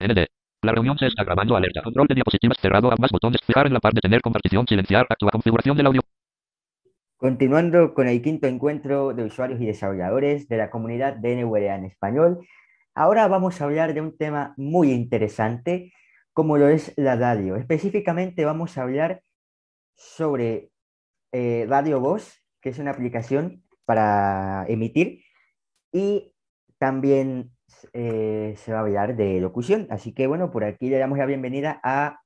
ND. La reunión se está grabando. Alerta. Control de diapositivas cerrado. Ambas botones. Fijar en la parte tener conversación. Silenciar. Actúa configuración del audio. Continuando con el quinto encuentro de usuarios y desarrolladores de la comunidad de NVDA en español, ahora vamos a hablar de un tema muy interesante como lo es la radio. Específicamente vamos a hablar sobre eh, Radio Voz, que es una aplicación para emitir, y también eh, se va a hablar de locución. Así que bueno, por aquí le damos la bienvenida a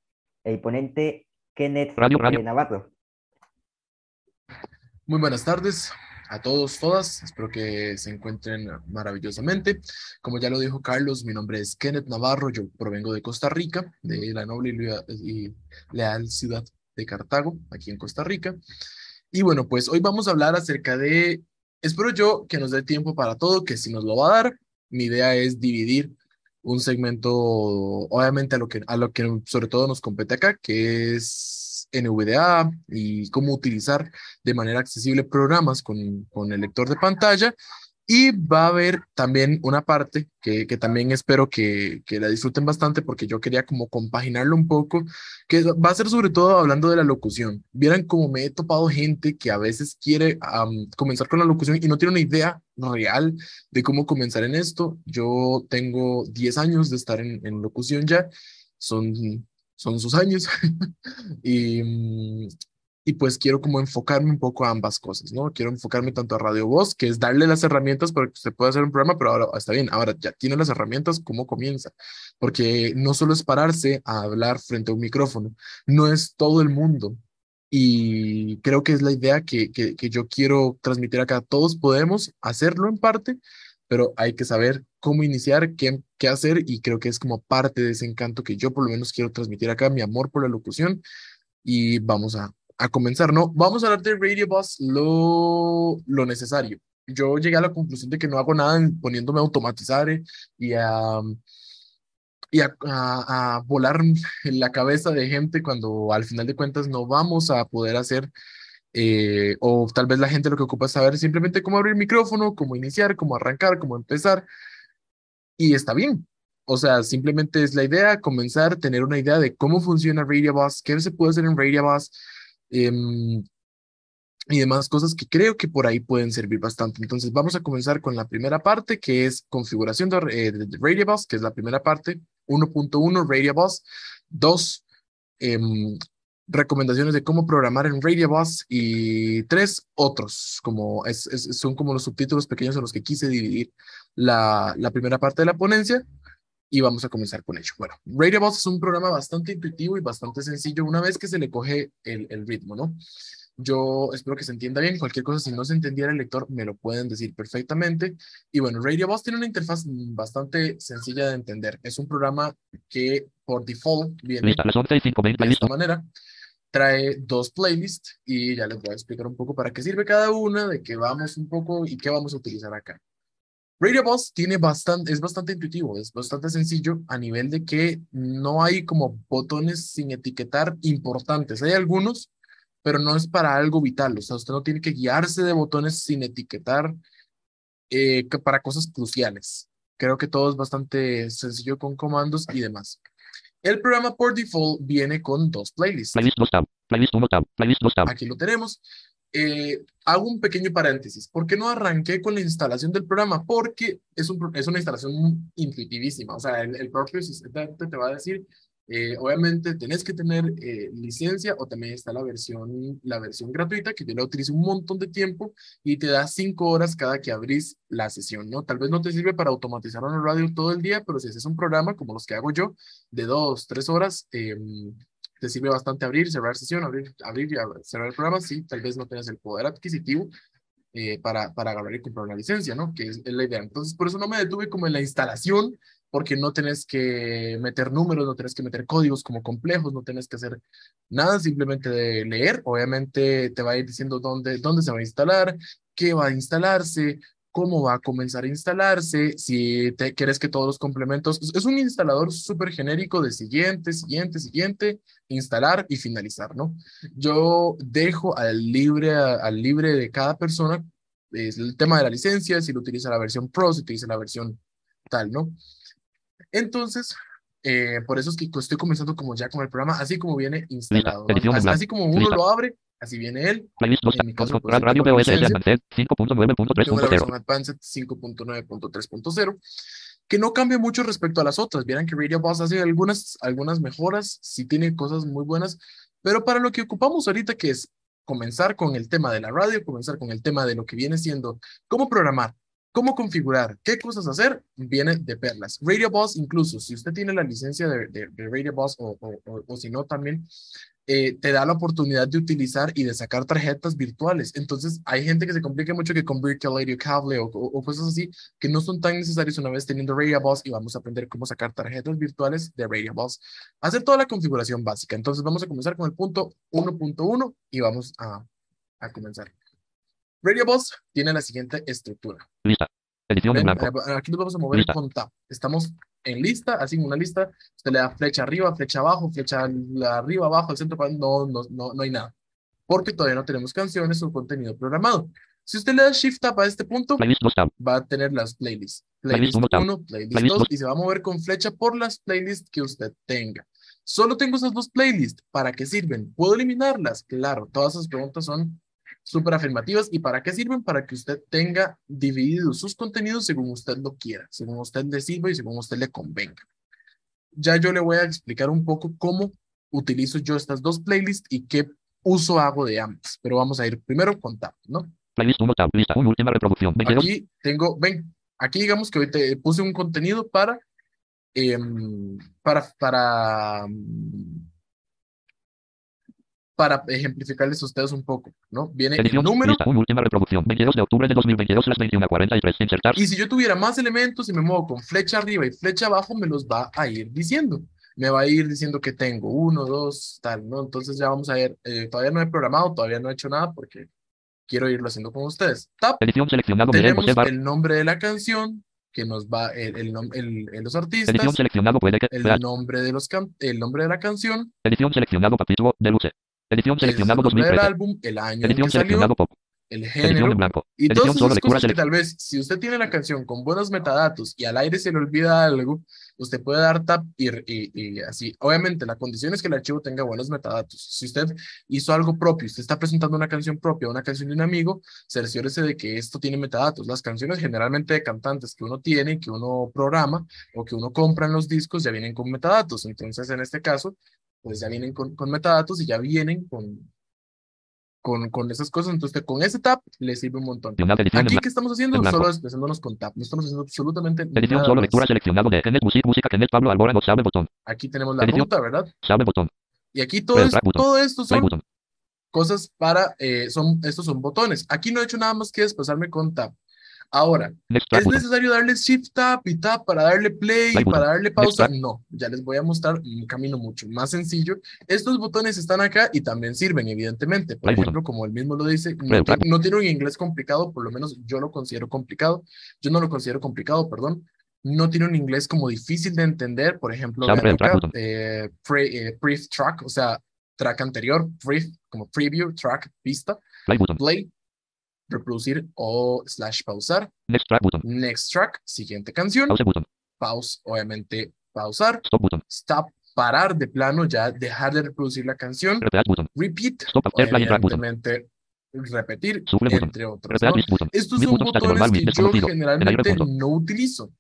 el ponente Kenneth Radio, radio. Navarro. Muy buenas tardes a todos, todas. Espero que se encuentren maravillosamente. Como ya lo dijo Carlos, mi nombre es Kenneth Navarro. Yo provengo de Costa Rica, de la noble y leal ciudad de Cartago, aquí en Costa Rica. Y bueno, pues hoy vamos a hablar acerca de, espero yo que nos dé tiempo para todo, que si nos lo va a dar, mi idea es dividir un segmento, obviamente a lo que, a lo que sobre todo nos compete acá, que es NVDA y cómo utilizar de manera accesible programas con, con el lector de pantalla. Y va a haber también una parte que, que también espero que, que, la disfruten bastante porque yo quería como compaginarlo un poco, que va a ser sobre todo hablando de la locución. Vieran cómo me he topado gente que a veces quiere comenzar con la locución y no tiene una idea real de cómo comenzar en esto. Yo tengo 10 años de estar en, en locución ya, son son sus años. y, mm, y pues quiero como enfocarme un poco a ambas cosas, ¿no? Quiero enfocarme tanto a Radio Voz, que es darle las herramientas para que se pueda hacer un programa, pero ahora está bien, ahora ya tiene las herramientas, ¿cómo comienza? Porque no solo es pararse a hablar frente a un micrófono, no es todo el mundo. Y creo que es la idea que, que, que yo quiero transmitir acá. Todos podemos hacerlo en parte, pero hay que saber cómo iniciar, qué, qué hacer y creo que es como parte de ese encanto que yo por lo menos quiero transmitir acá, mi amor por la locución y vamos a, a comenzar, ¿no? Vamos a hablar de Radio Bus lo, lo necesario. Yo llegué a la conclusión de que no hago nada poniéndome a automatizar eh, y a y a, a, a, volar en la cabeza de gente cuando al final de cuentas no vamos a poder hacer eh, o tal vez la gente lo que ocupa es saber simplemente cómo abrir micrófono, cómo iniciar, cómo arrancar, cómo empezar. Y está bien. O sea, simplemente es la idea, comenzar, tener una idea de cómo funciona Radio Bus, qué se puede hacer en Radio Bus eh, y demás cosas que creo que por ahí pueden servir bastante. Entonces, vamos a comenzar con la primera parte, que es configuración de, eh, de que es la primera parte, 1.1 Radio Bus, 2 recomendaciones de cómo programar en Radio Bus y tres otros, como es, es, son como los subtítulos pequeños en los que quise dividir la, la primera parte de la ponencia y vamos a comenzar con ello. Bueno, Radio Bus es un programa bastante intuitivo y bastante sencillo una vez que se le coge el, el ritmo, ¿no? Yo espero que se entienda bien. Cualquier cosa, si no se entendiera el lector, me lo pueden decir perfectamente. Y bueno, Radio Bus tiene una interfaz bastante sencilla de entender. Es un programa que por default viene de esta manera trae dos playlists y ya les voy a explicar un poco para qué sirve cada una, de qué vamos un poco y qué vamos a utilizar acá. Radio Boss tiene bastante, es bastante intuitivo, es bastante sencillo a nivel de que no hay como botones sin etiquetar importantes. Hay algunos, pero no es para algo vital. O sea, usted no tiene que guiarse de botones sin etiquetar eh, para cosas cruciales. Creo que todo es bastante sencillo con comandos y demás. El programa por default viene con dos playlists. Playlist 2 tab, playlist 1 tab, playlist 2 tab. Aquí lo tenemos. Eh, hago un pequeño paréntesis. ¿Por qué no arranqué con la instalación del programa? Porque es, un, es una instalación intuitivísima. O sea, el, el propio sistema te va a decir eh, obviamente tenés que tener eh, licencia o también está la versión, la versión gratuita que yo la utilizo un montón de tiempo y te da cinco horas cada que abrís la sesión, ¿no? Tal vez no te sirve para automatizar una radio todo el día, pero si haces un programa como los que hago yo de dos, tres horas, eh, te sirve bastante abrir, cerrar sesión, abrir, abrir y cerrar el programa, sí, tal vez no tengas el poder adquisitivo eh, para, para agarrar y comprar una licencia, ¿no? Que es, es, la idea. Entonces, por eso no me detuve como en la instalación porque no tenés que meter números, no tenés que meter códigos como complejos, no tenés que hacer nada, simplemente de leer. Obviamente te va a ir diciendo dónde, dónde se va a instalar, qué va a instalarse, cómo va a comenzar a instalarse, si te quieres que todos los complementos, es un instalador súper genérico de siguiente, siguiente, siguiente, instalar y finalizar, ¿no? Yo dejo al libre, al libre de cada persona es el tema de la licencia, si lo utiliza la versión Pro, si utiliza la versión tal, ¿no? Entonces, Eh, por eso es que estoy comenzando como ya con el programa, así como viene instalado. ¿no? Así, así como uno lo abre, así viene él. Playlist 2 En mi caso, pues, Radio POS la 5.9.3.0. versión Advanced 5.9.3.0, que no cambia mucho respecto a las otras. Vieran que Radio Boss hace algunas, algunas mejoras, sí tiene cosas muy buenas, pero para lo que ocupamos ahorita, que es comenzar con el tema de la radio, comenzar con el tema de lo que viene siendo cómo programar, cómo configurar, qué cosas hacer, viene de perlas. Radio Boss, incluso si usted tiene la licencia de, de- de Radio Boss o, o- o- o si no también, eh, te da la oportunidad de utilizar y de sacar tarjetas virtuales. Entonces, hay gente que se complica mucho que con Virtual Radio Cable o, o- o cosas así que no son tan necesarios una vez teniendo Radio Boss y vamos a aprender cómo sacar tarjetas virtuales de Radio Boss. Hacer toda la configuración básica. Entonces, vamos a comenzar con el punto 1.1 y vamos a, a comenzar. Radio Boss tiene la siguiente estructura. Lista. Edición en Ven, blanco. eh, aquí nos vamos a mover Lista. con tab. Estamos en lista, así en una lista. Usted le da flecha arriba, flecha abajo, flecha arriba, abajo, al centro. No, no, no, no hay nada. Porque todavía no tenemos canciones o contenido programado. Si usted le da Shift Tab a este punto, Playlist 2 tab. va a tener las playlists. Playlist Playlist uno, tab. 1, playlist Playlist 2, dos. y se va a mover con flecha por las playlists que usted tenga. Solo tengo esas dos playlists. ¿Para qué sirven? ¿Puedo eliminarlas? Claro, todas esas preguntas son súper afirmativas. ¿Y para qué sirven? Para que usted tenga divididos sus contenidos según usted lo quiera, según usted le sirva y según usted le convenga. Ya yo le voy a explicar un poco cómo utilizo yo estas dos playlists y qué uso hago de ambas. Pero vamos a ir primero con Tab, ¿no? Playlist 1 tab. Lista. Una última reproducción. 22. Aquí tengo, ven, aquí digamos que hoy te puse un contenido para, em, para, para, para ejemplificarles a ustedes un poco, ¿no? Viene el Edición. número, Lista. Última reproducción. 22 de octubre de 2022 las 21.43. Insertar. y si yo tuviera más elementos y me muevo con flecha arriba y flecha abajo, me los va a ir diciendo. Me va a ir diciendo que tengo uno, dos, tal, ¿no? Entonces ya vamos a ver, eh, todavía no he programado, todavía no he hecho nada porque quiero irlo haciendo con ustedes. Tap, Edición seleccionado. Miguel tenemos José Bar. el nombre de la canción, que nos va el, el, el- el- los artistas, Edición seleccionado. Puede que. el nombre de los can- el nombre de la canción, Edición seleccionado. Papito. Deluxe. Edición el seleccionado. nombre del 2013. álbum, el año Edición que salió, seleccionado. Pop. el Edición género, en blanco. y Edición todas esas cosas que tal vez, si usted tiene la canción con buenos metadatos y al aire se le olvida algo, usted puede dar tap y, y, y así. Obviamente, la condición es que el archivo tenga buenos metadatos. Si usted hizo algo propio, usted está presentando una canción propia, una canción de un amigo, cerciórese de que esto tiene metadatos. Las canciones generalmente de cantantes que uno tiene, que uno programa o que uno compra en los discos ya vienen con metadatos. Entonces, en este caso, pues ya vienen con, con metadatos y ya vienen con, con, con esas cosas. Entonces, con ese tab le sirve un montón. Aquí. ¿qué estamos haciendo? Solo expresándonos con tab. No estamos haciendo absolutamente Edición nada solo más. lectura seleccionado de Kenneth Music Música Kenneth Pablo Alborán sabe botón. Aquí tenemos la Edición. ruta, ¿verdad? Sabe botón. Y aquí todo, es- todo esto son button. cosas para, eh, son, estos son botones. Aquí no he hecho nada más que desplazarme con tab. Ahora, ¿es necesario darle shift tab y tab para darle play, button. para darle pausa? No, ya les voy a mostrar un camino mucho más sencillo. Estos botones están acá y también sirven, evidentemente. Por ejemplo, como el mismo lo dice, no, no tiene un inglés complicado, por lo menos yo lo considero complicado. Yo no lo considero complicado, perdón. No tiene un inglés como difícil de entender. Por ejemplo, eh, pre- eh, brief track, o sea, track anterior, brief, como preview, track, pista, play, reproducir o slash pausar, Next track button. next track, siguiente canción, Pause button. pause, obviamente pausar, Stop button. stop, parar de plano, ya dejar de reproducir la canción, Repeat button. repeat, Stop after repetir, button. entre otros. Estos son botones que yo generalmente no utilizo.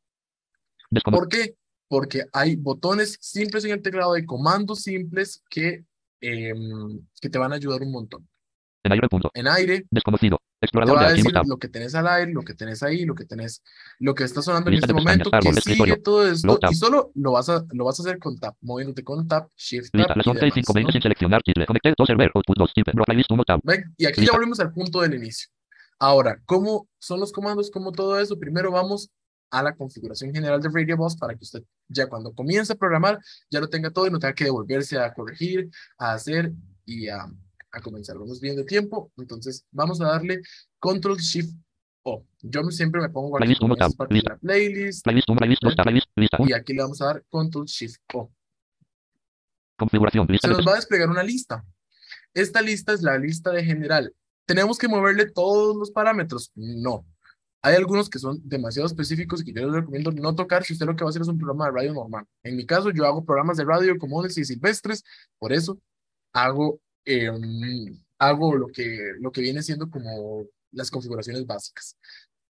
¿Por qué? Porque hay botones simples en el teclado, hay comandos simples que, em, que te van a ayudar un montón. En aire punto. En aire, Desconocido. te Explorador va de a decir tab. lo que tenés al aire, lo que tenés ahí, lo que tenés, lo que está sonando en Lista este de pestañas, momento, que árbol, sigue escritorio. todo esto, y solo lo vas a, lo vas a hacer con Tab, moviéndote con Tab, Shift Lista. Tab y 11 y demás, 5 ¿no? sin seleccionar. Conecté todo server. Output 2. Type. Bro playlist 1 tab. ¿Ven? Y aquí ya Lista. volvemos al punto del inicio. Ahora, ¿cómo son los comandos? ¿Cómo todo eso? Primero vamos a la configuración general de Radio Boss para que usted ya cuando comience a programar ya lo tenga todo y no tenga que devolverse a corregir, a hacer y a, a comenzar. Vamos bien de tiempo, entonces vamos a darle Control Shift O. Yo siempre me pongo Playlist uno, tab, parte de lista. la playlist Playlist 1. Playlist 2 tab. Playlist. Lista. y aquí le vamos a dar Control Shift O. Configuración. Lista se de nos va a desplegar una lista. Esta lista es la lista de general. ¿Tenemos que moverle todos los parámetros? No. Hay algunos que son demasiado específicos y que yo les recomiendo no tocar si usted lo que va a hacer es un programa de radio normal. En mi caso, yo hago programas de radio comunes y silvestres, por eso hago, em, hago lo que, lo que viene siendo como las configuraciones básicas.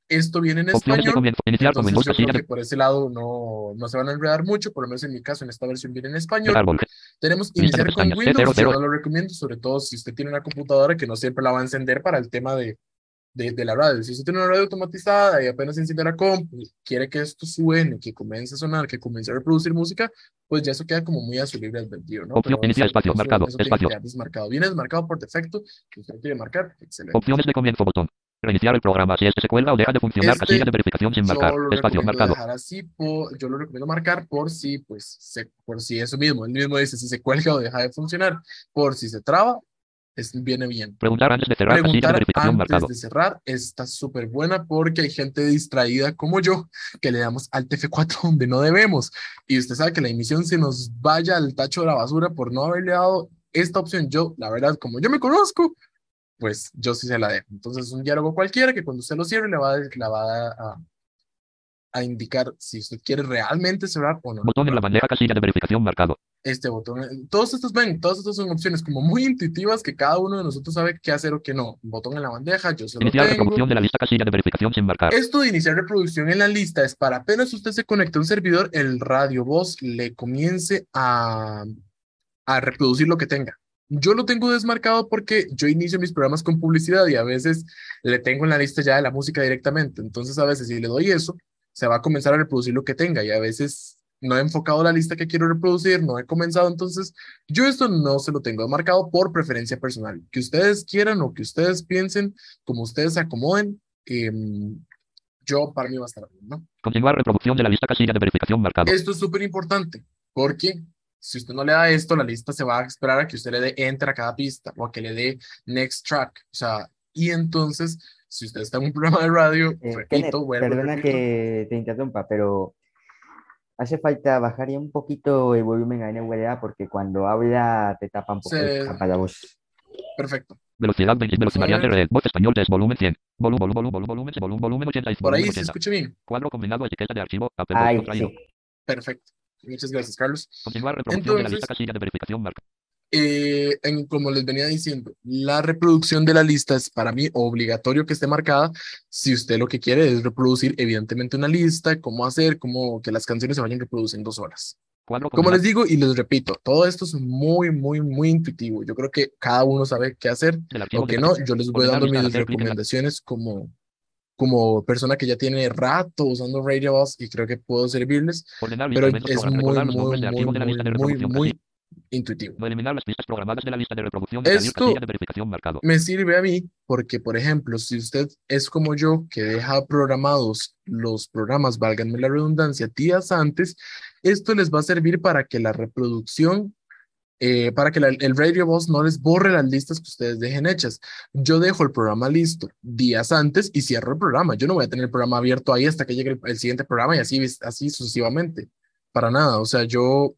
Esto viene en español. Iniciar entonces yo creo que por ese lado no, no se van a enredar mucho, por lo menos en mi caso, en esta versión viene en español. Tenemos iniciar con. Windows, C00. yo no lo recomiendo, sobre todo si usted tiene una computadora que no siempre la va a encender para el tema de, de, de la radio. Si usted tiene una radio automatizada y apenas enciende la comp, y quiere que esto suene, que comience a sonar, que comience a reproducir música, pues ya eso queda como muy a su libre albedrío, ¿no? Opción, iniciar espacio, eso- marcado, eso que espacio. desmarcado. Viene desmarcado por defecto, si usted quiere marcar, excelente. Opciones de comienzo botón. Reiniciar el programa si este se cuelga o deja de funcionar. Este, casilla de verificación sin marcar. Espacio marcado. así, por- yo lo recomiendo marcar por si, pues, se, por si eso mismo, él mismo dice si se cuelga o deja de funcionar, por si se traba, es, viene bien. Preguntar antes de cerrar. Preguntar antes marcado. de cerrar está súper buena porque hay gente distraída como yo que le damos al TF4 donde no debemos y usted sabe que la emisión se nos vaya al tacho de la basura por no haberle dado esta opción. Yo, la verdad, como yo me conozco, pues yo sí se la dejo. Entonces es un diálogo cualquiera que cuando usted lo cierre le va a, la va a, a indicar si usted quiere realmente cerrar o no. Botón en la bandeja. Casilla de verificación marcado. Este botón, eh, todos estos ven, todas estas son opciones como muy intuitivas que cada uno de nosotros sabe qué hacer o qué no. Botón en la bandeja, yo se lo Iniciar tengo. reproducción de la lista. Casilla de verificación sin marcar. Esto de iniciar reproducción en la lista es para apenas usted se conecte a un servidor, el radio voz le comience a, a reproducir lo que tenga. Yo lo tengo desmarcado porque yo inicio mis programas con publicidad y a veces le tengo en la lista ya de la música directamente. Entonces a veces si le doy eso, se va a comenzar a reproducir lo que tenga y a veces no he enfocado la lista que quiero reproducir, no he comenzado. Entonces yo esto no se lo tengo marcado por preferencia personal. Que ustedes quieran o que ustedes piensen, como ustedes se acomoden, em, yo para mí va a estar bien, ¿no? Continuar reproducción de la lista. Casilla de verificación marcado. Esto es súper importante porque si usted no le da esto, la lista se va a esperar a que usted le dé enter a cada pista o a que le dé next track. O sea, y entonces, si usted está en un programa de radio, Eh, repito, Kenneth, vuelvo, perdona repito, que te interrumpa, pero hace falta bajar ya un poquito el volumen a NVDA porque cuando habla te tapa un poco Se- la voz. perfecto. Velocidad 20. Velocidad ver. red. Voz español test volumen 100. Volumen, volumen, volumen, volumen, volumen, volumen 80. Por volumen ahí se 80. escucha bien. Cuadro combinado. Etiqueta de archivo. Ahí, contraído. sí. Perfecto. Muchas gracias, Carlos. Continuar reproducción de la lista. Entonces- Casilla de verificación marcado. Eh, en- como les venía diciendo, la reproducción de la lista es para mí obligatorio que esté marcada. Si usted lo que quiere es reproducir, evidentemente, una lista, cómo hacer, cómo que las canciones se vayan reproduciendo solas. Como les digo y les repito, todo esto es muy, muy, muy intuitivo. Yo creo que cada uno sabe qué hacer o qué no. Yo les voy dando mis recomendaciones como, como persona que ya tiene rato usando Radio Boss y creo que puedo servirles, pero es muy, muy, muy, muy, muy, intuitivo. Eliminar las pistas programadas de la lista de reproducción. de Esto- de verificación marcado. Me sirve a mí porque, por ejemplo, si usted es como yo, que deja programados los programas, válganme la redundancia, días antes, esto les va a servir para que la reproducción, eh, para que la- el Radio Boss no les borre las listas que ustedes dejen hechas. Yo dejo el programa listo días antes y cierro el programa. Yo no voy a tener el programa abierto ahí hasta que llegue el, el siguiente programa y así, así sucesivamente. Para nada. O sea, yo,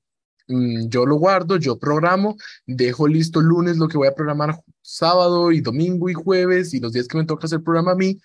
yo lo guardo, yo programo, dejo listo lunes lo que voy a programar sábado y domingo y jueves y los días que me toca hacer programa a mí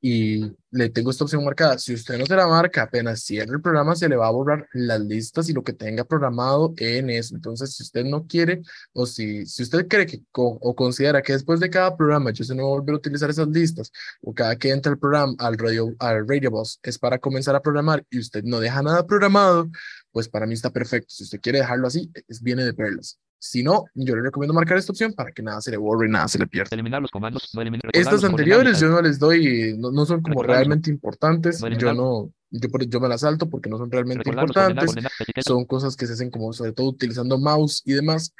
y le tengo esta opción marcada. Si usted no se la marca, apenas cierre el programa, se le va a borrar las listas y lo que tenga programado en eso. Entonces, si usted no quiere o si, si usted cree que o considera que después de cada programa yo se no voy a volver a utilizar esas listas o cada que entra el programa al radio, al radio bus es para comenzar a programar y usted no deja nada programado, pues para mí está perfecto. Si usted quiere dejarlo así, es, viene de perlas. Si no, yo le recomiendo marcar esta opción para que nada se le borre y nada se le pierda. Eliminar los comandos. No eliminar, recordar Estas anteriores yo no les doy, no, no son como realmente importantes. no Yo no, yo, por- yo me las salto porque no son realmente importantes. Son cosas que se hacen como sobre todo utilizando mouse y demás.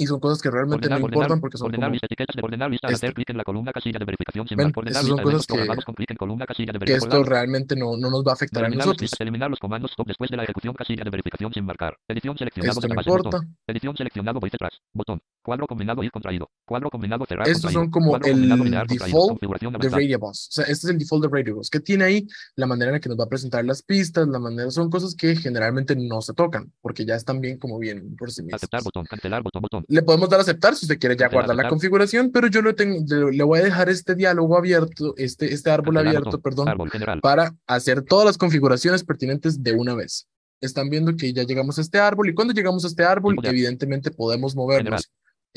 Y son cosas que realmente ordenar, no ordenar, importan porque son ordenar como mis etiquetas de ordenar lista al este. hacer clic en la columna casilla de verificación sin. Ordenar son cosas que- programados con clic en columna casilla de que esto realmente no, no nos va a afectar a eliminar las nosotros. listas, eliminar los comandos después de la ejecución casilla de verificación sin marcar. Edición seleccionado Esto no importa. Edición seleccionado voice track. Botón. Cuadro combinado y contraído. Cuadro combinado cerrado. Estos contraído. son como Cuadro el default de avanzada. Radio Bus. O sea, este es el default de Radio Bus, que tiene ahí la manera en la que nos va a presentar las pistas, la manera, son cosas que generalmente no se tocan, porque ya están bien como bien por sí mismas. Aceptar botón. Cancelar botón. Botón. Le podemos dar a aceptar si usted quiere ya Cancelar, guardar la aceptar. configuración, pero yo lo tengo, le, voy a dejar este diálogo abierto, este, este árbol Cancelar abierto, botón. perdón, Árbol para hacer todas las configuraciones pertinentes de una vez. Están viendo que ya llegamos a este árbol y cuando llegamos a este árbol, evidentemente podemos movernos.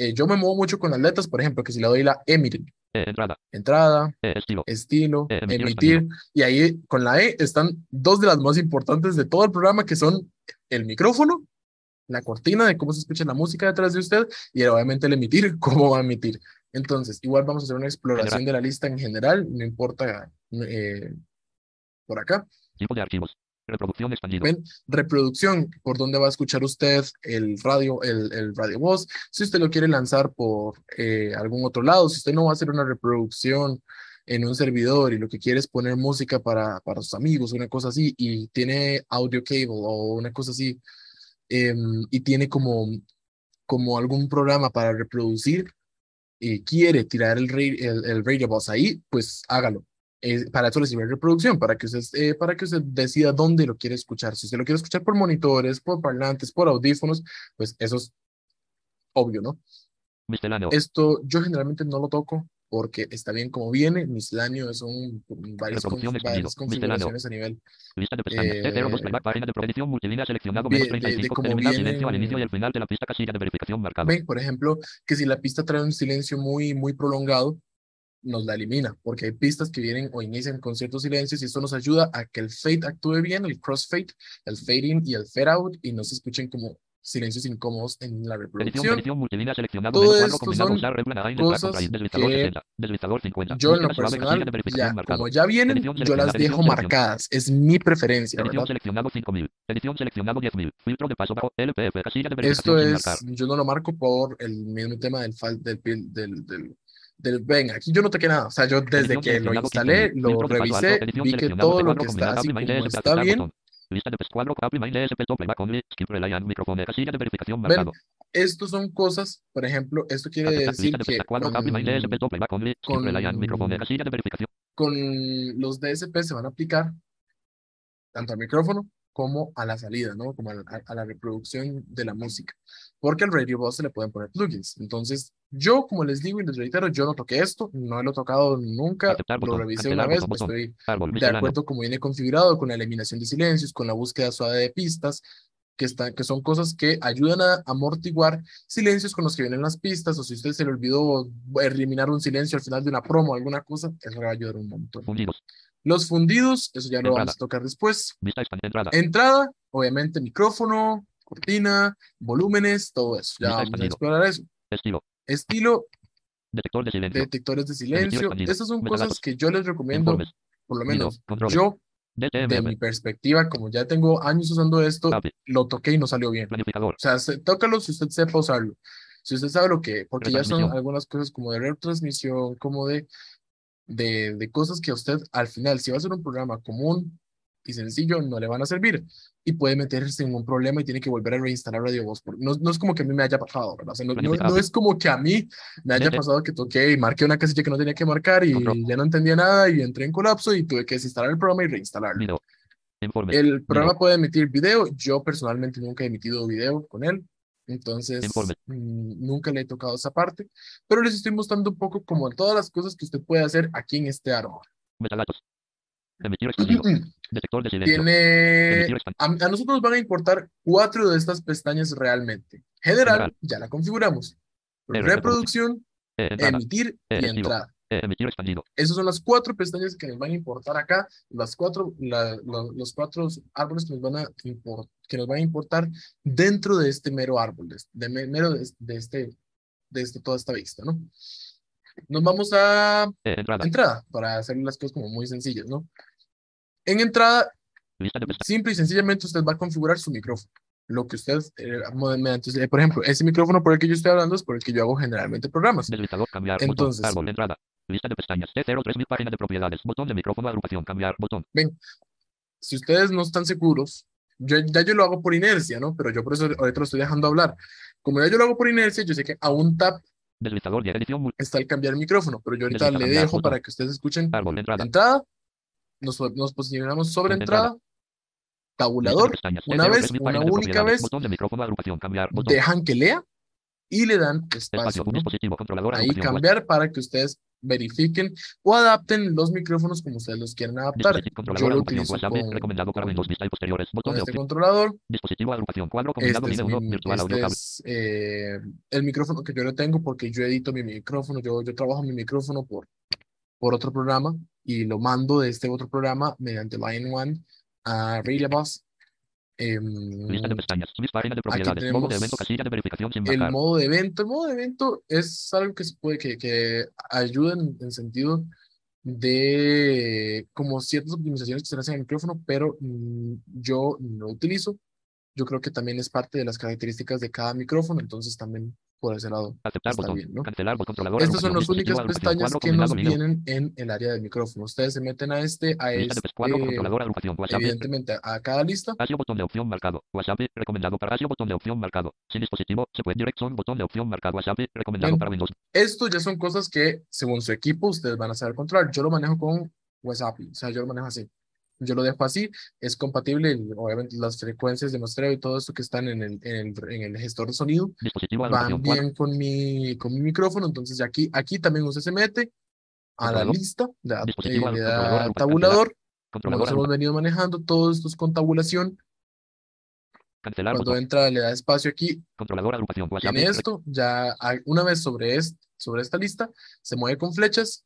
Eh, yo me muevo mucho con las letras, por ejemplo, que si le doy la E, miren, E, entrada. entrada, E, estilo. estilo, Eh, emitir emitir, y ahí con la E están dos de las más importantes de todo el programa, que son el micrófono, la cortina de cómo se escucha la música detrás de usted, y obviamente el emitir, cómo va a emitir. Entonces, igual vamos a hacer una exploración General. de la lista en general, no importa eh, por acá. Tipo de archivos. Reproducción expandido. Reproducción, por dónde va a escuchar usted el radio, el, radio voz, si usted lo quiere lanzar por eh, algún otro lado, si usted no va a hacer una reproducción en un servidor y lo que quiere es poner música para, para sus amigos, una cosa así, y tiene audio cable o una cosa así, em, y tiene como, algún programa para reproducir y quiere tirar el, el, radio bus ahí, pues hágalo. Eh, para eso le sirve reproducción, para que, usted, eh, para que usted decida dónde lo quiere escuchar. Si usted lo quiere escuchar por monitores, por parlantes, por audífonos, pues eso es obvio, ¿no? Misceláneo. Esto yo generalmente no lo toco porque está bien como viene. Misceláneo son varias, con- varias configuraciones a nivel Lista de pestañas. Eh, E0, 2 playback, página de edición multilínea seleccionado menos de- de 35. cómo Eliminar silencio al inicio y al final de la pista casilla de verificación marcado. Ven, por ejemplo, que si la pista trae un silencio muy, muy prolongado, nos la elimina, porque hay pistas que vienen o inician con ciertos silencios y esto nos ayuda a que el fade actúe bien, el crossfade, el fade in y el fade out y no se escuchen como silencios incómodos en la Edición, reproducción. edición seleccionado Todo esto son cosas que 60, deslizador 50. Yo en lo personal, ya, como ya vienen, Edición yo las dejo edición marcadas, es mi preferencia, Edición ¿verdad? seleccionado 5000. Edición seleccionado 10000. Filtro de paso bajo LPF. Casilla de Esto es, yo no lo marco por el mismo tema del fal, del, del, del, del, ven, aquí yo no toqué nada, o sea, yo desde que lo instalé, 15.000. lo revisé, vi que todo lo que está así como está bien, ven, estos son cosas, por ejemplo, esto quiere decir que con los DSP se van a aplicar tanto al micrófono como a la salida, ¿no? Como a la, a la reproducción de la música. Porque al Radio Bus se le pueden poner plugins. Entonces, yo, como les digo y les reitero, yo no toqué esto, no lo he tocado nunca, Aceptar lo botón, revisé una vez, botón, pues estoy Árbol, de acuerdo como viene configurado con la eliminación de silencios, con la búsqueda suave de pistas, que, está, que son cosas que ayudan a amortiguar silencios con los que vienen las pistas, o si usted se le olvidó eliminar un silencio al final de una promo o alguna cosa, eso le va a ayudar un montón. Fundidos. Los fundidos, eso ya lo Entrada. vamos a tocar después. Entrada. Entrada, obviamente micrófono, cortina, volúmenes, todo eso. Ya Vista vamos a explorar eso. Estilo. Estilo, Detector de silencio. detectores de silencio. Estas son Metadatos. cosas que yo les recomiendo, Informes. por lo menos yo, de DTMM. mi perspectiva, como ya tengo años usando esto, lo toqué y no salió bien. Planificador. O sea, se- tócalo si usted sepa usarlo. Si usted sabe lo que, porque ya son algunas cosas como de retransmisión, como de, de, de cosas que a usted al final, si va a hacer un programa común y sencillo, no le van a servir. Y puede meterse en un problema y tiene que volver a reinstalar Radio Voz. No, no es como que a mí me haya pasado, ¿verdad? O sea, no, no- no es como que a mí me haya pasado que toqué y marqué una casilla que no tenía que marcar y ya no entendía nada y entré en colapso y tuve que desinstalar el programa y reinstalarlo. El programa puede emitir video. Yo personalmente nunca he emitido video con él. Entonces, mm, nunca le he tocado esa parte. Pero les estoy mostrando un poco como todas las cosas que usted puede hacer aquí en este árbol. Detector de silencio. Tiene... A, a nosotros nos van a importar cuatro de estas pestañas realmente. General, General. ya la configuramos. Reproducción, Eh, emitir Eh, y estilo. entrada. Eh, emitir expandido. Esas son las cuatro pestañas que nos van a importar acá, las cuatro, la- la- los cuatro árboles que nos van a import- que nos van a importar dentro de este mero árbol, de, de me- mero de, de este, de este, toda esta vista, ¿no? Nos vamos a Eh, entrada. entrada para hacer las cosas como muy sencillas, ¿no? En entrada, simple y sencillamente usted va a configurar su micrófono. Lo que usted, eh, mediante, eh, por ejemplo, ese micrófono por el que yo estoy hablando es por el que yo hago generalmente programas. Entonces-. Árbol. Entrada. Lista de pestañas. T03000. Página de propiedades. Botón de micrófono. Agrupación. Cambiar. Botón. Si ustedes no están seguros yo, ya yo lo hago por inercia, ¿no? Pero yo por eso ahorita lo estoy dejando hablar. Como ya yo lo hago por inercia, yo sé que a un tap Deslizador de edición. está el cambiar micrófono, pero yo ahorita le dejo botón. para que ustedes escuchen Árbol entrada. entrada, nos, nos posicionamos sobre entrada. entrada, tabulador, una T03, vez, una única vez, Botón de micrófono, agrupación, cambiar. Botón. dejan que lea y le dan espacio, Espacio. ¿no? Ahí cambiar para que ustedes verifiquen o adapten los micrófonos como ustedes los quieran adaptar. Yo lo utilizo con, Recomendado para Windows Vista y posteriores. Botón de este opción. controlador. Dispositivo. Agrupación. Cuadro. Combinado. Este es, Línea 1. mi- Virtual. Audio. este Cable. es, eh, el micrófono que yo le tengo porque yo edito mi micrófono, yo, yo trabajo mi micrófono por, por otro programa y lo mando de este otro programa mediante Line One a Radio Bus. Lista de pestañas. Mis páginas de propiedades. tenemos Modo de evento. Casilla de verificación sin el modo de evento, el modo de evento es algo que se puede, que, que ayuda en, en sentido de como ciertas optimizaciones que se hacen al micrófono, pero mm, yo no lo utilizo. Yo creo que también es parte de las características de cada micrófono, entonces también por ese lado Aceptar está botón. bien, ¿no? Cancelar botón. Controlador. Estas son las únicas pestañas que nos vienen en el área del micrófono. Ustedes se meten a este, a este, pes- cuadro, controlador, agrupación, WhatsApp, evidentemente a cada lista. Casio botón de opción marcado. WhatsApp recomendado para Casio botón de opción marcado. Sin dispositivo, se puede dirección botón de opción marcado. WhatsApp recomendado Bien. para Windows. Esto ya son cosas que, según su equipo, ustedes van a saber controlar. Yo lo manejo con WhatsApp, o sea, yo lo manejo así. Yo lo dejo así, es compatible, obviamente las frecuencias de muestreo y todo esto que están en el, en el, en el gestor de sonido van bien con mi, con mi micrófono, entonces aquí, aquí también usted se mete a la lista, le da, eh, le da tabulador, como Controlador nos hemos venido manejando, todo esto es con tabulación. cancelar Cuando botón. entra, le da espacio aquí, Controlador agrupación tiene esto, ya hay- una vez sobre, este, sobre esta lista, se mueve con flechas.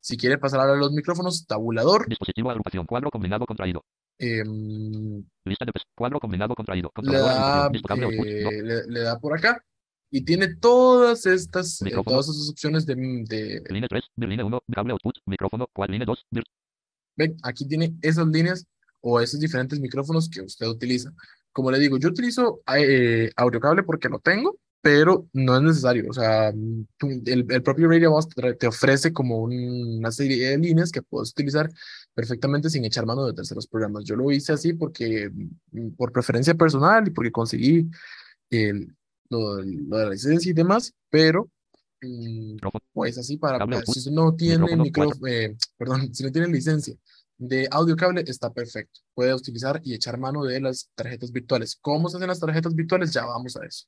Si quiere pasar ahora a los micrófonos, tabulador. Dispositivo agrupación cuadro combinado contraído. em, Lista de cuadro combinado contraído. le da, eh, No. le, le da por acá y tiene todas estas, eh, todas esas opciones de, de, Línea 3, línea 1, cable output, micrófono, cual línea 2, vir- ven, aquí tiene esas líneas o esos diferentes micrófonos que usted utiliza. Como le digo, yo utilizo eh, audiocable porque lo tengo, pero no es necesario. O sea, tú- el, el propio Radio Bus te, te ofrece como un- una serie de líneas que puedes utilizar perfectamente sin echar mano de terceros programas. Yo lo hice así porque, mm, por preferencia personal y porque conseguí el, lo, lo de la licencia y demás, pero mm, pues así para, Cable output, si no tiene micrófono, micro, eh, perdón, si no tiene licencia de audio cable, está perfecto. Puede utilizar y echar mano de las tarjetas virtuales. ¿Cómo se hacen las tarjetas virtuales? Ya vamos a eso.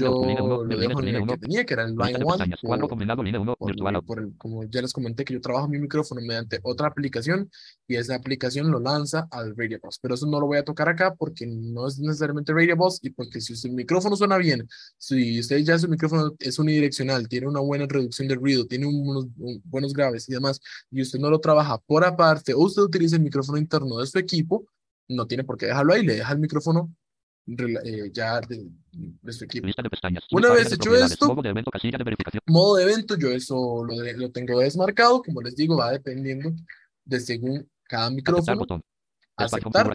Yo línea 1, lo dejo 2, en el 1, que tenía, que era el Line One, cuadro combinado línea 1, por virtual por el- como ya les comenté que yo trabajo mi micrófono mediante otra aplicación y esa aplicación lo lanza al Radio Bus. Pero eso no lo voy a tocar acá porque no es necesariamente Radio Bus y porque si su micrófono suena bien, si usted ya su micrófono es unidireccional, tiene una buena reducción de ruido, tiene unos un- buenos graves y demás, y usted no lo trabaja por aparte o usted utiliza el micrófono interno de su equipo, no tiene por qué dejarlo ahí, le deja el micrófono eh, ya de, de su equipo. Lista de pestañas. Una vez hecho esto- Modo de evento, casilla de verificación. Modo de evento, yo eso lo, de- lo tengo desmarcado, como les digo, va dependiendo de según cada micrófono. Aceptar.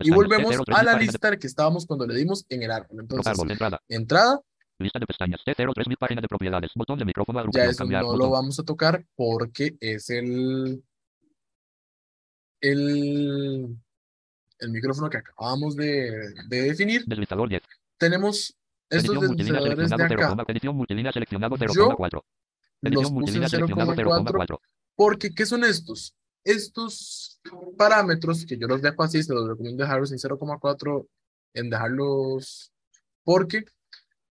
Y volvemos T03, a la lista que estábamos cuando le dimos en el árbol. Entonces, Árbol entrada. entrada, Lista de pestañas. T03, mis páginas de propiedades. Botón de micrófono, ya agrupación, eso cambiar. no botón. lo vamos a tocar porque es el, el, el micrófono que acabamos de, de definir. Deslizador 10. Tenemos estos deslizadores de seleccionado acá. 0, edición multilínea seleccionado Yo 0,4. Los puse en multilínea seleccionado 0,4 0,4. Porque, ¿qué son estos? Estos parámetros que yo los dejo así, se los recomiendo dejarlos en 0,4, en dejarlos, porque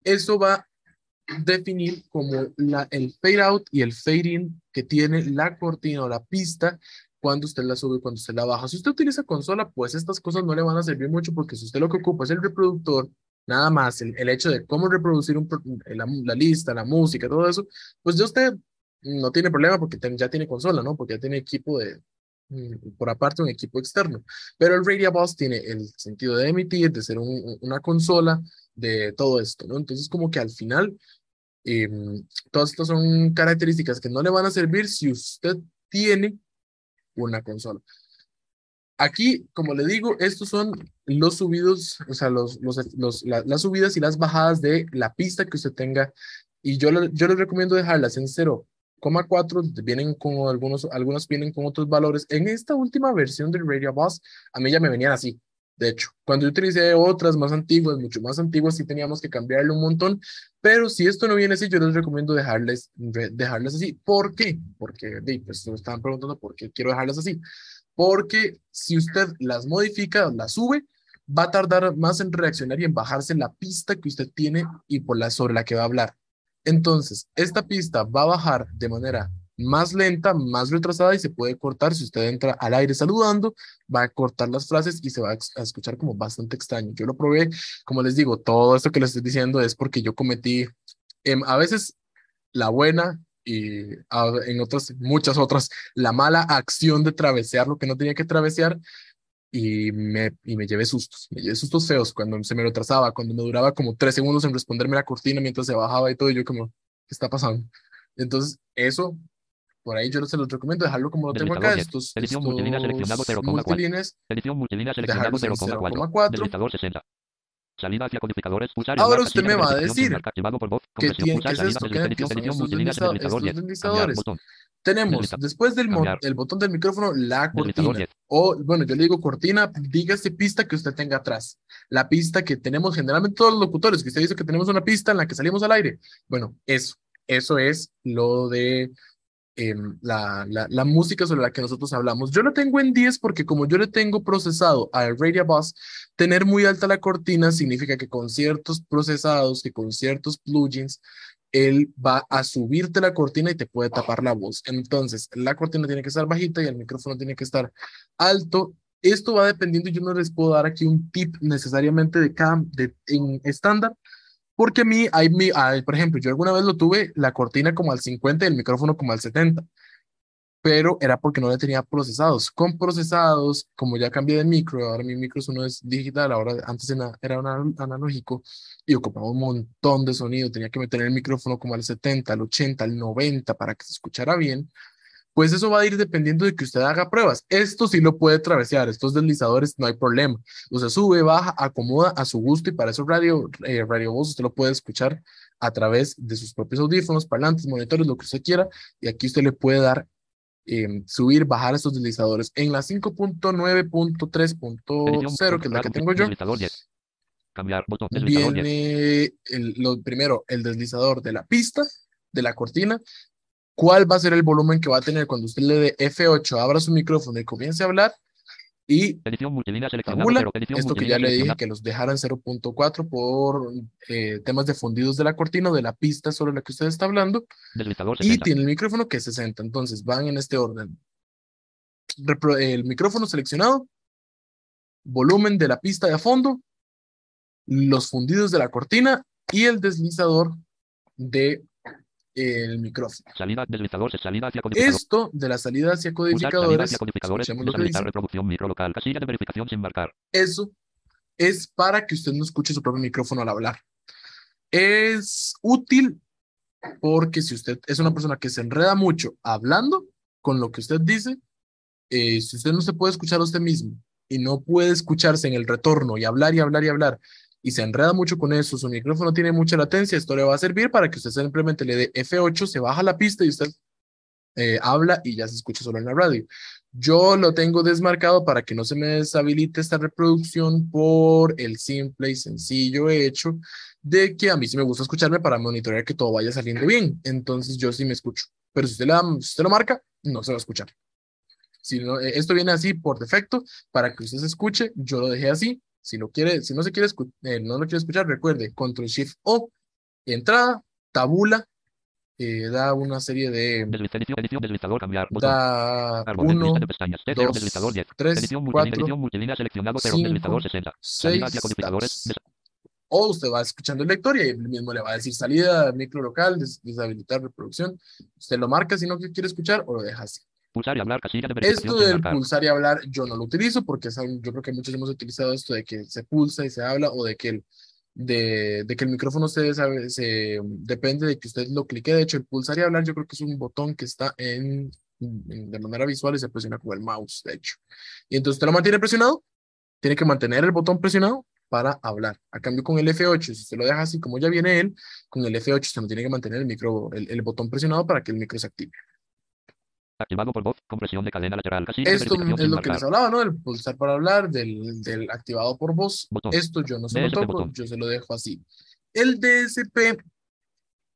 eso va a definir como la, el fade out y el fade in que tiene la cortina o la pista cuando usted la sube y cuando usted la baja. Si usted utiliza consola, pues estas cosas no le van a servir mucho porque si usted lo que ocupa es el reproductor, nada más el, el hecho de cómo reproducir un la, la lista, la música, todo eso, pues ya usted no tiene problema porque ten- ya tiene consola, ¿no? Porque ya tiene equipo de, mm, por aparte, un equipo externo. Pero el Radio Bus tiene el sentido de emitir, de ser un- un- una consola, de todo esto, ¿no? Entonces, como que al final, em, todas estas son características que no le van a servir si usted tiene una consola. Aquí, como le digo, estos son los subidos, o sea, los, los, los- la- las subidas y las bajadas de la pista que usted tenga. Y yo, yo les recomiendo dejarlas en 0,4, vienen con algunos, algunos vienen con otros valores. En esta última versión del Radio Bus, a mí ya me venían así. De hecho, cuando yo utilicé otras más antiguas, mucho más antiguas, sí teníamos que cambiarle un montón, pero si esto no viene así, yo les recomiendo dejarles, dejarles así. ¿Por qué? Porque, pues, me estaban preguntando por qué quiero dejarlas así. Porque si usted las modifica, las sube, va a tardar más en reaccionar y en bajarse la pista que usted tiene y por la sobre la que va a hablar. Entonces, esta pista va a bajar de manera más lenta, más retrasada y se puede cortar. Si usted entra al aire saludando, va a cortar las frases y se va a escuchar como bastante extraño. Yo lo probé, como les digo, todo esto que les estoy diciendo es porque yo cometí em, a veces la buena y en otras, muchas otras, la mala acción de travesear lo que no tenía que travesear y me, y me llevé sustos, me llevé sustos feos cuando se me retrasaba, cuando me duraba como tres segundos en responderme la cortina mientras se bajaba y todo, y yo como, ¿qué está pasando? Entonces, eso por ahí yo se los recomiendo dejarlo como lo tengo acá. Estos, Edición multilínea seleccionado 0,4. Edición multilínea seleccionado 0,4. Deslizador 60. Salida hacia codificadores. Pulsar Ahora usted me va a decir que tiene que es esto, que estos deslizadores. Tenemos después del el botón del micrófono la cortina. O bueno, yo le digo cortina, dígase pista que usted tenga atrás. La pista que tenemos generalmente todos los locutores, que usted dice que tenemos una pista en la que salimos al aire. Bueno, eso, eso es lo de Em, la, la, música sobre la que nosotros hablamos. Yo lo tengo en 10 porque como yo le tengo procesado al Radio Bus, tener muy alta la cortina significa que con ciertos procesados, que con ciertos plugins, él va a subirte la cortina y te puede tapar la voz. Entonces, la cortina tiene que estar bajita y el micrófono tiene que estar alto. Esto va dependiendo, yo no les puedo dar aquí un tip necesariamente de cada, de, en estándar, porque a mí, hay, por ejemplo, yo alguna vez lo tuve la cortina como al 50 y el micrófono como al 70, pero era porque no le tenía procesados. Con procesados, como ya cambié de micro, ahora mi micro uno es digital, ahora antes era, un analógico y ocupaba un montón de sonido, tenía que meter el micrófono como al 70, al 80, al 90 para que se escuchara bien pues eso va a ir dependiendo de que usted haga pruebas. Esto sí lo puede travesear, estos deslizadores no hay problema. O sea, sube, baja, acomoda a su gusto y para eso radio, eh, radio voz usted lo puede escuchar a través de sus propios audífonos, parlantes, monitores, lo que usted quiera. Y aquí usted le puede dar, em, subir, bajar estos deslizadores. En la 5.9.3.0, que es la que tengo yo, Cambiar botón, viene el, lo primero, el deslizador de la pista, de la cortina, cuál va a ser el volumen que va a tener cuando usted le dé F8, abra su micrófono y comience a hablar. Y edición esto que ya le dije que los dejaran 0.4 por eh, temas de fundidos de la cortina o de la pista sobre la que usted está hablando. Y tiene el micrófono que es 60. Entonces van en este orden. el micrófono seleccionado, volumen de la pista de a fondo, los fundidos de la cortina y el deslizador de el micrófono. Salida deslizador, salida hacia codificador. Esto de la salida hacia codificadores, hacia codificadores dice. reproducción micro local, casilla de verificación sin marcar. Eso es para que usted no escuche su propio micrófono al hablar. Es útil porque si usted es una persona que se enreda mucho hablando con lo que usted dice, eh, si usted no se puede escuchar a usted mismo y no puede escucharse en el retorno y hablar y hablar y hablar y se enreda mucho con eso, su micrófono tiene mucha latencia, esto le va a servir para que usted simplemente le dé F8, se baja la pista y usted eh, habla y ya se escucha solo en la radio. Yo lo tengo desmarcado para que no se me deshabilite esta reproducción por el simple y sencillo hecho de que a mí sí me gusta escucharme para monitorear que todo vaya saliendo bien. Entonces yo sí me escucho. Pero si usted, le si usted lo marca, no se va a escuchar. Si no, eh, esto viene así por defecto para que usted se escuche. Yo lo dejé así si no quiere, si no se quiere eh, no lo quiere escuchar, recuerde, control shift O, entrada, tabula, eh, da una serie de edición, edición deslizador, cambiar, da uno, de pestañas, T0, deslizador 10, tres, edición multilínea, edición multilínea seleccionado 0, deslizador 60, salida hacia codificadores, o usted va escuchando el lector y él mismo le va a decir salida, micro local, des deshabilitar reproducción. Usted lo marca si no quiere escuchar o lo deja así. Pulsar y hablar, casilla de Esto del pulsar y hablar yo no lo utilizo porque yo creo que muchos hemos utilizado esto de que se pulsa y se habla o de que el, de, de que el micrófono se, se depende de que usted lo clique. De hecho, el pulsar y hablar yo creo que es un botón que está en, de manera visual y se presiona con el mouse, de hecho. Y entonces usted lo mantiene presionado, tiene que mantener el botón presionado para hablar. A cambio con el F8, si usted lo deja así como ya viene él, con el F8 usted no tiene que mantener el, micro, el, el botón presionado para que el micro se active. Activado por voz. Compresión de cadena lateral. Esto es lo que les hablaba, ¿no? Del pulsar para hablar, del, del activado por voz. Botón. Esto yo no se lo DSP toco, botón. yo se lo dejo así. El DSP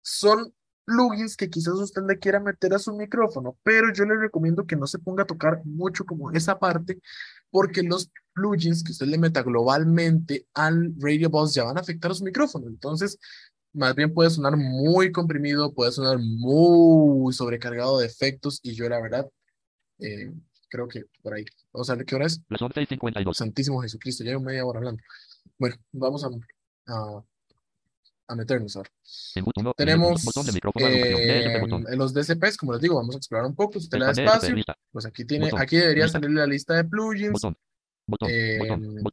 son plugins que quizás usted le quiera meter a su micrófono, pero yo le recomiendo que no se ponga a tocar mucho como esa parte, porque los plugins que usted le meta globalmente al Radio Bus ya van a afectar a su micrófono. Entonces, más bien puede sonar muy comprimido, puede sonar muy sobrecargado de efectos, y yo la verdad, eh, creo que por ahí. Vamos a ver qué hora es. Las 11 y 52. Santísimo Jesucristo, ya llevo media hora hablando. Bueno, vamos a, a, a meternos ahora. En boot 1. Tenemos Botón eh, botón. los DSPs, como les digo, vamos a explorar un poco. Si usted le da espacio, pues aquí tiene, Botón. aquí debería salir la lista de plugins, Botón. Botón. eh,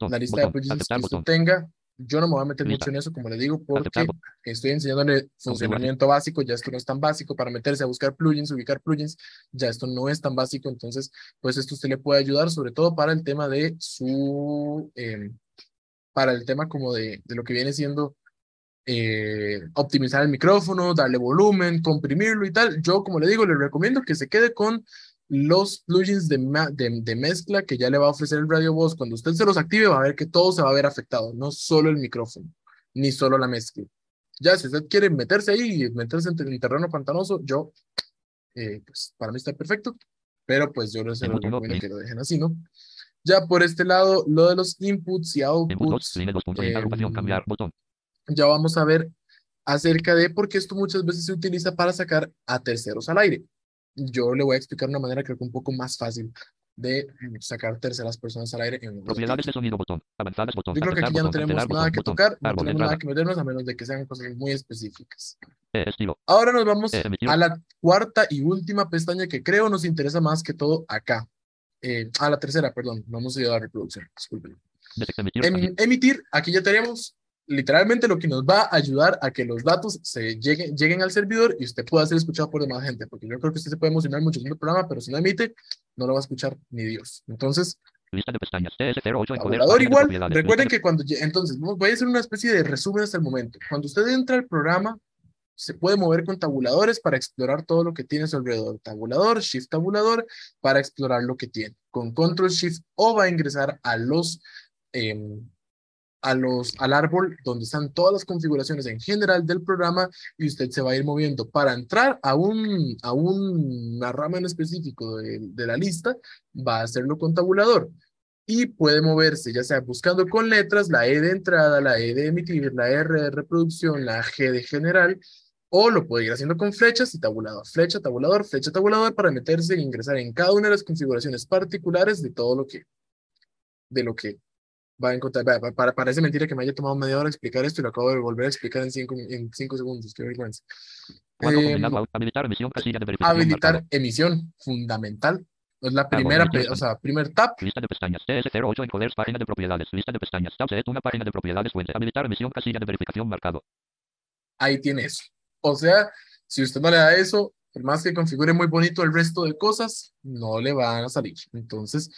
la lista de plugins que usted tenga. Yo no me voy a meter mucho en eso, como le digo, porque estoy enseñándole funcionamiento básico, ya esto no es tan básico para meterse a buscar plugins, ubicar plugins, ya esto no es tan básico, entonces, pues esto usted le puede ayudar, sobre todo para el tema de su, eh, para el tema como de, de lo que viene siendo eh, optimizar el micrófono, darle volumen, comprimirlo y tal. Yo, como le digo, le recomiendo que se quede con los plugins de, de, de mezcla que ya le va a ofrecer el Radio Voz. Cuando usted se los active, va a ver que todo se va a ver afectado, no solo el micrófono, ni solo la mezcla. Ya, si usted quiere meterse ahí y meterse en, el terreno pantanoso, yo, eh, pues para mí está perfecto, pero pues yo En boot uno, recomiendo que lo dejen así, ¿no? Ya por este lado, lo de los inputs y En boot 2. outputs, Línea 2. Link. Agrupación. em, ya vamos a ver acerca de por qué esto muchas veces se utiliza para sacar a terceros al aire. Yo le voy a explicar una manera creo que un poco más fácil de sacar terceras personas al aire en Propiedades de sonido. Botón. Avanzadas. Botón. Yo creo que aquí ya no botón. tenemos Cancelar nada botón. que Botón. tocar, no Árbol de tenemos nada entrada. que meternos a menos de que sean cosas muy específicas. Eh. Ahora nos vamos Eh, a la cuarta y última pestaña que creo nos interesa más que todo acá. Eh, a la tercera, perdón, no hemos ido a la reproducción, disculpen. Así. emitir, aquí ya tenemos literalmente lo que nos va a ayudar a que los datos se lleguen, lleguen al servidor y usted pueda ser escuchado por demás gente, porque yo creo que usted se puede emocionar mucho haciendo el programa, pero si no emite, no lo va a escuchar ni Dios. Entonces, Lista de pestañas. TS08 encoder. tabulador de igual, recuerden que cuando, entonces, voy a hacer una especie de resumen hasta el momento. Cuando usted entra al programa, se puede mover con tabuladores para explorar todo lo que tiene a su alrededor. Tabulador, Shift tabulador, para explorar lo que tiene. Con Control Shift O va a ingresar a los, em, a los, al árbol donde están todas las configuraciones en general del programa y usted se va a ir moviendo para entrar a, un, a una rama en específico de, de la lista, va a hacerlo con tabulador. Y puede moverse, ya sea buscando con letras, la E de entrada, la E de emitir, la R de reproducción, la G de general, o lo puede ir haciendo con flechas y tabulador, flecha, tabulador, flecha, tabulador, para meterse e ingresar en cada una de las configuraciones particulares de todo lo que, de lo que va a encontrar. Pa- Para, parece mentira que me haya tomado media hora explicar esto y lo acabo de volver a explicar en cinco, en cinco segundos, qué vergüenza. Au- Habilitar emisión. Casilla de verificación. habilitar marcado. emisión, fundamental. Es la primera, o sea, primer tab, Lista de pestañas. TS08 encoders. Página de propiedades. Lista de pestañas. Tab set. Una página de propiedades. Fuente. Habilitar emisión. Casilla de verificación. Marcado. ahí tiene eso. O sea, si usted no le da eso, por más que configure muy bonito el resto de cosas, no le van a salir. Entonces,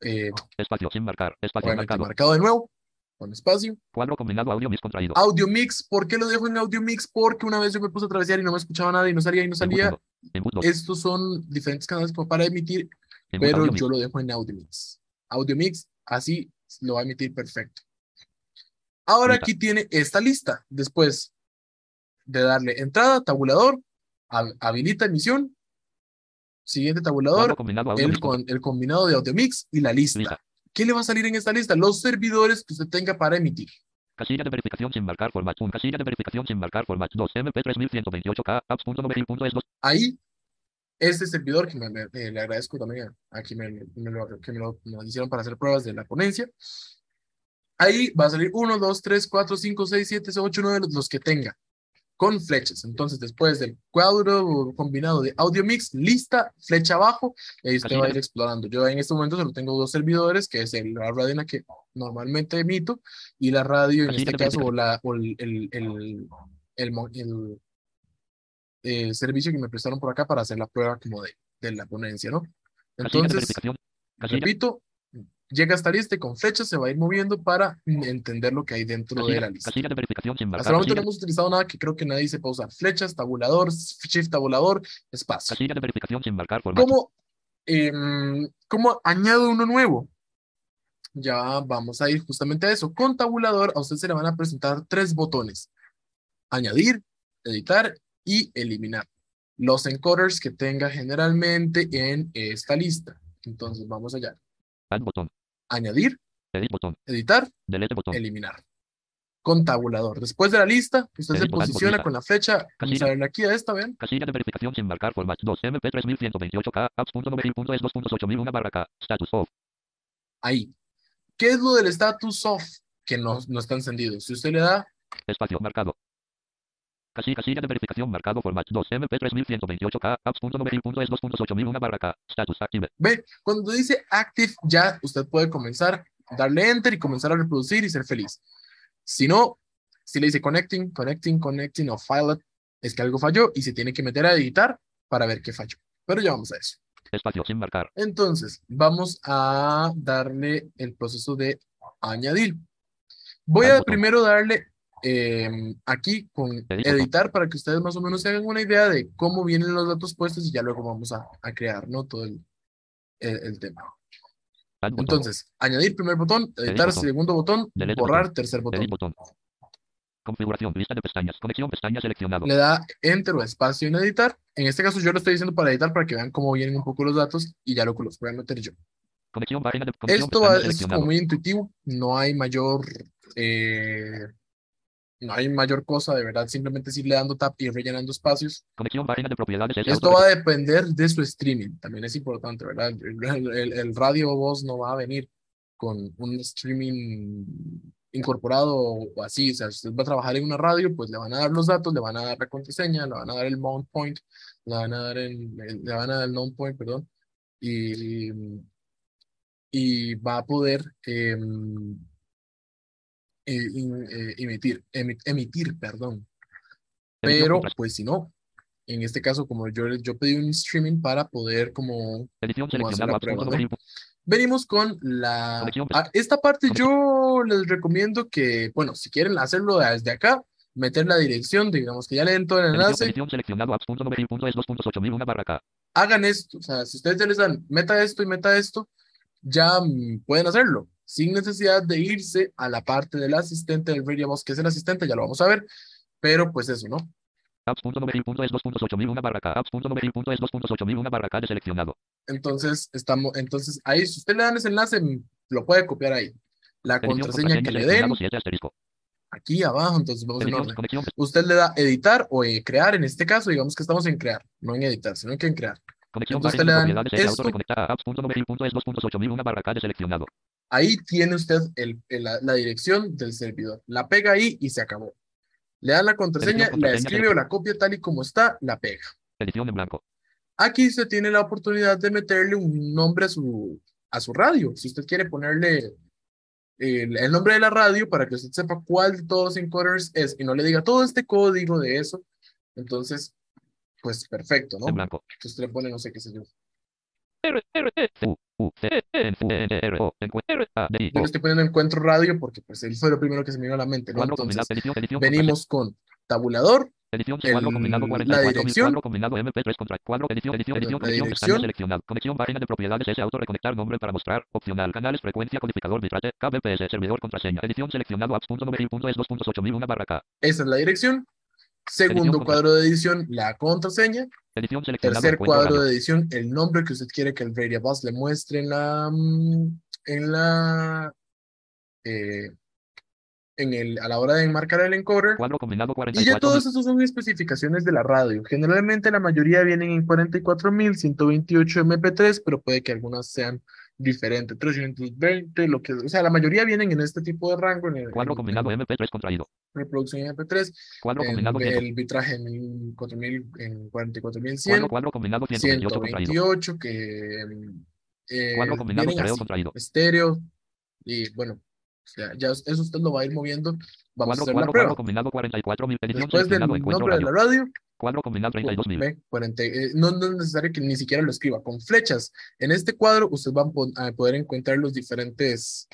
eh, Espacio. Sin marcar. Espacio. Marcado. marcado de nuevo, con espacio. Cuadro combinado. Audio mis contraído. Audio mix, ¿por qué lo dejo en audio mix? Porque una vez yo me puse a travesear y no me escuchaba nada y no salía y no salía. Estos son diferentes canales para emitir, En pero mix. yo lo dejo en audio mix. Audio mix, así lo va a emitir perfecto. Ahora Lista. aquí tiene esta lista. Después de darle entrada, tabulador, hab- habilita emisión, siguiente tabulador, combinado. El, con, el combinado de audio mix y la lista. Lista. ¿Qué le va a salir en esta lista? Los servidores que usted tenga para emitir. Casilla de verificación sin marcar format 1. Casilla de verificación sin marcar format 2. MP3128K. Apps.novil.es 2. Ahí, este servidor, que me- eh, le agradezco también a, a quien me, me lo, que me lo, me lo hicieron para hacer pruebas de la ponencia. Ahí va a salir 1, 2, 3, 4, 5, 6, 7, 8, 9, los, los que tenga, con flechas. Entonces, después del cuadro combinado de audio mix, lista, flecha abajo, y ahí usted va a ir explorando. Yo en este momento solo tengo dos servidores, que es el, la radio en la que normalmente emito, y la radio, en este caso, o, la, o el, el, el, el servicio que me prestaron por acá para hacer la prueba como de, de la ponencia, ¿no? Entonces, repito, llega a esta lista y con flechas se va a ir moviendo para entender lo que hay dentro de la Casilla, lista. casilla de verificación sin Hasta momento no Casilla, hemos utilizado nada que creo que nadie sepa usar. Flechas, tabulador, shift tabulador, espacio. casilla de verificación sin marcar formato. ¿Cómo, em, cómo añado uno nuevo? Ya vamos a ir justamente a eso. Con tabulador a usted se le van a presentar tres botones. Añadir, editar y eliminar. Los encoders que tenga generalmente en esta lista. Entonces vamos allá. Add botón. Añadir, Edit botón. editar, Delete botón. eliminar. Con tabulador. Después de la lista, usted se posiciona con la flecha. Vamos a aquí a esta, vean. Casilla de verificación sin marcar format 2 MP 3128K apps.9.es 2.8001 barra K status off Ahí. ¿Qué es lo del status off? Que no, no está encendido. Si usted le da espacio marcado casilla, de verificación marcado format 2 MP 3128K apps.9.es 2.8001 barra K status active Ve, cuando dice active, ya usted puede comenzar, darle enter y comenzar a reproducir y ser feliz. Si no, si le dice connecting, connecting, connecting o file, es que algo falló y se tiene que meter a editar para ver qué falló. Pero ya vamos a eso. espacio sin marcar Entonces, vamos a darle el proceso de añadir. Voy Al a botón. primero darle eh, aquí con Edit editar para que ustedes más o menos se hagan una idea de cómo vienen los datos puestos y ya luego vamos a, a crear, ¿no? Todo el, el- el tema. Entonces, añadir primer botón, editar botón. segundo botón, Delete borrar botón. tercer botón. configuración lista de pestañas conexión pestaña seleccionado Le da enter o espacio en editar. En este caso yo lo estoy diciendo para editar para que vean cómo vienen un poco los datos y ya lo los voy a meter yo. conexión página de conexión Esto va- es como muy intuitivo, no hay mayor, eh, no hay mayor cosa, de verdad, simplemente irle dando tap y rellenando espacios. conexión página de propiedades S Esto va a depender de su streaming, también es importante, ¿verdad? El, el- el radio voz no va a venir con un streaming incorporado o así, o sea, si usted va a trabajar en una radio, pues le van a dar los datos, le van a dar la contraseña, le van a dar el mount point, le van a dar el, le van a dar el non point, perdón, y, y va a poder em, eh, emitir, emi- emitir, perdón. Edición Pero, pues si no, en este caso, como yo, yo pedí un streaming para poder como ¿Cómo hacer la prueba, no? Venimos con la... A- esta parte yo les recomiendo que, bueno, si quieren hacerlo desde acá, meter la dirección, digamos que ya le den todo el enlace, edición seleccionado apps.noventa.es 2.8001 barra K hagan esto. O sea, si ustedes ya les dan, meta esto y meta esto, ya mm, pueden hacerlo, sin necesidad de irse a la parte del asistente del Boss, que es el asistente, ya lo vamos a ver, pero pues eso, ¿no? apps.noventa.es 2.8001 barra K apps.noventa.es 2.8001 barra K deseleccionado Entonces, estamos, entonces ahí, si usted le dan ese enlace, lo puede copiar ahí. La contraseña que le den, seleccionado 7 asterisco aquí abajo, entonces vamos en orden. Usted le da editar o eh, crear, en este caso, digamos que estamos en crear, no en editar, sino que en crear. Entonces de le dan esto. Auto reconecta a apps.noventa.es 2.8001 barra K deseleccionado Ahí tiene usted el, el- la, la dirección del servidor. La pega ahí y se acabó. Le dan la contraseña, Edición, la contraseña, escribe o la copia tal y como está, la pega. edición en blanco Aquí usted tiene la oportunidad de meterle un nombre a su, a su radio. Si usted quiere ponerle el, el nombre de la radio para que usted sepa cuál de todos los encoders es y no le diga todo este código de eso, entonces, pues perfecto, ¿no? en blanco Que usted le pone, no sé qué sé yo. Yo estoy poniendo encuentro radio porque pues él fue lo primero que se me vino a la mente, ¿no? Entonces, venimos con tabulador, Edición el- combinado la 44 dirección. cuadro combinado MP3 contra cuadro edición edición Perdón, edición la conexión página de propiedades S auto reconectar nombre para mostrar opcional canales frecuencia codificador bitrate KBPS servidor contraseña edición seleccionado apps.noventa.es 2.8001 barra K esa es la dirección. Segundo cuadro de edición, la contraseña. edición Tercer cuadro de edición, el nombre que usted quiere que el Radio Bus le muestre en la, mm, en la, eh, en el, a la hora de enmarcar el encoder. cuadro combinado Y 44 ya todos esos son especificaciones de la radio. Generalmente la mayoría vienen en 44.128 MP3, pero puede que algunas sean diferentes, 320, lo que, o sea, la mayoría vienen en este tipo de rango, en, el- cuadro en- combinado en MP3 contraído. reproducción MP3, cuadro en combinado 100 el bitraje en 4000, en 44.100, cuadro cuadro combinado 128 contraído. 128 que eh, cuadro combinado vienen stereo así, contraído. estéreo y bueno, o sea, ya eso usted lo va a ir moviendo. Vamos a cuadro hacer cuadro la prueba. combinado 44 edición Después del nombre de la radio, Cuadro combinado 32.000. Ve, 40, eh, no, no es necesario que ni siquiera lo escriba. Con flechas. En este cuadro, usted va a po- a poder encontrar los diferentes,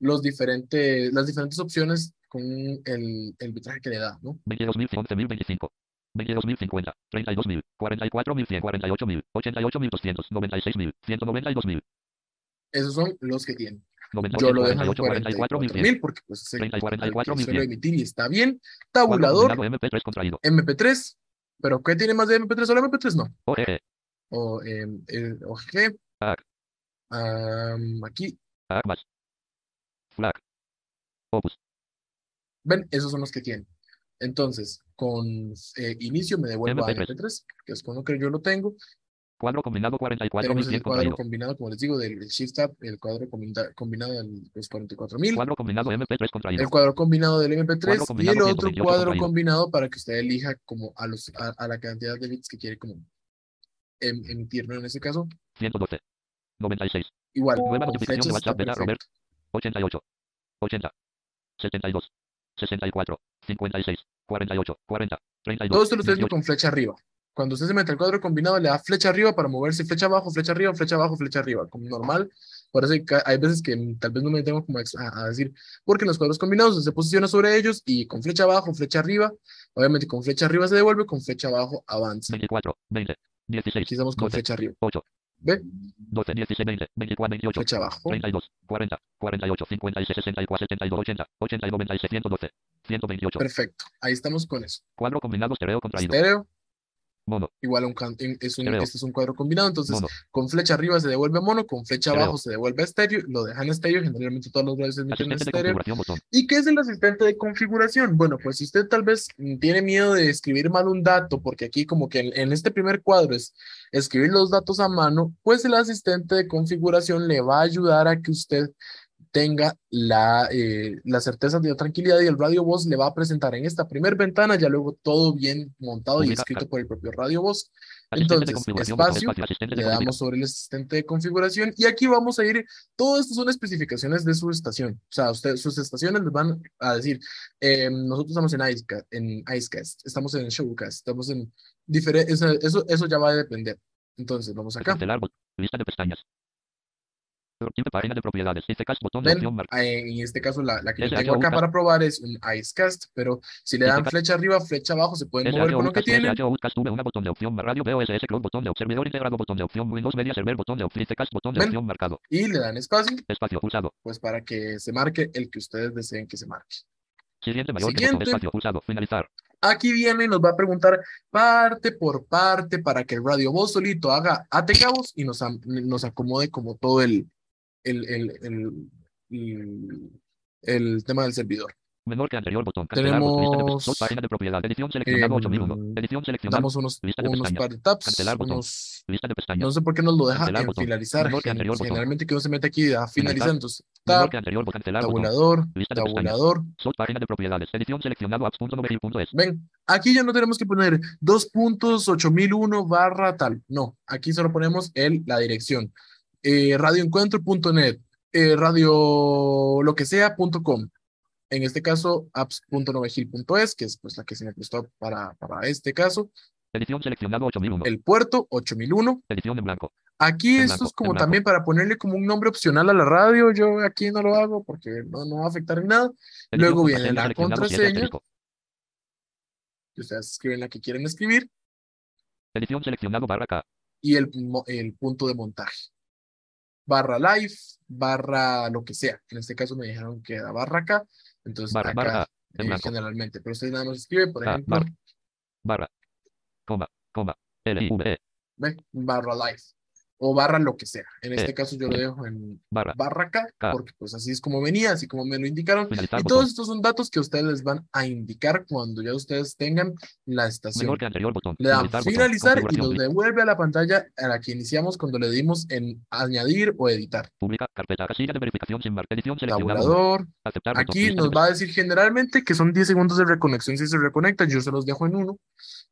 los diferentes, las diferentes opciones con el, el bitraje que le da, ¿no? 22.000, 11.025. 22.050, 32.000, 44.100, 48.000, 88.200, 96.000, 192.000, Esos son los que tienen. 98, Yo lo dejo en 48, 44.100. 44.000 porque pues es el 30, al que 44.100. suelo emitir y está bien. Tabulador, combinado MP3 contraído. MP3. ¿Pero qué tiene más de MP3? Solo MP3 no. OGG, O em, el aquí. Más. FLAC. Opus. Ven, esos son los que tienen. Entonces, con eh, inicio me devuelvo a MP3. MP3, que es con lo que yo lo tengo. Cuadro combinado Tenemos 44.100 el cuadro combinado, como les digo, del Shift Tab, el cuadro combina- combinado del los 44.000. Cuadro combinado MP3 contraído. El cuadro combinado del MP3 Cuadro y combinado el otro 128 cuadro contraído. combinado para que usted elija como a, los, a, a la cantidad de bits que quiere como em- emitir, ¿no? En este caso, 112. 96. igual, Nueva notificación de WhatsApp beta Robert. perfecto. 88. 80. 72. 64. 56. 48. 40. 32. Todo esto lo estoy haciendo 18. con flecha arriba. Cuando usted se mete al cuadro combinado, le da flecha arriba para moverse, flecha abajo, flecha arriba, flecha abajo, flecha arriba, como normal. Por eso hay veces que tal vez no me tengo como a, a decir, porque en los cuadros combinados se posiciona sobre ellos y con flecha abajo, flecha arriba, obviamente con flecha arriba se devuelve, con flecha abajo avanza. 24. 20. 16. Aquí estamos con 12. flecha arriba. 8. ¿Ve? 12. 16. 20. 24. 28. Flecha abajo. 32, 40, 48, 56, 64, 72, 80, 82, 96, 112, 128. Perfecto. Ahí estamos con eso. Cuadro combinado estereo contraído. Estéreo, Mono, igual un, es un, este es un cuadro combinado, entonces mono, con flecha arriba se devuelve mono, con flecha abajo se devuelve estéreo, lo dejan estéreo, generalmente todos los radios se emiten en asistente de estéreo. ¿Y qué es el asistente de configuración? Bueno, pues si usted tal vez tiene miedo de escribir mal un dato, porque aquí como que en, en este primer cuadro es escribir los datos a mano, pues el asistente de configuración le va a ayudar a que usted tenga la, eh, la certeza de la tranquilidad y el radio voz le va a presentar en esta primera ventana, ya luego todo bien montado y escrito por el propio radio voz. Entonces, espacio, le damos sobre el asistente de configuración y aquí vamos a ir, todo esto son especificaciones de su estación, o sea, usted, sus estaciones les van a decir, eh, nosotros estamos en Icecast, en Icecast, estamos en Showcast, estamos en diferentes, eso, eso, ya va a depender. Entonces, vamos acá. De pestañas. Página de propiedades. Este cast botón de opción eh, en este caso la, la que yo tengo acá para probar es un Icecast, pero si le Este dan cast- flecha arriba, flecha abajo, se pueden mover con lo que tienen. Una botón de opción radio VOSS Cloud botón de servidor integrado botón de opción Windows Media Server botón de opción este cast botón de opción marcado. Y le dan espacio, Espacio pulsado. pues para que se marque el que ustedes deseen que se marque. Siguiente mayor Siguiente. espacio pulsado. Finalizar. Aquí viene y nos va a preguntar parte por parte para que el radio voz solito haga ate cabos y nos, nos acomode como todo el, el, el, el, el- tema del servidor. Menor que anterior botón. Cancelar bot- lista de Tenemos, dos páginas de propiedad. Edición seleccionado 8001. em, Edición. Damos unos, Lista de unos par de tabs, Cancelar botón. unos, Lista de pestañas. no sé por qué nos lo deja Cancelar en finalizar. Menor que gen- anterior botón. generalmente que uno se mete aquí a finalizar, entonces tab, anterior. Cancelar tabulador, Lista de tabulador. Sort página de propiedades. Edición seleccionado apps.novegil.es. Ven, aquí ya no tenemos que poner 2.8001 barra tal. No, aquí solo ponemos el, la dirección. Eh, radioencuentro.net, eh, radio lo que sea.com. En este caso, apps.novegil.es, que es pues la que se me prestó para, para este caso. Edición seleccionado 8001. El puerto 8001. Edición en blanco. Aquí En esto blanco, es como también para ponerle como un nombre opcional a la radio. Yo aquí no lo hago porque no, no va a afectar en nada. Edición Luego viene la contraseña. que Ustedes escriben la que quieren escribir. Edición seleccionado barra K. y el, el punto de montaje. Barra live, barra lo que sea. En este caso me dijeron que era barra acá, entonces Barra, acá barra eh, generalmente. Pero usted nada más escribe, por Ah, ejemplo, barra. Barra. Coma. Coma. L V E. ve, barra live o barra lo que sea. En este Eh, caso yo lo eh, dejo en Barra. barra acá, K. porque pues así es como venía, así como me lo indicaron. Finalizar Y botón. todos estos son datos que ustedes les van a indicar cuando ya ustedes tengan la estación. Menor que anterior botón. Le dan Finalizar finalizar y nos devuelve a la pantalla a la que iniciamos cuando le dimos en añadir o editar. Publica. Carpeta. Casilla de verificación sin. Edición. Tabulador. Aceptar. Aquí nos va a decir generalmente que son 10 segundos de reconexión si se reconecta. Yo se los dejo en uno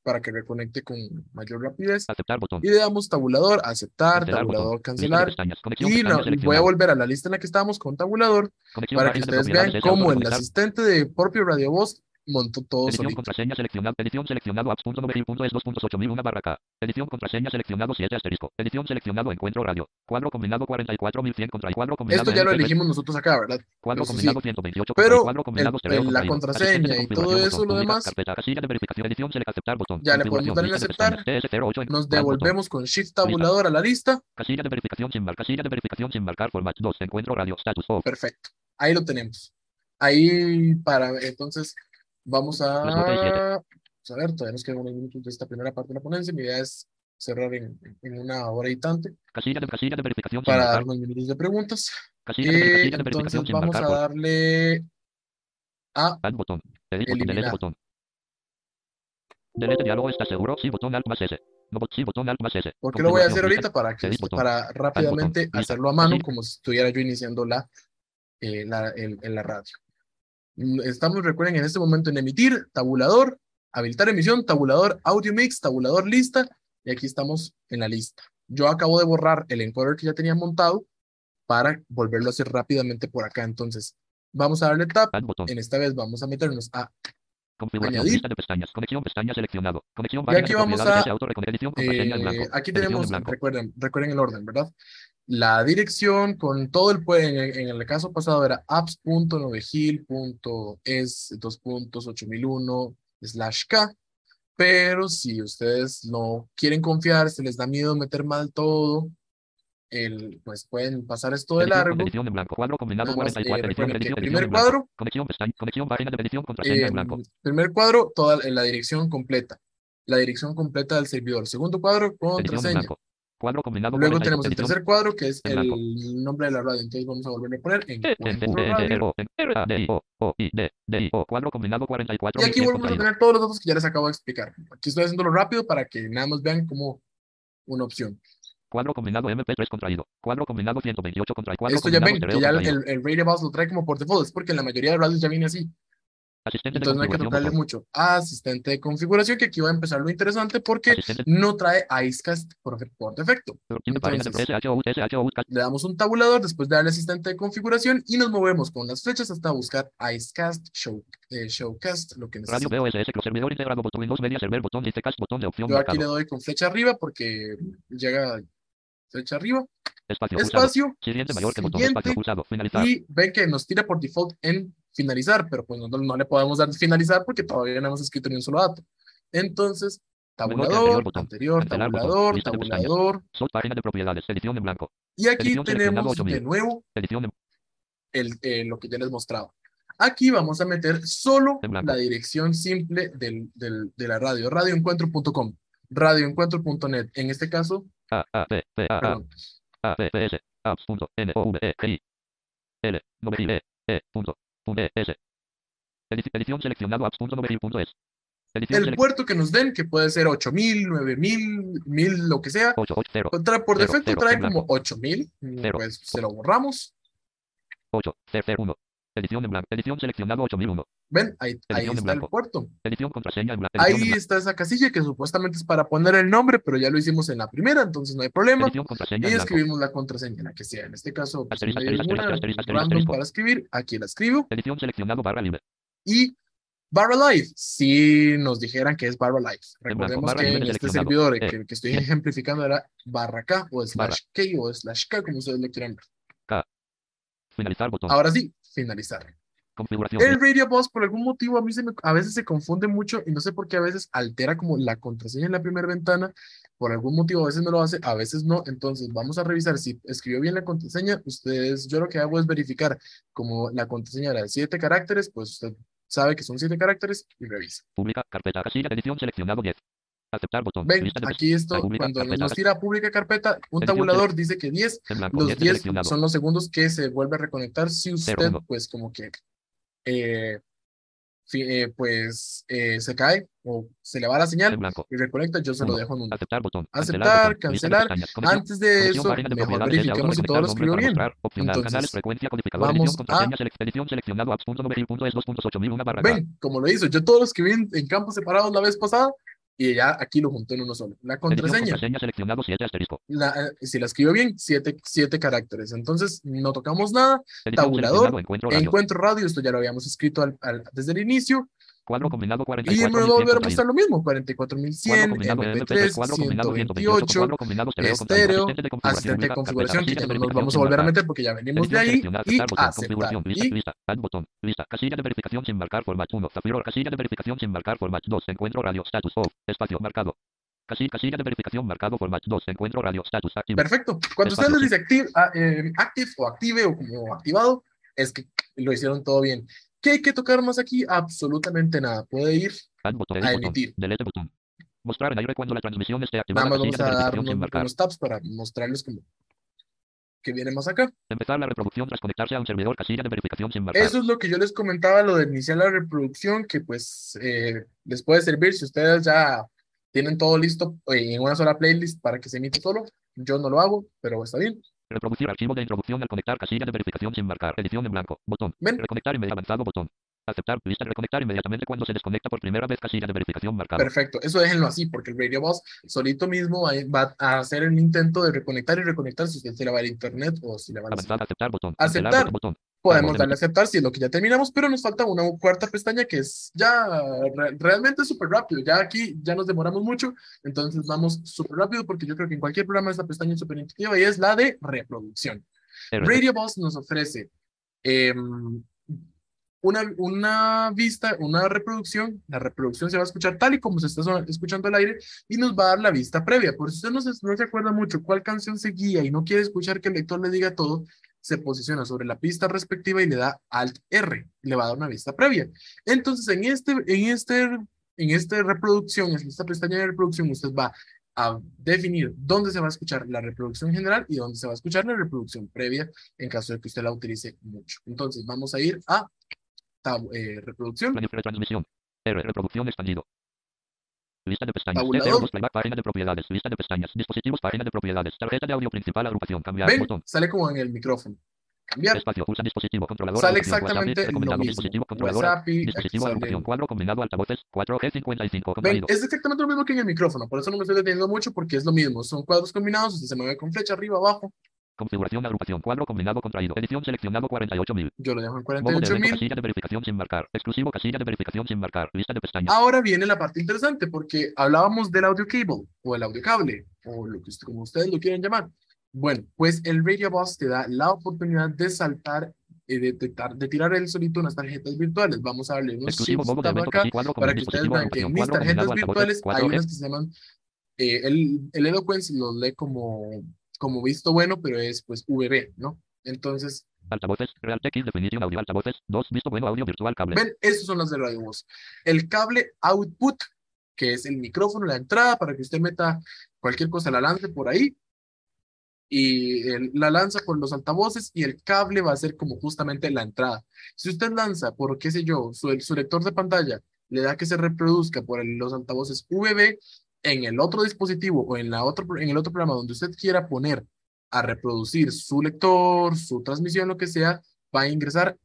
para que reconecte con mayor rapidez. Aceptar botón. Y le damos tabulador, aceptar, Cancelar tabulador, cancelar. Y no- voy a volver a la lista en la que estábamos con tabulador Conexión para que ustedes vean cómo el asistente de propio Radio Voz montó todo Edición solito. contraseña seleccionado. Edición seleccionado apps.nomegil.es 2.8001 barra K. Edición contraseña seleccionado 7 asterisco. Edición seleccionado encuentro radio. Cuadro combinado 44100 contra el cuadro combinado Esto ya lo MP3, elegimos nosotros acá, ¿verdad? Cuadro sí. combinado 128 contra Pero el cuadro combinado el- el- la contraseña y todo eso, lo demás, Carpeta, casilla de verificación, edición, aceptar, botón. ya le podemos dar en aceptar. pestañas, TS08 en- Nos devolvemos con Shift tabulador a la lista. Casilla de verificación sin marcar. Casilla de verificación sin marcar. Format 2. Encuentro radio. Status off. Perfecto. Ahí lo tenemos. Ahí para, entonces, vamos a, vamos a ver, todavía nos quedan unos minutos de esta primera parte de la ponencia. Mi idea es cerrar en, en una hora y tanto Casilla de, casilla de verificación para dar unos minutos de preguntas. Casilla de, Eh, casilla de entonces verificación sin vamos marcar. a darle a Add botón. Delete Eliminar. botón. Delete diálogo. ¿Estás seguro? Sí, botón Alt más S. No, sí, botón Alt más S. ¿Por qué lo voy a hacer ahorita? Para, que, para rápidamente hacerlo a mano, como si estuviera yo iniciando la, eh, la, el- en la radio. Estamos, recuerden, en este momento en emitir, tabulador, habilitar emisión, tabulador, audio mix, tabulador lista, y aquí estamos en la lista. Yo acabo de borrar el encoder que ya tenía montado para volverlo a hacer rápidamente por acá. Entonces, vamos a darle tap. En esta vez vamos a meternos a Configuración. añadir. Lista de pestañas. Conexión pestaña seleccionado. Conexión Y aquí vamos a, Eh, aquí tenemos, recuerden, recuerden el orden, ¿verdad? La dirección con todo el, pue- en, el- en el caso pasado era apps.novegil.es 2.8001 slash k, pero si ustedes no quieren confiar, se les da miedo meter mal todo, el, pues pueden pasar esto de largo. edición en blanco. Cuadro combinado más, 44. eh, edición, recuerden que edición, edición primer cuadro, Conexión pestaña. Conexión página de edición contraseña en blanco. eh, primer cuadro, toda la dirección completa, la dirección completa del servidor. Segundo cuadro, contraseña. Blanco. Cuadro combinado Luego 40, tenemos el tercer cuadro, que es el nombre de la radio. Entonces vamos a volverlo a poner en. Cuadro combinado 44. Y aquí 1100 volvemos a tener todos los datos que ya les acabo de explicar. Aquí estoy haciéndolo rápido para que nada más vean como una opción. Cuadro combinado MP3 contraído. Cuadro combinado 128 contra el cuadro Esto ya ven, que ya el, el, Radio Bus lo trae como por default. Es porque la mayoría de radios ya viene así. Asistente Entonces no hay que tocarle botón. mucho. Asistente de configuración, que aquí va a empezar lo interesante porque Asistente no trae Icecast por, por defecto. Entonces- Le damos un tabulador después de darle asistente de configuración y nos movemos con las flechas hasta buscar Icecast, show, eh, Showcast, lo que Radio necesitemos. BOSS, servidor integrado, botón Windows Media Server, botón Listecast, botón de opción Yo aquí le doy con flecha arriba porque llega flecha arriba, Espacio, espacio, Siguiente mayor que botón, siguiente, espacio, pulsado, finalizar. y ven que nos tira por default en finalizar, pero pues no le podemos dar finalizar porque todavía no hemos escrito ni un solo dato. Entonces, anterior, tabulador, anterior, tabulador, tabulador, Sort página de propiedades, edición en blanco. y aquí Edición tenemos 8000. de nuevo en el, eh, lo que ya les mostraba. Aquí vamos a meter solo la dirección simple del, del- de la radio, radioencuentro.com, radioencuentro.net. En este caso, A, A, P, P, A, perdón, A, P, P, S, apps, punto, N, O, V, E, G, I, L, I, E, E, punto, S. Edición seleccionado el puerto que nos den, que puede ser 8000, 9000, 1000, lo que sea, 8, 8, 0, trae- por defecto trae como blanco. 8000, Cero. pues se lo borramos. 8, 0, 1. Edición en blanco. Edición seleccionado 8001. Ven, ahí, ahí está el puerto. Edición contraseña en blanco. En Ahí está esa casilla que supuestamente es para poner el nombre, pero ya lo hicimos en la primera, entonces no hay problema. Edición contraseña Y escribimos la contraseña, la que sea. En este caso, pues, Asterisco, me dio asterisco, una asterisco, asterisco, random para escribir. Aquí la escribo. Edición seleccionado barra libre. Y barra live, si nos dijeran que es barra blanco, Recordemos barra que en este servidor Eh, que, que estoy bien. ejemplificando era barra K o slash Barra. K o slash K, como ustedes lo quieran ver. Finalizar botón. Ahora sí, finalizar. El Radio Bus, por algún motivo, a mí se me, a veces se confunde mucho y no sé por qué a veces altera como la contraseña en la primera ventana. Por algún motivo, a veces me lo hace, a veces no. Entonces, vamos a revisar si escribió bien la contraseña. Ustedes, yo lo que hago es verificar como la contraseña era de siete caracteres, pues usted sabe que son siete caracteres y revisa. Publica. Carpeta. Casilla. Edición seleccionado 10. Aceptar botón. Ven, aquí esto, cuando nos tira pública carpeta, un tabulador dice que 10 En blanco. Los 10 10 seleccionado. son los segundos que se vuelve a reconectar si usted, pues, como que, eh, eh, pues, eh, se cae o se le va la señal y reconecta, yo se lo dejo en un. Aceptar botón. Aceptar, cancelar. Antes de eso, mejor verifiquemos si todo lo escribió bien. Entonces, vamos a- selec- edición seleccionado, apps.novegil.es 2.8001 barra K. Ven, como lo hizo, yo todos los escribí en, en campos separados la vez pasada y ya aquí lo junté en uno solo. La contraseña, contraseña seleccionado 7 asterisco. la, eh, si la escribió bien, siete, siete caracteres. Entonces, no tocamos nada. Tabulador, encuentro radio. Encuentro radio, esto ya lo habíamos escrito al- al- desde el inicio. Cuadro combinado Y me va a volver a 44.100 mostrar lo mismo, Cuadro 44100, combinado MP3, Cuadro combinado 128 128, Cuadro combinado stereo estéreo, asistente de configuración que ya no nos vamos a volver a meter porque ya venimos de ahí, y aceptar Y add botón, lista, casilla de verificación sin marcar format 1, Zafiro, casilla de verificación sin marcar format 2, encuentro radio, status off, espacio marcado. Casilla, casilla de verificación marcado format 2, encuentro radio, status activo. Perfecto. Cuando usted Espacio, les dice active, ah, eh, active o active o como activado, es que lo hicieron todo bien. ¿Qué hay que tocar más aquí? Absolutamente nada. Puede ir botón, a emitir. botón. Mostrar en aire cuando la transmisión esté Nada activada, más vamos a dar unos, unos tabs para mostrarles como que viene más acá. Empezar la reproducción tras conectarse a un servidor, casilla de verificación sin marcar. Eso es lo que yo les comentaba, lo de iniciar la reproducción, que pues eh, les puede servir si ustedes ya tienen todo listo eh, en una sola playlist para que se emita solo. Yo no lo hago, pero está bien. Reproducir archivo de introducción al conectar casilla de verificación sin marcar. Edición en blanco. Botón. Ven. Reconectar inmediatamente avanzado. Botón. Aceptar. Lista. Reconectar inmediatamente cuando se desconecta por primera vez casilla de verificación marcado. Perfecto, eso déjenlo así, porque el Radio Boss solito mismo va, a hacer el intento de reconectar y reconectar si usted se le va el internet o si le va la Avanzar. Aceptar. Botón. Aceptar. Botón. Podemos darle a aceptar si es lo que ya terminamos, pero nos falta una cuarta pestaña que es ya re- realmente súper rápido. Ya aquí ya nos demoramos mucho, entonces vamos súper rápido porque yo creo que en cualquier programa esta pestaña es súper intuitiva y es la de reproducción. Radio Boss nos ofrece em, una, una vista, una reproducción. La reproducción se va a escuchar tal y como se está escuchando al aire y nos va a dar la vista previa. Por si usted no se, no se acuerda mucho cuál canción se guía y no quiere escuchar que el lector le diga todo, se posiciona sobre la pista respectiva y le da Alt R. Le va a dar una vista previa. Entonces, en este, en este, en esta reproducción, en esta pestaña de reproducción, usted va a definir dónde se va a escuchar la reproducción general y dónde se va a escuchar la reproducción previa en caso de que usted la utilice mucho. Entonces, vamos a ir a tab- eh, reproducción. Retransmisión. R. Reproducción expandido. Lista de pestañas. Tabulador. T02, playback, página de propiedades. Lista de pestañas. Dispositivos, página de propiedades. Tarjeta de audio principal, agrupación. Cambiar. ¿Ven? Botón. Sale como en el micrófono. Cambiar. Espacio. Pulsa dispositivo controlador. Sale agrupación, WhatsApp, exactamente lo mismo. Dispositivo controlador. WhatsApp Dispositivo agrupación. Cuadro combinado altavoces. 4G55. Ven, es exactamente lo mismo que en el micrófono, por eso no me estoy deteniendo mucho porque es lo mismo. Son cuadros combinados, usted se mueve con flecha arriba, abajo. Configuración agrupación. Cuadro combinado contraído. Edición seleccionado 48000. Yo lo dejo en Modo de evento 48.000. casilla de verificación sin marcar. Exclusivo casilla de verificación sin marcar. Lista de pestañas. Ahora viene la parte interesante porque hablábamos del audio cable o el audio cable o lo que como ustedes lo quieran llamar. Bueno, pues el Radio Bus te da la oportunidad de saltar y de, detectar, de tirar el solito unas tarjetas virtuales. Vamos a darle unos evento acá para que ustedes vean que en mis tarjetas virtuales hay 4G. unas que se llaman, eh, el, el Eloquence los lee como, como visto bueno, pero es pues VB, ¿no? Entonces, Altavoces. Realtek Definition Audio. Altavoces. 2. Visto bueno audio virtual cable. ven, estos son las de Radio Voz. El cable output, que es el micrófono, la entrada, para que usted meta cualquier cosa, la lance por ahí. Y el- la lanza por los altavoces y el cable va a ser como justamente la entrada. Si usted lanza por, qué sé yo, su, su lector de pantalla, le da que se reproduzca por el- los altavoces VB, en el otro dispositivo o en, la otro, en el otro programa donde usted quiera poner a reproducir su lector, su transmisión, lo que sea, va a ingresar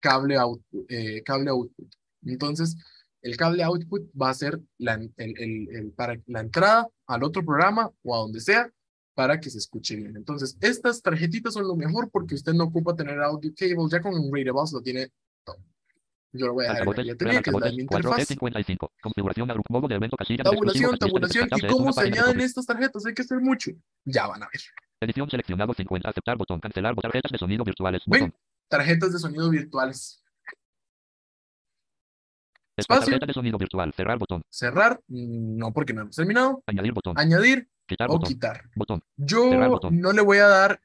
cable, out, eh, cable output. Entonces, el cable output va a ser la, el, el- el- para la entrada al otro programa o a donde sea para que se escuche bien. Entonces, estas tarjetitas son lo mejor porque usted no ocupa tener audio cable, ya con un Radio Bus lo tiene todo. Yo lo voy a dejar en la que es la interfaz. 4G55. Configuración modo de evento casilla Tabulación, tabulación. ¿Y cómo se añaden estas tarjetas? Hay que hacer mucho. Ya van a ver. Edición seleccionado 50. Aceptar botón. Cancelar botón. Tarjetas de sonido virtuales. Ven, tarjetas de sonido virtuales. Espacio. tarjeta de sonido virtual. Cerrar botón. Cerrar, no porque no hemos terminado. Añadir botón. Añadir Quitar o botón. quitar. Botón. Yo botón. no le voy a dar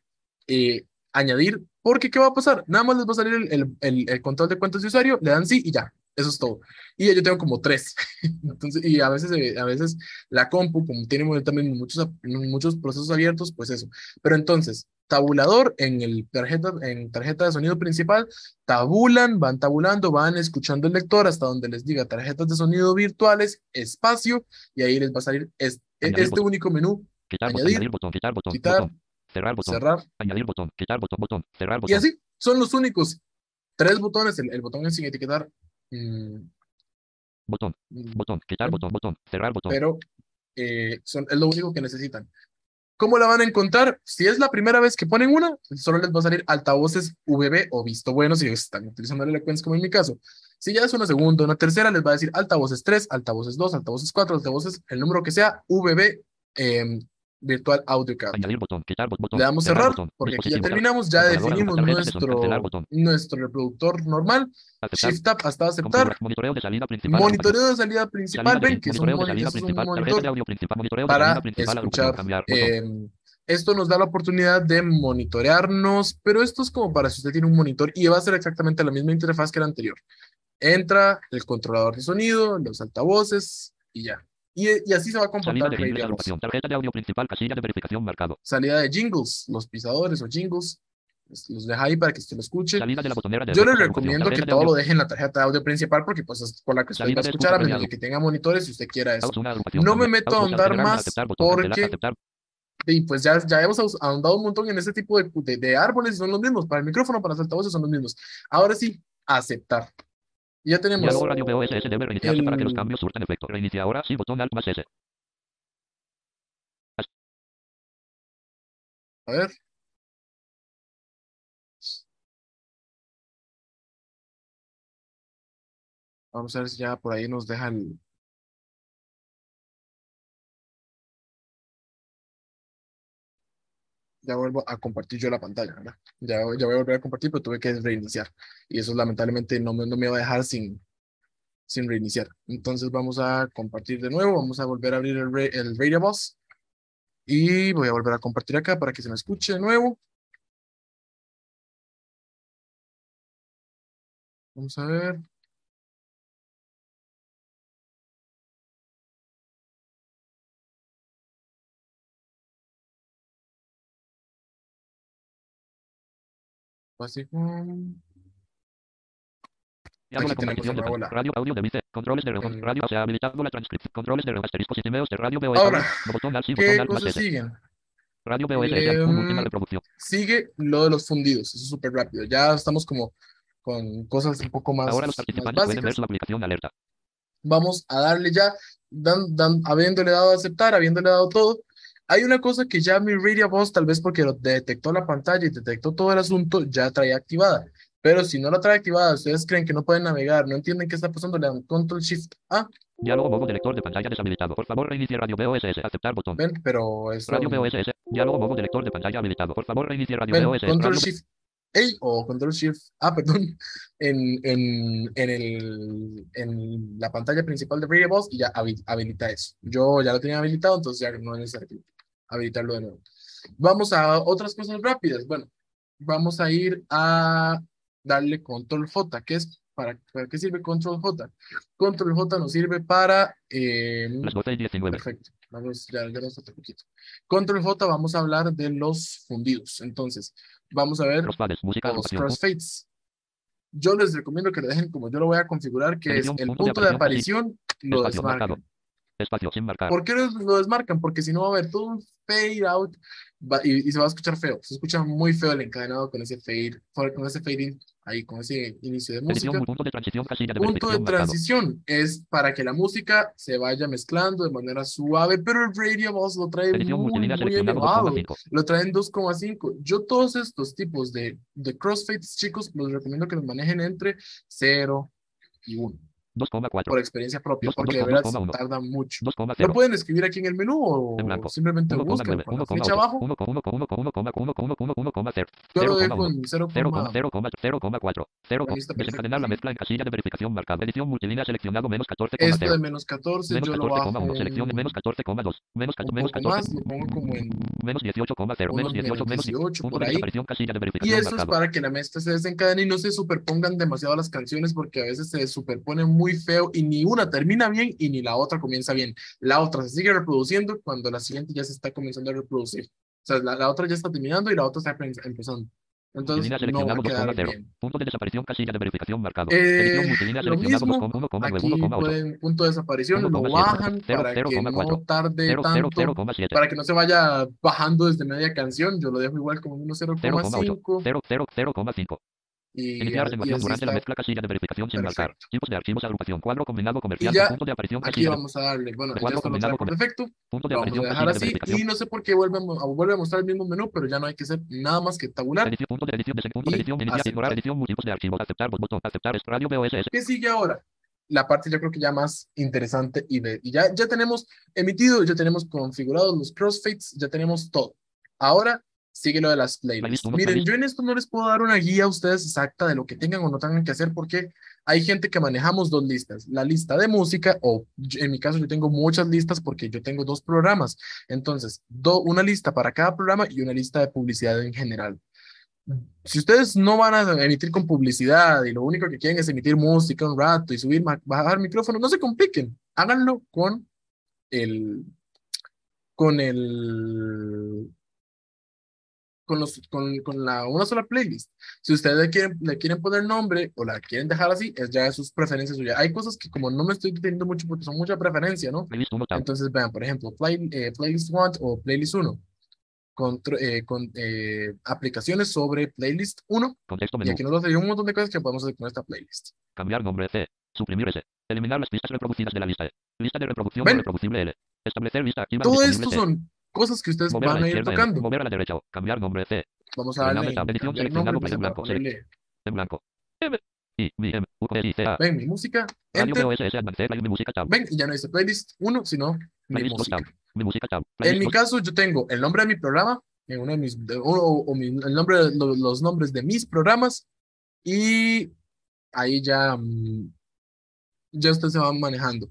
eh, añadir, porque ¿qué va a pasar? Nada más les va a salir el, el, el- el control de cuentas de usuario, le dan sí y ya. Eso es todo. Y yo tengo como tres. Entonces, y a veces, eh, a veces la compu, como tiene también muchos, muchos procesos abiertos, pues eso. Pero entonces, tabulador en el tarjeta, en tarjeta de sonido principal, tabulan, van tabulando, van escuchando el lector hasta donde les diga tarjetas de sonido virtuales, espacio, y ahí les va a salir este botón. único menú, Quitar. Añadir. Añadir botón. Quitar botón. quitar, Botón. Cerrar botón. cerrar, Añadir botón. Quitar botón. Botón. Cerrar y botón. así, son los únicos. Tres botones, el, el botón es sin etiquetar, mm, Botón. mm, Botón. Quitar botón. Botón. Cerrar botón. pero eh, son, es lo único que necesitan. ¿Cómo la van a encontrar? Si es la primera vez que ponen una, solo les va a salir altavoces VB o visto bueno si están utilizando el Eloquence como en mi caso. Si ya es una segunda, una tercera, les va a decir altavoces 3, altavoces 2, altavoces 4, altavoces, el número que sea, VB, em, Virtual Audio Card. Añadir botón. Quitar bot- botón. Le damos cerrar botón. porque aquí ya terminamos, ya definimos nuestro, botón. nuestro reproductor normal. Aceptar. Shift Tab hasta aceptar. Monitoreo de salida principal. Monitoreo de salida principal, ven que es un, principal. Monitor audio principal. Monitoreo de para principal. escuchar. Cambiar. em, esto nos da la oportunidad de monitorearnos, pero esto es como para si usted tiene un monitor y va a ser exactamente la misma interfaz que la anterior. Entra el controlador de sonido, los altavoces y ya. Y, y así se va a Salida comportar de jingles. Voz. Agrupación. Tarjeta de audio principal. Casilla de verificación marcado. Salida de jingles, los pisadores o jingles, los- deja ahí para que usted lo escuche. Salida de la botonera de Yo les recomiendo que de todo audio. lo deje en la tarjeta de audio principal porque pues es por la que usted Salida va a de escuchar a menos de que tenga monitores si usted quiera eso. No me meto a ahondar más aceptar, botón, cancelar, porque- aceptar. Y pues ya, ya hemos ahondado un montón en este tipo de, de, de árboles y son los mismos. Para el micrófono, para los altavoces son los mismos. Ahora sí, aceptar. Y ya tenemos Diálogo radio VOSS debe reiniciarse para que los el- cambios surtan efecto. Reinicia ahora, sí, botón Alt más S. A ver. Vamos a ver si ya por ahí nos deja el... Ya vuelvo a compartir yo la pantalla, ¿verdad? Ya, voy a volver a compartir, pero tuve que reiniciar. Y eso lamentablemente no me, no me va a dejar sin, reiniciar. Entonces vamos a compartir de nuevo. Vamos a volver a abrir el, el Radio Bus. Y voy a volver a compartir acá para que se me escuche de nuevo. Vamos a ver. La Aquí tenemos de nuevo la- radio audio de vice. Controles de el- radio. Se ha habilitado la transcripción. Controles de radio. Ahora, no botón Alt, sí, ¿Qué botón Alt más cosas siguen? Radio VOS Em, última reproducción. Sigue lo de los fundidos. Eso es súper rápido. Ya estamos como con cosas un poco más, Ahora los más participantes pueden ver su aplicación alerta. Vamos a darle ya, dan, dan- habiéndole dado a aceptar, habiéndole dado todo. Hay una cosa que ya mi Radio Boss, tal vez porque detectó la pantalla y detectó todo el asunto, ya trae activada. Pero si no la trae activada, ustedes creen que no pueden navegar, no entienden qué está pasando, le dan Control Shift A, Diálogo modo de lector de pantalla deshabilitado. Por favor, reinicie radio VOSS. Aceptar botón. ven, pero esto, Radio VOSS. Diálogo modo de lector de pantalla habilitado. Por favor, reinicie radio ven, VOSS. Control Shift A o Control Shift A, perdón, en, en, en, el, en la pantalla principal de Radio Boss y ya habi- habilita eso. Yo ya lo tenía habilitado, entonces ya no es necesario habilitarlo de nuevo. Vamos a otras cosas rápidas. Bueno, vamos a ir a darle Control J. ¿Qué es? ¿Para, para qué sirve Control J? Control J nos sirve para... eh, Las 12 y 19. Perfecto. Vamos, ya, ya nos falta poquito. Control J, vamos a hablar de los fundidos. Entonces, vamos a ver Crossfades. Música. los crossfades. Yo les recomiendo que lo dejen como yo lo voy a configurar, que es el punto de aparición, lo desmarcan. Espacio sin marcar. ¿Por qué lo, desmarcan? Porque si no va a haber todo un fade out y, y se va a escuchar feo. Se escucha muy feo el encadenado con ese fade, con ese fade in, ahí, con ese inicio de música. Edición. Punto de transición. Casilla de punto de marcado. transición es para que la música se vaya mezclando de manera suave, pero el Radio Boss lo trae Edición muy, muy elevado. 2,5. Lo traen 2,5. Yo todos estos tipos de, de crossfades, chicos, los recomiendo que los manejen entre 0 y 1, 2,4. por experiencia propia, porque dos- de verdad dos coma uno. tardan mucho. 2,0. ¿Lo pueden escribir aquí en el menú o En simplemente lo buscan 1,9. con la flecha abajo? 1,1,1,1,1,1,1,0. Yo lo 0,1. dejo en 0, 0,0,4. 0, Ahí está desencadenar la perfecto. mezcla en casilla de verificación marcada. Edición multilínea seleccionado menos esto de 14,0. menos 14 Menos yo lo bajo 14,1. Selección de un, menos 14,2. Menos, menos poco 14. más, lo pongo como en Menos 18,0 menos unos 18 menos 18 punto por de ahí. desaparición casilla de Y eso es para que la mezcla se desencadene y no se superpongan demasiado las canciones porque a veces se superponen muy feo y ni una termina bien y ni la otra comienza bien. La otra se sigue reproduciendo cuando la siguiente ya se está comenzando a reproducir. O sea, la, la otra ya está terminando y la otra está empe- empezando. Entonces no va a seleccionado quedar 2,0. bien. Punto de desaparición casilla de verificación marcado. Eh, lo mismo, 2,1,9, Aquí 1,8. pueden punto de desaparición, lo 1,7, bajan para que no tarde 0, tanto, 0,7. para que no se vaya bajando desde media canción. Yo lo dejo igual como 1.0,5. 0,8. 0, 0, 0,5. y, Iniciar y así durante la mezcla casilla de verificación sin marcar. Perfecto. Tipos de archivos agrupación cuadro combinado comercial. ya, Punto de aparición Aquí casilla. vamos a darle, bueno, Cuadro combinado. Punto de vamos a dejar de verificación. y no sé por qué vuelve, a- vuelve a mostrar el mismo menú, pero ya no hay que hacer nada más que tabular. Edición, punto de edición, de punto de Y edición, iniciar, aceptar. ignorar edición, múltiples de archivos, aceptar, botón, aceptar, es radio BOSS, ¿Qué sigue ahora? La parte yo creo que ya más interesante y, de, y ya, ya tenemos emitido, ya tenemos configurados los crossfades, ya tenemos todo. Ahora sigue lo de las playlists. Miren, yo en esto no les puedo dar una guía a ustedes exacta de lo que tengan o no tengan que hacer porque hay gente que manejamos dos listas, la lista de música o en mi caso yo tengo muchas listas porque yo tengo dos programas. Entonces, do- una lista para cada programa y una lista de publicidad en general. Si ustedes no van a emitir con publicidad y lo único que quieren es emitir música un rato y subir, bajar micrófono, no se compliquen. Háganlo con el, con el, con los, con, con la, una sola playlist. Si ustedes le quieren, le quieren poner nombre o la quieren dejar así, es ya de sus preferencias suyas. Hay cosas que como no me estoy deteniendo mucho porque son mucha preferencia, ¿no? playlist 1, tab, Entonces, vean, por ejemplo, play- eh, Playlist 1 o Playlist 1. Contro- eh, con eh, aplicaciones sobre Playlist 1. contexto Y aquí nos da un montón de cosas que podemos hacer con esta playlist. cambiar nombre C, suprimir S, eliminar las pistas reproducidas de la lista E, lista de reproducción reproducible L, establecer lista activa Todo esto C, son cosas que ustedes mover a van la a ir tocando. Mover a la derecha O, cambiar nombre C, Vamos a darle edición, seleccionado, en blanco, en blanco, A, ven mi música, enter, ven y ya no dice playlist 1, sino mi playlist 2 música. En mi 2, caso, yo tengo el nombre de mi programa, en uno de mis, de- o, o mi- el nombre, lo- los nombres de mis programas, y ahí ya, mm, ya usted se va manejando.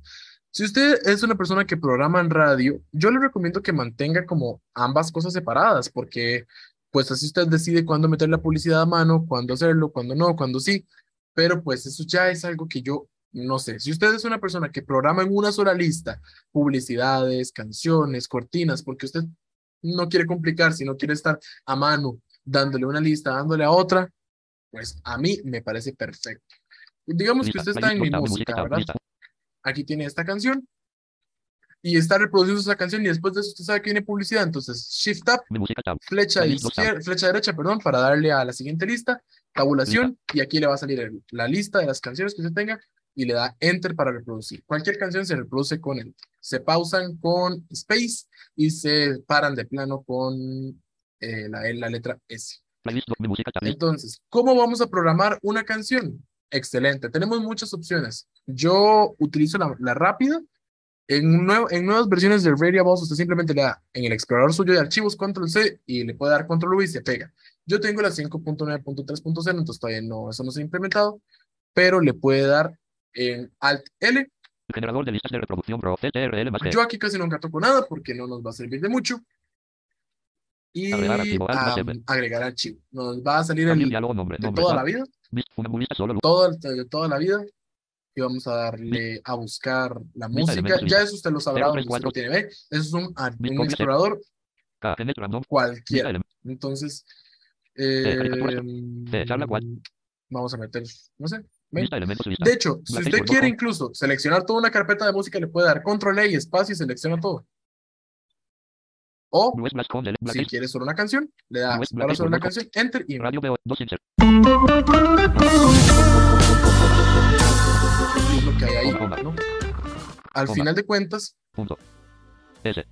Si usted es una persona que programa en radio, yo le recomiendo que mantenga como ambas cosas separadas, porque pues así usted decide cuándo meter la publicidad a mano, cuándo hacerlo, cuándo no, cuándo sí, pero pues eso ya es algo que yo no sé. Si usted es una persona que programa en una sola lista, publicidades, canciones, cortinas, porque usted no quiere complicar, si no quiere estar a mano dándole una lista, dándole a otra, pues a mí me parece perfecto. Digamos que usted está en mi 2 tab, mi música, ¿verdad? Aquí tiene esta canción y está reproduciendo esa canción y después de eso usted sabe que viene publicidad, entonces Shift Up, música flecha izquierda, flecha derecha, perdón, para darle a la siguiente lista, tabulación y aquí le va a salir el- la lista de las canciones que usted tenga y le da Enter para reproducir. Cualquier canción se reproduce con Enter. Se pausan con Space y se paran de plano con eh, la, la letra S. playlist 2, mi música tab, list, Entonces, ¿cómo vamos a programar una canción? Excelente, tenemos muchas opciones. Yo utilizo la, la rápida. En, nuevo- en nuevas versiones de Variables, usted simplemente le da en el explorador suyo de archivos Control C y le puede dar Control V y se pega. Yo tengo la 5.9.3.0, entonces todavía no, eso no se ha implementado, pero le puede dar en Alt L. generador de listas de reproducción Pro, CTRL más Yo aquí casi nunca toco nada porque no nos va a servir de mucho. Y Agregar archivo, F. agregar archivo. Nos va a salir el, diálogo nombre, de nombre, toda la vida. Todo el- de toda la vida y vamos a darle a buscar la música. Ya eso usted lo sabrá Cero, donde tres, usted lo cuatro. tiene. ¿ve? Eso es un, explorador cualquiera. Entonces, eh, cual. vamos a meter, no sé. De hecho, si usted quiere incluso seleccionar toda una carpeta de música, le puede dar control E y espacio y selecciona todo. O si quiere solo una canción, le da West para solo una canción, enter y Radio BO, 2 insert, es lo que hay ahí, Coma, ¿no? Al final de cuentas,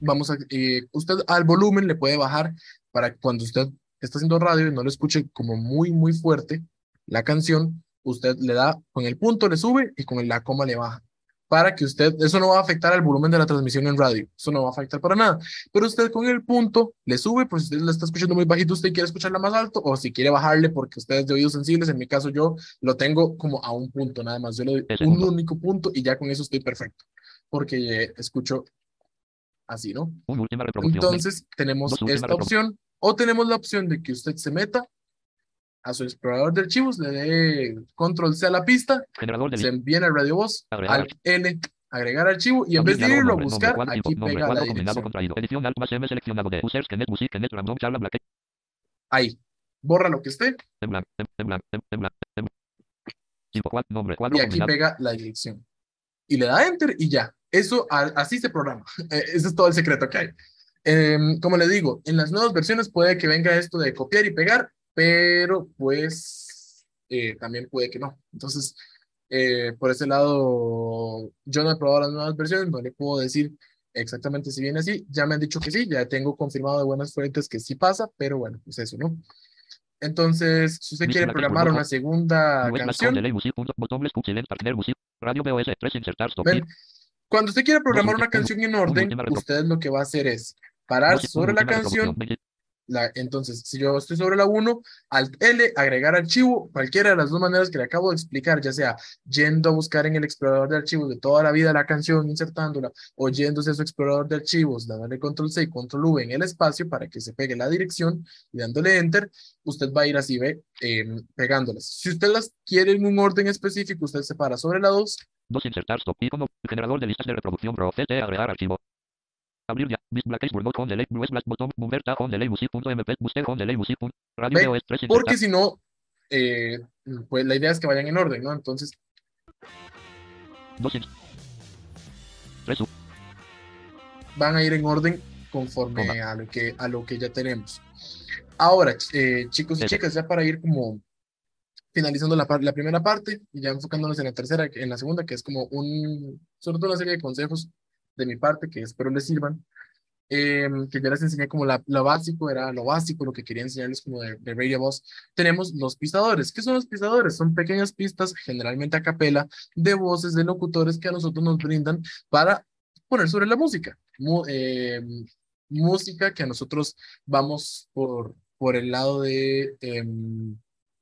vamos a, eh, usted al volumen le puede bajar para cuando usted está haciendo radio y no lo escuche como muy, muy fuerte la canción, usted le da con el punto le sube y con la coma le baja. Para que usted, eso no va a afectar al volumen de la transmisión en radio, eso no va a afectar para nada. Pero usted con el punto le sube, pues si usted la está escuchando muy bajito, usted quiere escucharla más alto, o si quiere bajarle porque usted es de oídos sensibles, en mi caso yo lo tengo como a un punto nada más, yo le doy un único punto y ya con eso estoy perfecto, porque eh, escucho así, ¿no? Entonces tenemos esta opción o tenemos la opción de que usted se meta a su explorador de archivos, le dé control C a la pista, generador de se envía el radio voz, al L, agregar archivo y en vez de irlo a nombre, buscar, aquí nombre, pega la dirección. contraído, edición alt más M seleccionado de users, Genet, music, Genet, random, charla, black, Ahí, borra lo que esté en blanco, en, en blanco, en, en blanco, en tipo, cuadro, nombre, cuadro y aquí combinado, pega la dirección. Y le da enter y ya. Eso a- así se programa. Eh, Ese es todo el secreto que hay. Em, como le digo, en las nuevas versiones puede que venga esto de copiar y pegar, pero pues eh, también puede que no. Entonces, eh, por ese lado, yo no he probado las nuevas versiones, no le puedo decir exactamente si viene así. Ya me han dicho que sí, ya tengo confirmado de buenas fuentes que sí pasa, pero bueno, pues eso, ¿no? Entonces, si usted quiere programar una segunda canción, ven, cuando usted quiere programar una canción en orden, usted lo que va a hacer es parar sobre la canción entonces, si yo estoy sobre la 1, Alt L, agregar archivo, cualquiera de las dos maneras que le acabo de explicar, ya sea yendo a buscar en el explorador de archivos de toda la vida la canción, insertándola, o yéndose a su explorador de archivos, dándole control C y control V en el espacio para que se pegue la dirección y dándole enter, usted va a ir así, ve, em, pegándolas. Si usted las quiere en un orden específico, usted se para sobre la 2. 2 insertar stop icono, generador de listas de reproducción, bro, agregar archivo. Abrir ya. Black Word con delay. Black botón. Bumberta con delay. Music.mp. Booster con delay. Music. Radio es 3 Porque si no, eh, pues la idea es que vayan en orden, ¿no? Entonces. 2 3 Van a ir en orden conforme a lo, que, a lo que ya tenemos. Ahora, eh, chicos y chicas, ya para ir como finalizando la, la, primera parte y ya enfocándonos en la tercera, en la segunda, que es como un, sobre todo una serie de consejos de mi parte que espero les sirvan. Em, que ya les enseñé como la, lo básico, era lo básico, lo que quería enseñarles como de, de Radio Boss. Tenemos los pisadores. ¿Qué son los pisadores? Son pequeñas pistas, generalmente a capela, de voces de locutores que a nosotros nos brindan para poner sobre la música. Em, música que a nosotros vamos por, por el lado de em,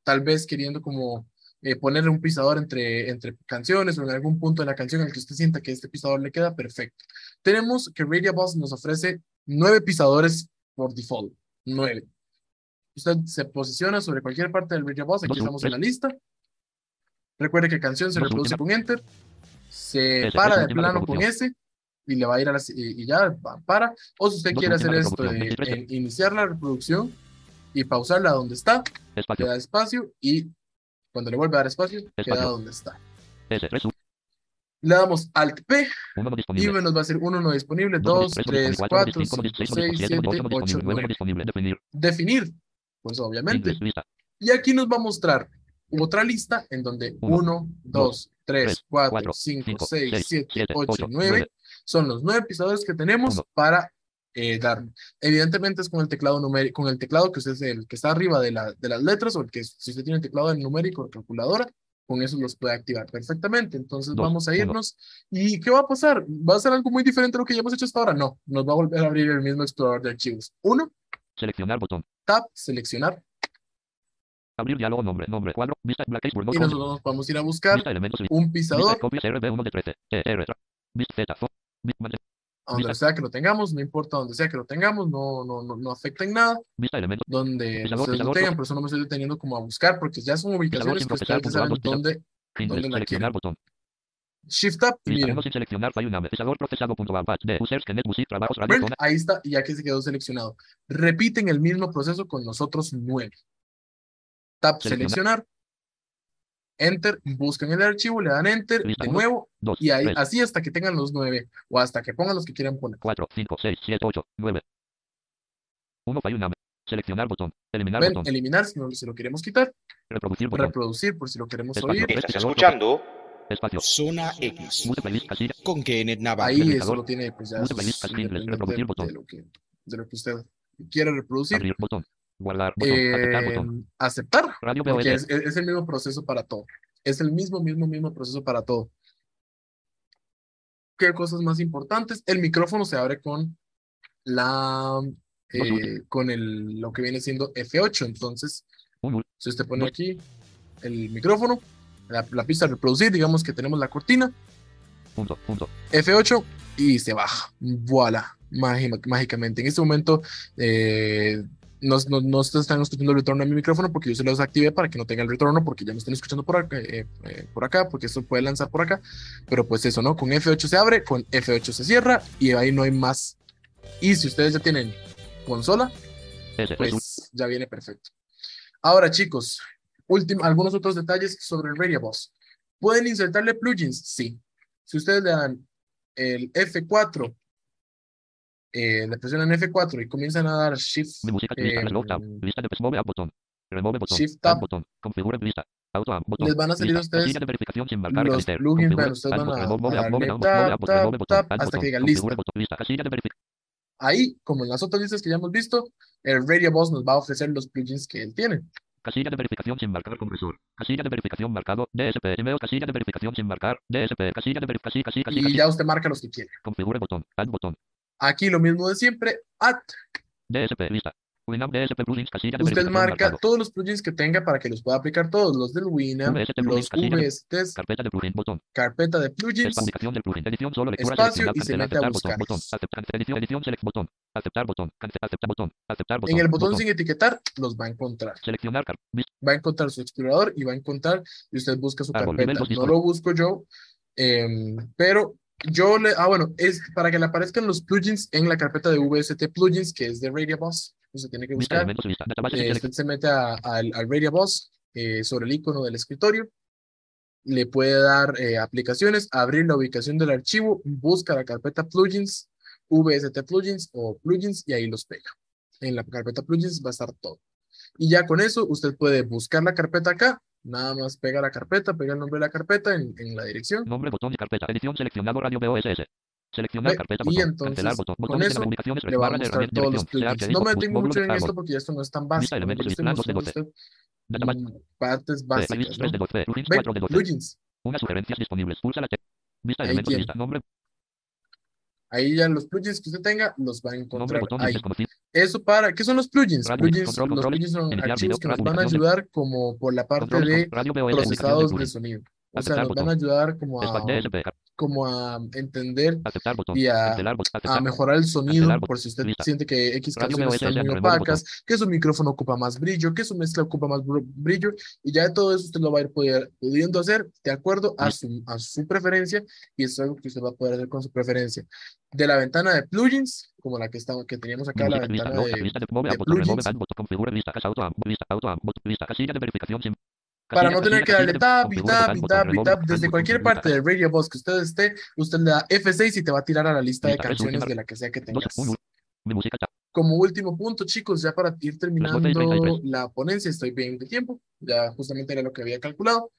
tal vez queriendo como eh, ponerle un pisador entre, entre canciones o en algún punto de la canción en el que usted sienta que este pisador le queda perfecto. Tenemos que Radio Boss nos ofrece nueve pisadores por default, nueve. Usted se posiciona sobre cualquier parte del Radio Boss, aquí estamos en la lista. Recuerde que canción se reproduce con Enter, se para de plano con S y le va a ir a la, y, ya para. O si usted quiere hacer esto de iniciar la reproducción y pausarla donde está, le da espacio y cuando le vuelve a dar espacio, queda donde está. Le damos Alt P y nos va a ser 1 no disponible, 2, 3, 4, 5, 6, 7, 8, 9. Definir, pues obviamente. Y aquí nos va a mostrar otra lista en donde 1, 2, 3, 4, 5, 6, 7, 8, 9 son los nueve pisadores que tenemos para eh, dar. Evidentemente es con el teclado numérico, con el teclado que usted es el que está arriba de, la, de las letras, o el que si usted tiene el teclado en numérico o calculadora, con eso los puede activar perfectamente. Entonces vamos a irnos. ¿Y qué va a pasar? ¿Va a ser algo muy diferente a lo que ya hemos hecho hasta ahora? No, nos va a volver a abrir el mismo explorador de archivos. Uno. Seleccionar botón. Tab, seleccionar. Abrir diálogo, nombre, nombre, cuadro, vista, black y nosotros vamos a ir a buscar un pisador. Vista, copias RB1 de 13, ER, vista, Z, donde sea que lo tengamos, no importa donde sea que lo tengamos, no, no, no, no afecta en nada. Donde ustedes lo tengan, por eso no me estoy deteniendo como a buscar, porque ya son ubicaciones que ustedes saben dónde, dónde la quieren. Botón. Shift Up y miren. Ahí está, y ya que se quedó seleccionado. Repiten el mismo proceso con nosotros nueve. Tap seleccionar Enter, buscan el archivo, le dan Enter, de nuevo, y ahí, así hasta que tengan los nueve, o hasta que pongan los que quieran poner. 4, 5, 6, 7, 8, 9. Uno falla Seleccionar botón. Eliminar Ven, botón. Eliminar si, no, si lo queremos quitar. Reproducir botón. Reproducir por si lo queremos oír. Estás escuchando Espacio. Zona X. Con Kenneth Navarro. Ahí eso lo tiene pues ya. Mute playlist Reproducir botón. De lo, que, de lo que usted quiera reproducir. Abrir botón. Guardar botón. Eh, aceptar botón. Aceptar. Radio porque es, es, el mismo proceso para todo. Es el mismo, mismo, mismo proceso para todo. ¿Qué cosas más importantes? El micrófono se abre con la eh, con el, lo que viene siendo F8. Entonces, si usted pone aquí el micrófono, la, pista de reproducir, digamos que tenemos la cortina. F8 y se baja. Voilà, mágicamente. En este momento eh, no, no, no están escuchando el retorno a mi micrófono porque yo se lo desactivé para que no tenga el retorno porque ya me están escuchando por acá, eh, eh, por acá porque esto puede lanzar por acá. Pero pues eso, ¿no? Con F8 se abre, con F8 se cierra y ahí no hay más. Y si ustedes ya tienen consola, pues ya viene perfecto. Ahora chicos, último, algunos otros detalles sobre el Radio Boss. ¿Pueden insertarle plugins? Sí. Si ustedes le dan el F4 eh, le presionan F4 y comienzan a dar Shift. Música, eh, lista, lista de remove botón. Remove botón. Shift Tab. botón. Configure lista. Auto Am, botón. les van a salir a ustedes de verificación sin marcar. los plugins, Configura. vean, ustedes van a-. Remove, a move, darle move, move, move, botón, tap, add hasta que diga lista. Ahí, como en las otras listas que ya hemos visto, el Radio Boss nos va a ofrecer los plugins que él tiene. Casilla de verificación sin marcar compresor. Casilla de verificación marcado. DSP. Email. Casilla de verificación sin marcar. DSP. Casilla de verificación. Casilla, casilla, Y casilla. ya usted marca los que quiere. Configure botón. Add botón. Aquí lo mismo de siempre, add. DSP. Lista. Winamp DSP plugins. Casilla de Usted marca marcado. todos los plugins que tenga para que los pueda aplicar todos, los del Winamp, VST los VSTs, Carpeta de plugin. Botón. carpeta de plugins, Ubicación del plugin. Edición solo lectura Espacio seleccionar, y se mete a aceptar botón, botón, aceptar, edición, edición, select botón, aceptar botón, aceptar botón, aceptar botón, en el botón sin etiquetar, los va a encontrar. seleccionar, Va a encontrar su explorador y va a encontrar, y usted busca su Árbol, carpeta. No lo busco yo, em, pero yo le, ah, bueno, es para que le aparezcan los plugins en la carpeta de VST Plugins, que es de Radio Boss. Usted tiene que buscar. Eh, usted se mete a- al, al Radio Boss eh, sobre el icono del escritorio, le puede dar eh, aplicaciones, abrir la ubicación del archivo, busca la carpeta plugins, VST plugins o plugins y ahí los pega. En la carpeta plugins va a estar todo. Y ya con eso usted puede buscar la carpeta acá, nada más pega la carpeta, pega el nombre de la carpeta en, en la dirección. nombre, botón y carpeta, edición seleccionado, radio BOSS, seleccionar carpeta, y botón, entonces, cancelar botón, con botones de eso, la ubicaciones, Le va a de mostrar todos los plugins. No me detengo mucho de en esto porque esto no es tan básico. elementos, estoy de mostrando a 12. usted mm, partes básicas, ¿no? 3 de 12, plugins Ve, 4 de 12, plugins. unas sugerencias disponibles, pulsa la vista elementos, lista, nombre, Ahí ya los plugins que usted tenga los va a encontrar ahí. Eso para, ¿qué son los plugins? Plugins, control, los plugins son archivos video, que nos van a de- ayudar como por la parte de radio de procesados de plugin, sonido. O sea, nos van a ayudar como a, como a entender aceptar botón, y a, mejorar el sonido por si usted lista. siente que X canciones están muy opacas, que su micrófono ocupa más brillo, que su mezcla ocupa más br- brillo y ya de todo eso usted lo va a ir poder- pudiendo hacer de acuerdo a su, a su preferencia y eso es algo que usted va a poder hacer con su preferencia. De la ventana de plugins, como la que, estamos, que teníamos acá, la ventana de, plugins. Para no tener que darle tap y tap y tap y tap desde cualquier parte del Radio Boss que usted esté, usted le da F6 y te va a tirar a la lista de canciones de la que sea que tengas. Como último punto, chicos, ya para ir terminando 33. la ponencia, estoy bien de tiempo, ya justamente era lo que había calculado.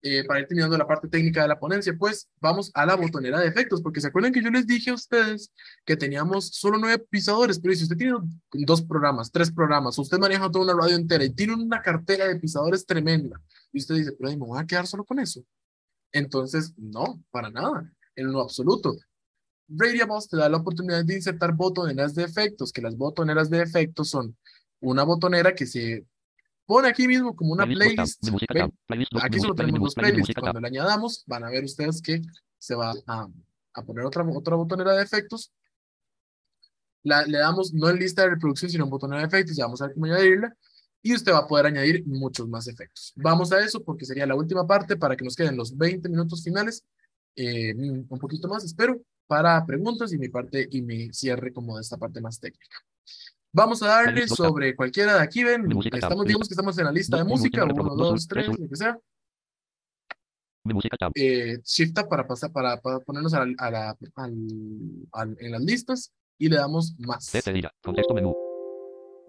Eh, para ir terminando la parte técnica de la ponencia, pues vamos a la botonera de efectos, porque se acuerdan que yo les dije a ustedes que teníamos solo nueve pisadores, pero si usted tiene dos programas, tres programas, usted maneja toda una radio entera y tiene una cartera de pisadores tremenda, y usted dice, pero me voy a quedar solo con eso. Entonces, no, para nada, en lo absoluto. Radiables te da la oportunidad de insertar botoneras de efectos, que las botoneras de efectos son una botonera que se pone aquí mismo como una playlist, Aquí solo tenemos dos playlists. Cuando le añadamos, van a ver ustedes que se va a, a poner otra, otra botonera de efectos. La, le damos no en lista de reproducción, sino en botonera de efectos. Ya vamos a ver cómo añadirla. Y usted va a poder añadir muchos más efectos. Vamos a eso porque sería la última parte para que nos queden los 20 minutos finales. eh, un poquito más, espero, para preguntas y mi parte y mi cierre como de esta parte más técnica. Vamos a darle sobre cualquiera de aquí, ven, estamos, digamos que estamos en la lista de música, uno, dos, tres, lo que sea. Eh, Shift para pasar para, para ponernos a la, a la- al, al- en las listas y le damos más. Contexto menú,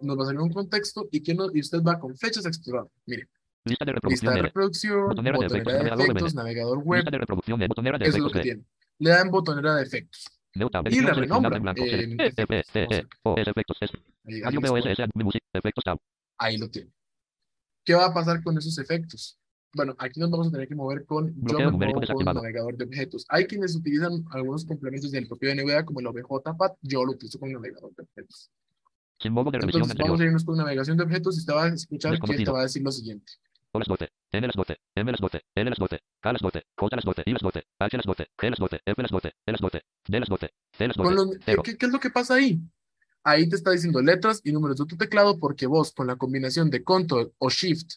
Nos va a salir un contexto y, que no, y usted va con fechas a explorar. Mire, lista de lista reproducción de L, reproducción, Botonera de botonera efectos, de navegador efectos, web. navegador web, lista de reproducción de botonera de eso es lo efectos que de, tiene. Le dan botonera de efectos New tab, y seleccionada renombra. ahí, lo tiene. ¿Qué va a pasar con esos efectos? Bueno, aquí nos vamos a tener que mover con, yo me muevo con navegador de objetos. Hay quienes utilizan algunos complementos del propio NVDA como el OBJPAT, yo lo utilizo con navegador de objetos. Entonces vamos a irnos con navegación de objetos y usted va a escuchar que te va a decir lo siguiente. O las 12, N las 12, M las 12, L las 12, K las 12, J las 12, I las 12, H las 12, G las 12, F las 12, E las 12, D las 12, C las Con 12, los- ¿qué, es lo que pasa ahí? Ahí te está diciendo letras y números de tu teclado porque vos con la combinación de control o shift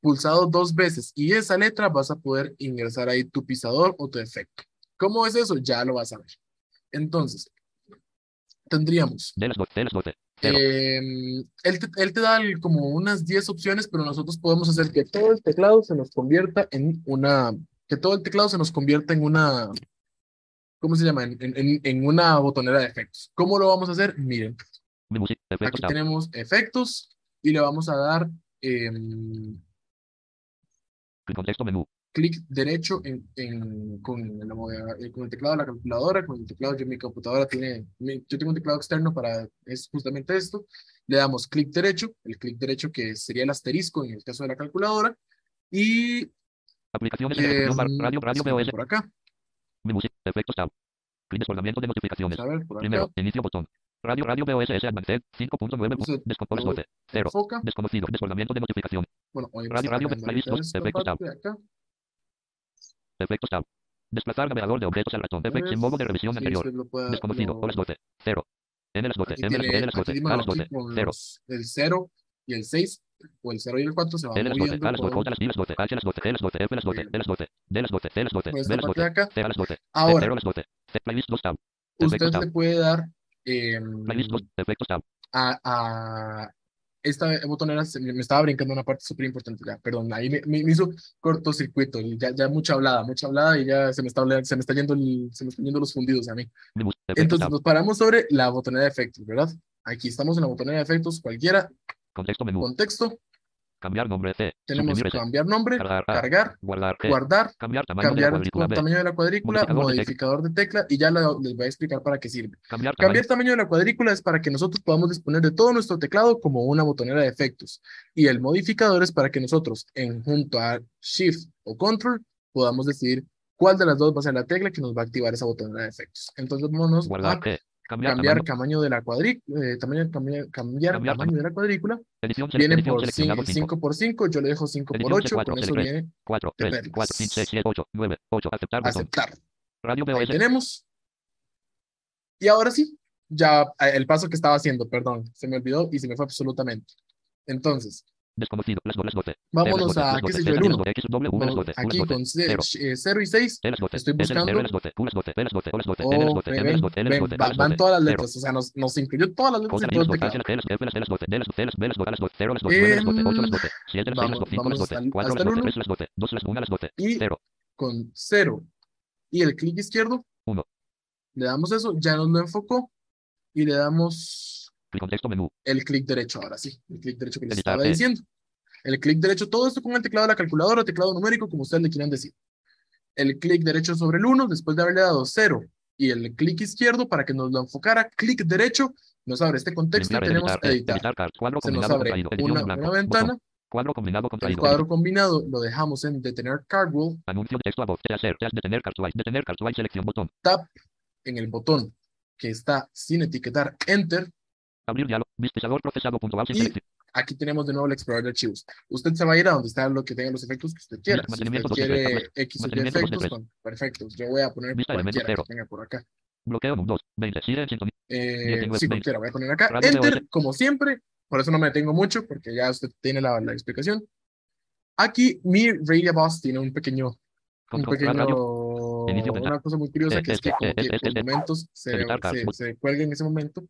pulsado dos veces y esa letra vas a poder ingresar ahí tu pisador o tu efecto. ¿Cómo es eso? Ya lo vas a ver. Entonces, tendríamos D las 12, D las 12, Eh, él, te, él te da el- como unas 10 opciones, pero nosotros podemos hacer que todo el teclado se nos convierta en una, que todo el teclado se nos convierta en una, ¿cómo se llama? En, en- en- en una botonera de efectos. ¿Cómo lo vamos a hacer? Miren, efectos, aquí tab, tenemos efectos y le vamos a dar, em, Contexto menú. Clic derecho en, en- con, moda- eh, con el teclado de la calculadora, con el teclado de mi computadora tiene, mi- yo tengo un teclado externo para, es justamente esto, le damos clic derecho, el clic derecho que sería el asterisco en el caso de la calculadora, y Aplicaciones de eh, bar- Radio, radio, VOS. por acá, Mi música. Efectos tab. Desbordamiento de notificaciones. a ver, por acá, Primero, inicio botón. Radio, radio, VOSS Advanced, 5.9. Entonces, Descompone luego 12. 0. enfoca, Desconocido. Desbordamiento de notificación. bueno, Radio, radio, playlist, efectos tab. Efectos tab. Desplazar navegador de objetos al ratón. Efectos en modo de revisión sí, anterior. lo Desconocido. lo- las 12. 0. N las 12. Aquí M las 12. tiene, N las aquí 12. dimos A las aquí 12. con 0. los- el 0 y el 6, o el 0 y el 4 se van L las 12. moviendo A las 12. con, J las I las 12. H las 12. G las 12. F las 12. D las 12. D las 12. C las 12. con B las parte de 12. acá. C a las 12. C Ahora, 0 las 12. C playlist 2 tab. usted le puede dar em, Playlist 2. Efectos tab. a, a esta botonera, se me estaba brincando una parte súper importante, ya, perdón, ahí me, hizo cortocircuito, ya, ya mucha hablada, mucha hablada y ya se me está, se me está yendo el- se me están yendo los fundidos a mí. Entonces nos paramos sobre la botonera de efectos, ¿verdad? Aquí estamos en la botonera de efectos, cualquiera, Contexto menú. contexto, Cambiar nombre C. tenemos cambiar nombre, Cargar Guardar G. guardar, Cambiar tamaño de la cambiar cuadrícula tamaño de la cuadrícula, Modificador de tecla. modificador de tecla, y ya les voy a explicar para qué sirve. Cambiar tamaño. Cambiar tamaño de la cuadrícula es para que nosotros podamos disponer de todo nuestro teclado como una botonera de efectos. Y el modificador es para que nosotros, en junto a Shift o Control, podamos decidir cuál de las dos va a ser la tecla que nos va a activar esa botonera de efectos. Entonces, vámonos Guardar a G. Cambiar, cambiar tamaño. tamaño de la cuadrícula, eh, tamaño, cambiar, tamaño de la cuadrícula. Edición, Viene edición por seleccionado 5. 5 por 5, yo le dejo 5 por Edición 8, C4, con eso L3. viene 4, de 3, verlas. 4, 5, 6, 7, 8, 9, 8. Aceptar aceptar. Radio Ahí tenemos. Y ahora sí, ya eh, el paso que estaba haciendo, perdón, se me olvidó y se me fue absolutamente. Entonces, Desconocido. Las 12. Las 12. vámonos a, qué sé yo, el 1. X, W, U, las 12. U, las Aquí 12. con Cero. 0 y 6, E las 12. estoy buscando- las 12. U las 12. P las 12. O las 12. N las oh, 12. ven, M las 12. L las ven, 12. A va- las van 12. todas las letras, o sea, nos, nos incluyó todas las letras de todo el 12. teclado. H, las G, las F, las C las 12. D las C las B las 12. A las 12. 0 las 12. 9 las 12. 8 las 12. 7 las 6 las Vamos- 5 las vamos 12. al- 4 hasta las el 12. uno. 3 las 12. 2 las 1 las 12. Y 0. con 0 y el clic izquierdo, le damos eso, ya nos lo enfocó y le damos Contexto menú. el clic derecho, ahora sí, el clic derecho que les Editar, estaba eh. diciendo. El clic derecho, todo esto con el teclado de la calculadora, teclado numérico, como ustedes le quieran decir. El clic derecho sobre el 1, después de haberle dado 0, y el clic izquierdo para que nos lo enfocara, clic derecho, nos abre este contexto y tenemos editar, editar. editar cards. Cuadro Se nos abre una, una ventana, Botón. Cuadro combinado el contraído. cuadro combinado lo dejamos en detener card wheel, Anuncio de texto a voz. Hacer. Tras detener card swipe. Detener card swipe. Selección botón. tap en el botón que está sin etiquetar, enter, Abrir diálogo. Vistizador procesado. Punto Y- aquí tenemos de nuevo el explorador de archivos. Usted se va a ir a donde está lo que tenga los efectos que usted quiera. Si usted quiere tres, X o Y efectos, con perfectos. Yo voy a poner Vista cualquiera que tenga por acá. Bloqueo NUM 2. 20. Sigue. Eh, 19, sí, 20. cualquiera, voy a poner acá. Radio Enter, como siempre. Por eso no me detengo mucho, porque ya usted tiene la, la explicación. Aquí mi Radio Boss tiene un pequeño, un pequeño, una cosa muy curiosa Eh, que es que eh, como que los momentos se, se, se cuelga en ese momento,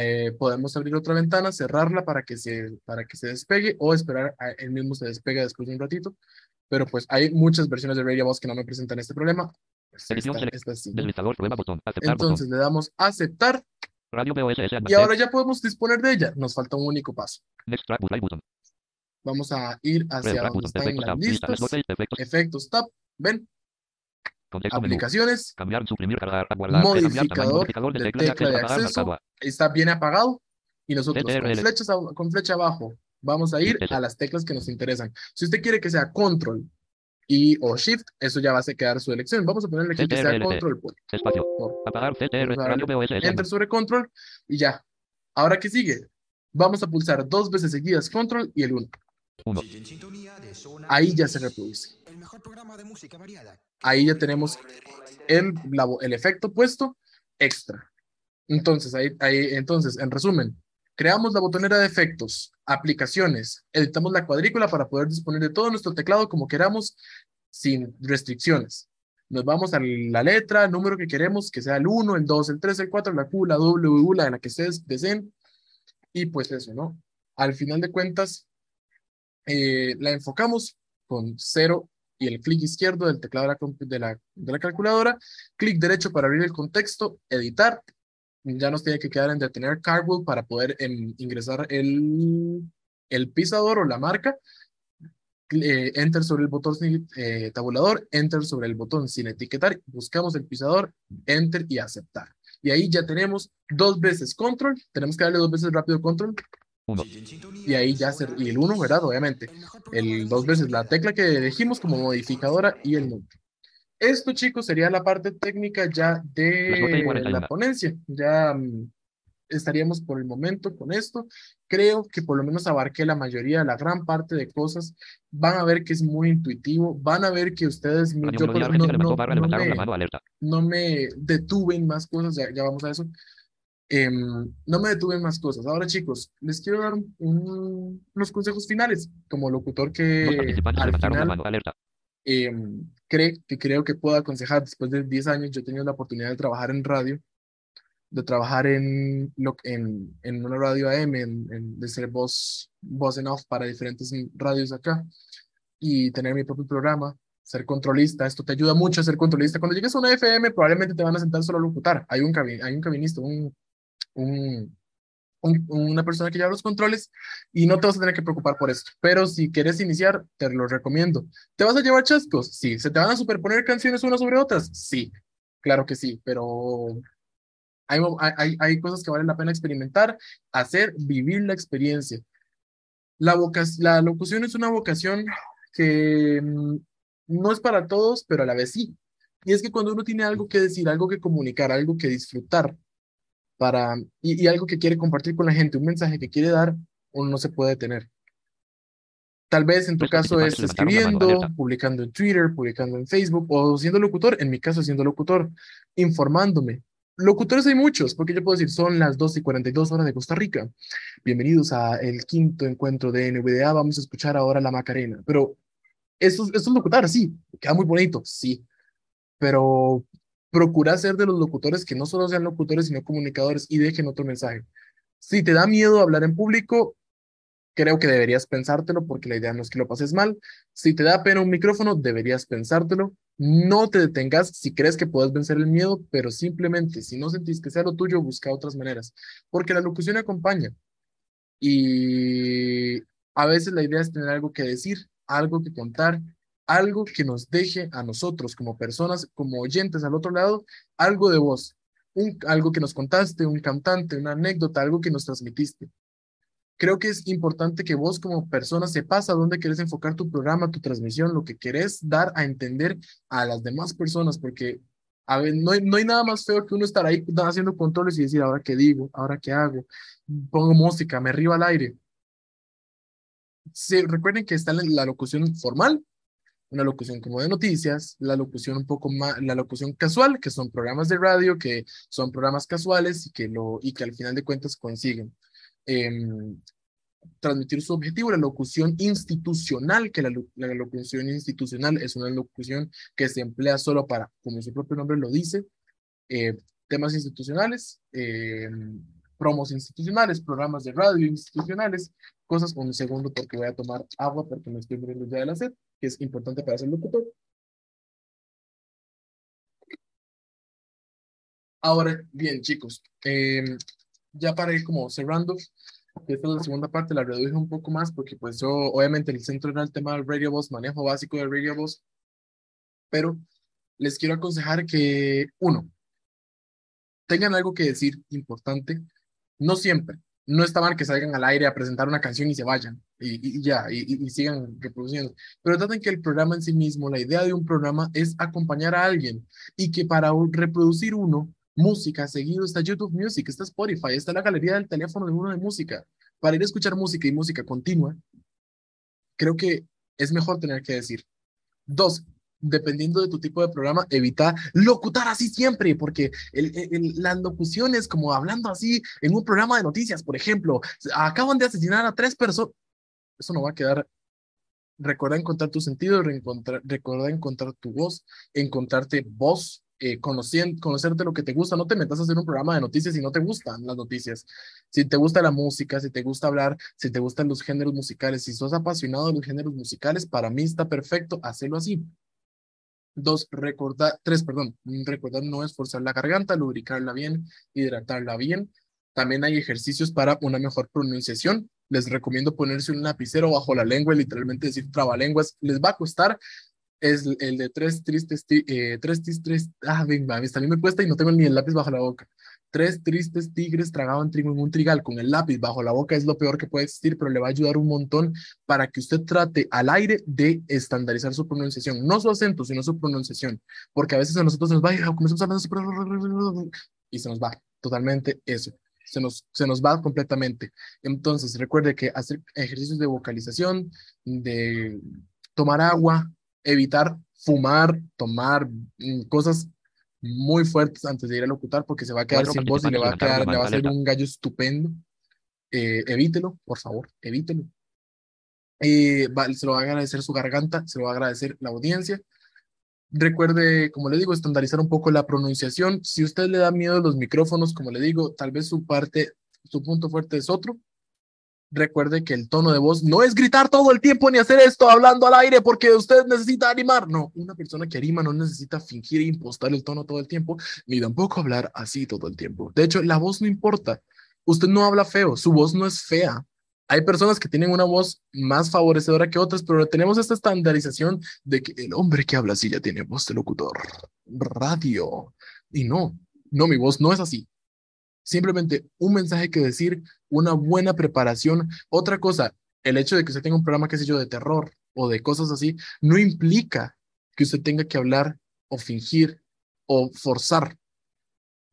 eh, podemos abrir otra ventana, cerrarla para que se, para que se despegue o esperar a él mismo se despegue después de un ratito. Pero pues hay muchas versiones de Radio Boss que no me presentan este problema. Pues esta- esta sí. Prueba botón. Aceptar Entonces le damos aceptar. Radio y ahora ya podemos disponer de ella. Nos falta un único paso. Next track. Bullseye button. Vamos a ir Red hacia track donde button. están Efectos las listas, 12. Efectos. efectos tab, ven, Contexto menú. aplicaciones, Cambiar. Suprimir. Cargar. Guardar. Cambiar tamaño. Modificador Modificador de de tecla. tecla de Acceso. acceso. Marcado a. está bien apagado y nosotros con, flechas, con flecha abajo vamos a ir a las teclas que nos interesan. Si usted quiere que sea control y o shift, eso ya va a quedar su elección. Vamos a ponerle aquí que sea control por, Espacio. Apagar. Enter sobre control y ya. Ahora que sigue, vamos a pulsar dos veces seguidas control y el 1. Uno. Ahí ya se reproduce. Ahí ya tenemos el, efecto puesto extra. Entonces, ahí, ahí, entonces, en resumen, creamos la botonera de efectos, aplicaciones, editamos la cuadrícula para poder disponer de todo nuestro teclado como queramos, sin restricciones. Nos vamos a la letra, número que queremos, que sea el 1, el 2, el 3, el 4, la Q, la W, la de la que ustedes deseen. Y pues eso, ¿no? Al final de cuentas, eh, la enfocamos con 0 y el clic izquierdo del teclado de la, de la, calculadora, clic derecho para abrir el contexto, editar, ya nos tiene que quedar en detener Carwheel para poder em, ingresar el, el pisador o la marca, eh, enter sobre el botón eh, tabulador, enter sobre el botón sin etiquetar, buscamos el pisador, enter y aceptar. Y ahí ya tenemos dos veces control, tenemos que darle dos veces rápido control, Uno. y ahí ya se, y el uno, ¿verdad? Obviamente. El dos veces la tecla que elegimos como modificadora y el número. Esto, chicos, sería la parte técnica ya de la ponencia. Ya mm, estaríamos por el momento con esto. Creo que por lo menos abarqué la mayoría, la gran parte de cosas. Van a ver que es muy intuitivo. Van a ver que ustedes, yo no, no, no me, no me detuve en más cosas, ya, ya vamos a eso. Em, no me detuve en más cosas. Ahora, chicos, les quiero dar un- un- unos consejos finales como locutor que al final alerta. em, cree, que creo que puedo aconsejar. Después de 10 años, yo he tenido la oportunidad de trabajar en radio, de trabajar en, en, en una radio AM, en, en- de ser voz, voz en off para diferentes radios acá y tener mi propio programa, ser controlista. Esto te ayuda mucho a ser controlista. Cuando llegues a una FM, probablemente te van a sentar solo a locutar. Hay un, hay un cabinista, un, un, un- una persona que lleva los controles y no te vas a tener que preocupar por esto. Pero si quieres iniciar, te lo recomiendo. ¿Te vas a llevar chascos? Sí. ¿Se te van a superponer canciones unas sobre otras? Sí. Claro que sí, pero hay, hay, hay- cosas que valen la pena experimentar, hacer, vivir la experiencia. La, la locución es una vocación que mm, no es para todos, pero a la vez sí. Y es que cuando uno tiene algo que decir, algo que comunicar, algo que disfrutar, para, y, y algo que quiere compartir con la gente, un mensaje que quiere dar, uno no se puede detener. Tal vez en tu Tres caso es escribiendo, publicando en Twitter, publicando en Facebook o siendo locutor, en mi caso siendo locutor, informándome. Locutores hay muchos, porque yo puedo decir, son las 2 y 42 horas de Costa Rica. Bienvenidos a el quinto encuentro de NVDA, vamos a escuchar ahora la Macarena. Pero eso, eso es locutar, sí, queda muy bonito, sí. Pero procura ser de los locutores que no solo sean locutores, sino comunicadores y dejen otro mensaje. Si te da miedo hablar en público, creo que deberías pensártelo porque la idea no es que lo pases mal. Si te da pena un micrófono, deberías pensártelo. No te detengas si crees que puedes vencer el miedo, pero simplemente si no sentís que sea lo tuyo, busca otras maneras, porque la locución acompaña. Y a veces la idea es tener algo que decir, algo que contar, algo que nos deje a nosotros como personas, como oyentes al otro lado, algo de voz, un, algo que nos contaste, un cantante, una anécdota, algo que nos transmitiste. Creo que es importante que vos como persona sepas a dónde quieres enfocar tu programa, tu transmisión, lo que querés dar a entender a las demás personas, porque a ver, no, no hay nada más feo que uno estar ahí haciendo controles y decir, ahora qué digo, ahora qué hago, pongo música, me río al aire. Sí, recuerden que está la locución formal, una locución como de noticias, la locución un poco más, la locución casual, que son programas de radio, que son programas casuales y que, lo, y que al final de cuentas consiguen em, transmitir su objetivo, la locución institucional, que la, lo- la locución institucional es una locución que se emplea solo para, como su propio nombre lo dice, eh, temas institucionales, em, promos institucionales, programas de radio institucionales, cosas, un segundo porque voy a tomar agua porque me estoy muriendo ya de la sed, que es importante para ser locutor. Ahora, bien, chicos, em, ya para ir como cerrando, esta es la segunda parte, la reduje un poco más porque pues yo, obviamente el centro era el tema del Radio Boss, manejo básico del Radio Boss, pero les quiero aconsejar que, uno, tengan algo que decir importante, no siempre, no está mal que salgan al aire a presentar una canción y se vayan, y, ya, y, y- sigan reproduciendo, pero traten que el programa en sí mismo, la idea de un programa es acompañar a alguien, y que para reproducir uno, música, seguido está YouTube Music, está Spotify, está la galería del teléfono de uno de música, para ir a escuchar música y música continua, creo que es mejor tener que decir. Dos, dependiendo de tu tipo de programa, evita locutar así siempre, porque el, las locuciones, como hablando así en un programa de noticias, por ejemplo, acaban de asesinar a tres personas, eso no va a quedar. Recuerda encontrar tu sentido, recuerda encontrar tu voz, encontrarte voz, eh, conocien- conocerte lo que te gusta. No te metas a hacer un programa de noticias si no te gustan las noticias. Si te gusta la música, si te gusta hablar, si te gustan los géneros musicales, si sos apasionado de los géneros musicales, para mí está perfecto hacerlo así. Dos, recordar, tres, perdón, recordar no esforzar la garganta, lubricarla bien, hidratarla bien. También hay ejercicios para una mejor pronunciación. les recomiendo ponerse un lapicero bajo la lengua y literalmente decir trabalenguas. Les va a costar. Es el de tres tristes, eh, tres tristes, ah, venga, a mí me cuesta y no tengo ni el lápiz bajo la boca. Tres tristes tigres tragaban trigo en un trigal con el lápiz bajo la boca es lo peor que puede existir, pero le va a ayudar un montón para que usted trate al aire de estandarizar su pronunciación, no su acento, sino su pronunciación, porque a veces a nosotros nos va y comenzamos hablando así, y se nos va totalmente eso, se nos, se nos va completamente. Entonces, recuerde que hacer ejercicios de vocalización, de tomar agua, evitar fumar, tomar mm, cosas muy fuertes antes de ir a locutar porque se va a quedar sin voz y le va a quedar, le va a hacer un gallo estupendo. Eh, evítelo, por favor, evítelo. Eh, va- se lo va a agradecer su garganta, se lo va a agradecer la audiencia. Recuerde, como le digo, estandarizar un poco la pronunciación. Si usted le da miedo a los micrófonos, como le digo, tal vez su parte, su punto fuerte es otro. Recuerde que el tono de voz no es gritar todo el tiempo ni hacer esto hablando al aire porque usted necesita animar. No, una persona que anima no necesita fingir e impostar el tono todo el tiempo, ni tampoco hablar así todo el tiempo. De hecho, la voz no importa. Usted no habla feo, su voz no es fea. Hay personas que tienen una voz más favorecedora que otras, pero tenemos esta estandarización de que el hombre que habla así ya tiene voz de locutor, radio. Y no, no, mi voz no es así. Simplemente un mensaje que decir, una buena preparación. Otra cosa, el hecho de que usted tenga un programa, qué sé yo, de terror o de cosas así, no implica que usted tenga que hablar o fingir o forzar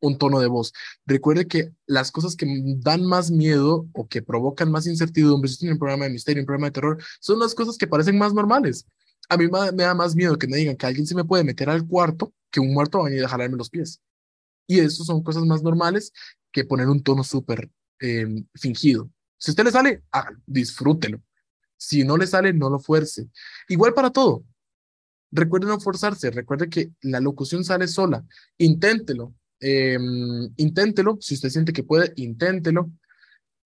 un tono de voz. Recuerde que las cosas que dan más miedo o que provocan más incertidumbre, si tiene un programa de misterio, un programa de terror, son las cosas que parecen más normales. A mí me da más miedo que me digan que alguien se me puede meter al cuarto que un muerto va a venir a jalarme los pies. Y eso son cosas más normales que poner un tono súper eh, fingido. Si a usted le sale, disfrútelo. Si no le sale, no lo fuerce. Igual para todo. Recuerde no forzarse, recuerde que la locución sale sola. Inténtelo, eh, inténtelo. Si usted siente que puede, inténtelo.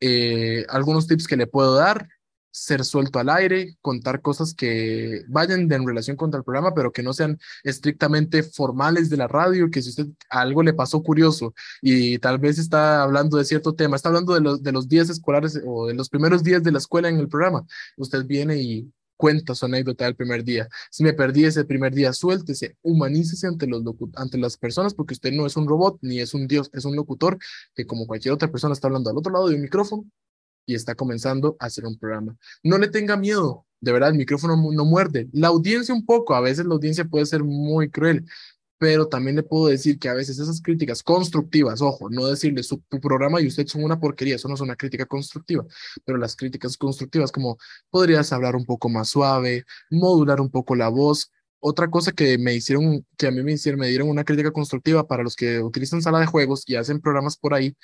Eh, algunos tips que le puedo dar, ser suelto al aire, contar cosas que vayan en relación contra el programa, pero que no sean estrictamente formales de la radio, que si usted algo le pasó curioso y tal vez está hablando de cierto tema, está hablando de los, de los días escolares o de los primeros días de la escuela en el programa, usted viene y cuenta su anécdota del primer día. Si me perdí ese primer día, suéltese, humanícese ante, los ante las personas, porque usted no es un robot ni es un dios, es un locutor que como cualquier otra persona está hablando al otro lado de un micrófono y está comenzando a hacer un programa. No le tenga miedo, de verdad, el micrófono no muerde. La audiencia un poco, a veces la audiencia puede ser muy cruel, pero también le puedo decir que a veces esas críticas constructivas, ojo, no decirle su programa y usted son una porquería, eso no es una crítica constructiva, pero las críticas constructivas como podrías hablar un poco más suave, modular un poco la voz. Otra cosa que me hicieron, que a mí me hicieron, me dieron una crítica constructiva para los que utilizan sala de juegos y hacen programas por ahí,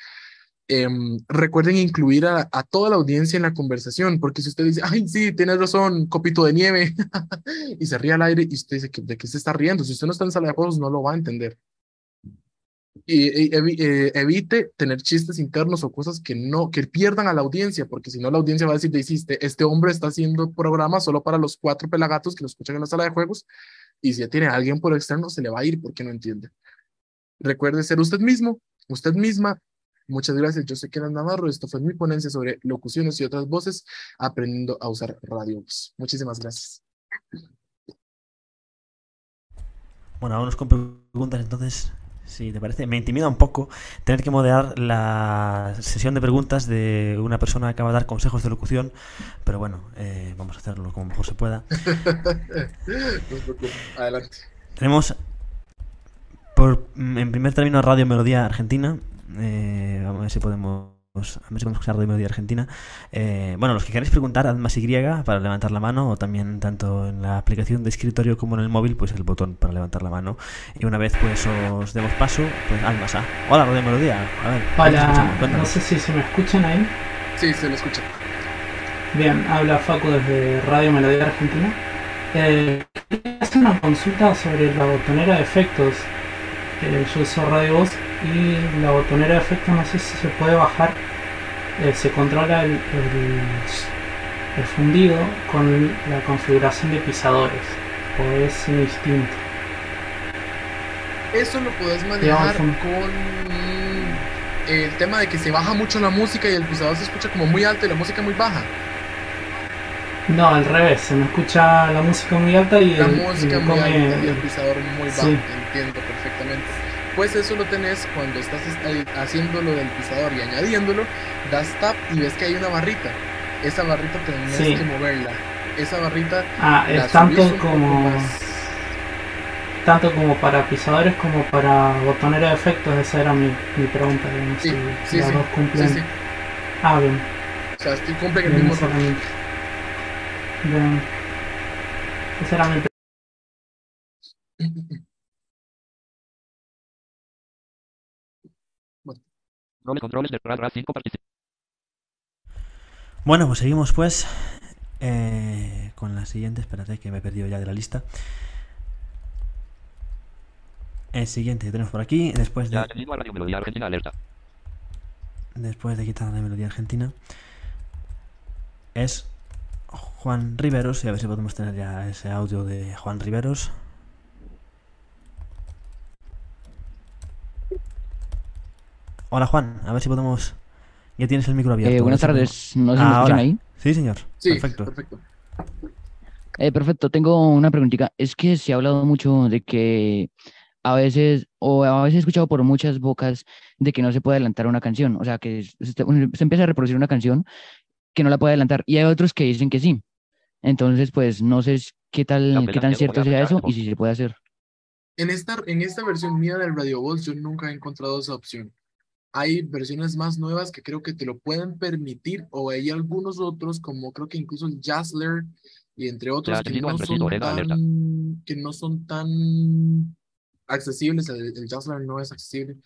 em, recuerden incluir a, toda la audiencia en la conversación, porque si usted dice, ay, sí, tienes razón, copito de nieve, y se ríe al aire y usted dice, "¿Que- ¿de qué se está riendo? Si usted no está en sala de juegos, no lo va a entender. Y, eh, evite tener chistes internos o cosas que no, que pierdan a la audiencia, porque si no la audiencia va a decir, hiciste, este hombre está haciendo programa solo para los cuatro pelagatos que lo escuchan en la sala de juegos, y si ya tiene a alguien por externo, se le va a ir porque no entiende. Recuerde ser usted mismo, usted misma. Muchas gracias. Yo soy Kenan Navarro. Esto fue mi ponencia sobre locuciones y otras voces, aprendiendo a usar radios. Muchísimas gracias. Bueno, vámonos con preguntas entonces. Si te parece, me intimida un poco tener que moderar la sesión de preguntas de una persona que acaba de dar consejos de locución, pero bueno, eh, vamos a hacerlo como mejor se pueda. no. Adelante. Tenemos por, en primer término Radio Melodía Argentina. Eh, vamos a ver si podemos. A ver si podemos escuchar Radio Melodía Argentina. Eh, bueno, los que queráis preguntar, haz más Y para levantar la mano, o también tanto en la aplicación de escritorio como en el móvil, pues el botón para levantar la mano. Y una vez pues os demos paso, pues haz más A. Hola Radio Melodía. A ver, ¿qué te Hola, escuchamos? no sé si se me escuchan ahí. Sí, se lo escucha. Bien, habla Facu desde Radio Melodía Argentina. Eh, quería hacer una consulta sobre la botonera de efectos. Eh, yo uso Radio Voz y la botonera de efectos no sé si se puede bajar. Eh, se controla el, el, el fundido con la configuración de pisadores. O es indistinto. Eso lo puedes manejar con el tema de que se baja mucho la música y el pisador se escucha como muy alto y la música muy baja. No, al revés, se me escucha la música muy alta y La el, música y muy come- alta y el pisador muy bajo, Sí. entiendo perfectamente. Pues eso lo tenés cuando estás est- haciendo lo del pisador y añadiéndolo, das tap y ves que hay una barrita. Esa barrita tenés Sí. que moverla. Esa barrita Ah, la es tanto como tanto como para pisadores como para botonera de efectos, esa era mi, mi pregunta, digamos, Sí, si sí, las sí, dos cumplen. sí, sí. Ah, bien, O sea, estoy cumplen el bien, mismo esa era mi, bien. Esa era mi pre- controles de RAD RAD 5 participantes. Bueno, pues seguimos pues eh, con la siguiente. Espérate que me he perdido ya de la lista. El siguiente que tenemos por aquí, después de, Radio Melodía Argentina Alerta. después de quitar la melodía argentina, es Juan Riveros. Y a ver si podemos tener ya ese audio de Juan Riveros. Hola Juan, a ver si podemos... Ya tienes el micro abierto. Eh, buenas tardes, no sé si me escuchan ahí. Sí, señor. Sí, Perfecto. perfecto. Eh, perfecto, tengo una preguntita. Es que se ha hablado mucho de que a veces, o a veces he escuchado por muchas bocas de que no se puede adelantar una canción. O sea, que se, se empieza a reproducir una canción que no la puede adelantar. Y hay otros que dicen que sí. Entonces, pues no sé qué tal, qué tan cierto sea eso y si se puede hacer. En esta, en esta versión mía del Radio Voz yo nunca he encontrado esa opción. Hay versiones más nuevas que creo que te lo pueden permitir o hay algunos otros como creo que incluso el Jazzler y entre otros que no son tan, que no son tan accesibles. El, el Jazzler no es accesible.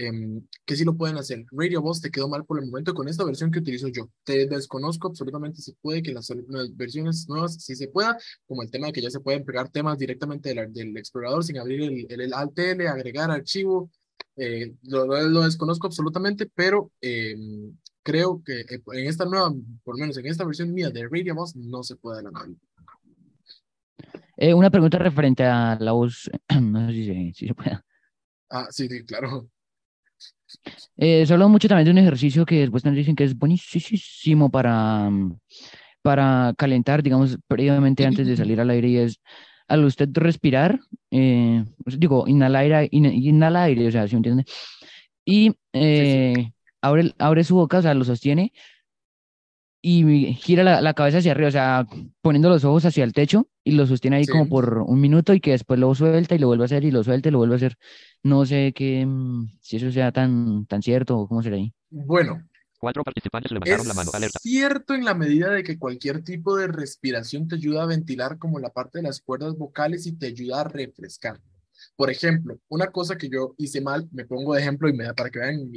em, que sí lo pueden hacer. Radio Voz te quedó mal por el momento con esta versión que utilizo yo. Te desconozco absolutamente si puede que las, las versiones nuevas sí se pueda, como el tema de que ya se pueden pegar temas directamente del, del explorador sin abrir el, el, el Alt L, agregar archivo. Eh, lo, lo- desconozco absolutamente, pero em, creo que eh, en esta nueva, por lo menos en esta versión mía de Radio Voz, no se puede adelantar. Eh, una pregunta referente a la voz, no sé si se, si se puede. Ah, sí, sí, claro. Eh, se habla mucho también de un ejercicio que después nos dicen que es buenísimo para, para calentar, digamos, previamente antes de salir al aire y es al usted respirar, eh, pues, digo, inhala aire, in- inhala aire, o sea, ¿sí me entiende? Y eh, abre, abre su boca, o sea, lo sostiene y gira la, la cabeza hacia arriba, o sea, poniendo los ojos hacia el techo y lo sostiene ahí como Sí. por un minuto y que después lo suelta y lo vuelve a hacer y lo suelta y lo vuelve a hacer. No sé qué, mm, si eso sea tan, tan cierto o cómo será ahí. Bueno, Cuatro participantes levantaron Es la mano. Alerta. cierto en la medida de que cualquier tipo de respiración te ayuda a ventilar como la parte de las cuerdas vocales y te ayuda a refrescar. Por ejemplo, una cosa que yo hice mal, me pongo de ejemplo y me da para que vean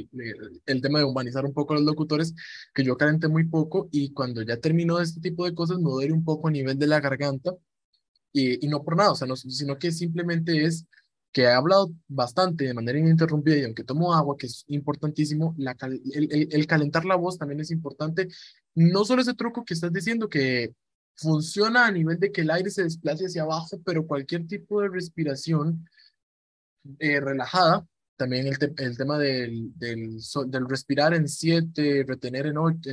el tema de humanizar un poco a los locutores, que yo calenté muy poco y cuando ya termino este tipo de cosas me duele un poco a nivel de la garganta y, y no por nada, o sea, no, sino que simplemente es que he hablado bastante de manera ininterrumpida y aunque tomo agua, que es importantísimo, la el, el- calentar la voz también es importante. No solo ese truco que estás diciendo que funciona a nivel de que el aire se desplace hacia abajo, pero cualquier tipo de respiración eh, relajada, también el, el tema del, del, del respirar en 7, retener en 8,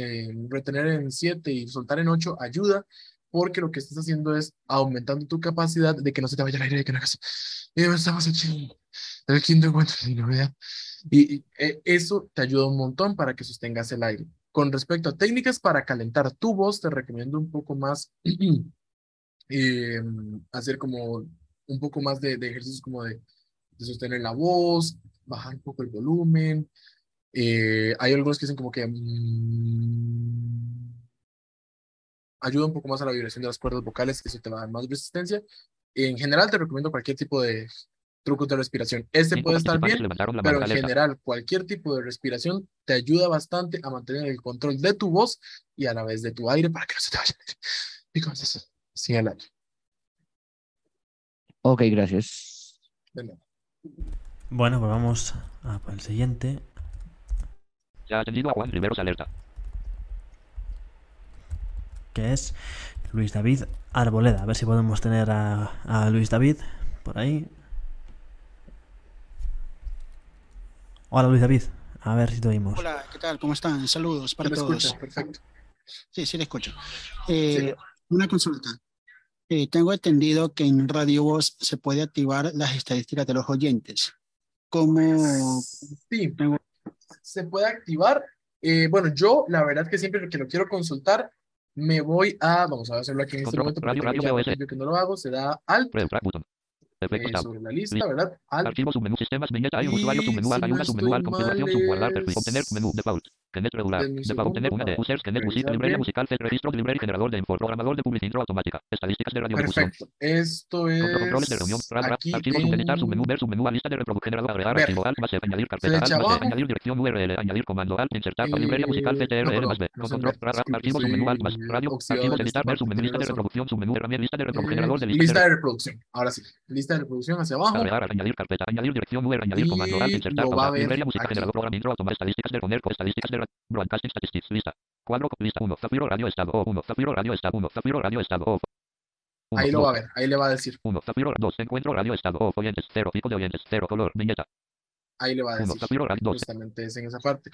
retener en 7 y soltar en 8 ayuda porque lo que estás haciendo es aumentando tu capacidad de que no se te vaya el aire de que no hagas. Y estamos aquí, el quinto encuentro. Y, y, eh, eso te ayuda un montón para que sostengas el aire. Con respecto a técnicas para calentar tu voz, te recomiendo un poco más eh, hacer como un poco más de, de ejercicios como de, de sostener la voz, bajar un poco el volumen. Eh, hay algunos que dicen como que mm, ayuda un poco más a la vibración de las cuerdas vocales, que eso te va a dar más resistencia. En general, te recomiendo cualquier tipo de trucos de respiración. Este puede estar bien, pero en general, cualquier tipo de respiración te ayuda bastante a mantener el control de tu voz y a la vez de tu aire para que no se te vaya eso, sin el aire. Ok, gracias. De nada. Bueno, pues vamos a el siguiente. Ya atendido a Juan Riveros. Alerta. Que es Luis David Arboleda. A ver si podemos tener a, a Luis David por ahí. Hola Luis David, A ver si te oímos. Hola, ¿qué tal? ¿Cómo están? Saludos para ¿Me todos. escucha? Perfecto. Sí, sí, le escucho. Eh, Una consulta. Eh, tengo entendido que en Radio Voz se puede activar las estadísticas de los oyentes. ¿Cómo? Sí, se puede activar. Eh, bueno, yo la verdad que siempre que lo quiero consultar, me voy a, vamos a hacerlo aquí en este momento, radio, radio, ya que no lo hago, se da alt button. Efecto eh, sobre la lista, ¿verdad? Alt Archivo, submenú, sistemas, viñeta, hay un usuario, submenú, hay una submenú, configuración, subguardar, obtener, menú, default, Kenet regular, un default, obtener una de users, para music, librería musical, set, registro, librería, generador de info, programador de publicidad automática, estadísticas de radiodifusión, Perfecto. Esto Control- controles de reunión, es aquí archivo, subeditar, en submenú, ver, submenú, a lista de reproducción, agregar, archivo, alt, más F, añadir carpeta, alt, Flecha más B, abajo. añadir dirección URL, añadir comando, alt, insertar, Eh, librería musical, CTRL, más B, control, archivo, submenú, alt, más, radio, archivos, editar, ver, submenú, tiene lista de reproducción, submenú, herramienta, lista de reproducción, Eh, generador de lista lista de de reproducción. Ahora sí, lista de reproducción hacia abajo. agregar, añadir carpeta, añadir dirección URL, añadir comando, alt, insertar, librería musical, generador, programa, intro, automática, estadísticas de poner, estadísticas de broadcasting statistics, lista, cuadro, lista 1, Zafiro Radio Estado O 1, Zafiro Radio Estado 1, Zafiro Radio Estado O. Uno, Ahí lo va a ver, ahí le va a decir. 1, Zafiro 2, Encuentro Radio Estado O, oyentes 0, tipo de oyentes 0, color, viñeta, Ahí le va a 1, decir. Zafiro Radio 2, Justamente es en esa parte.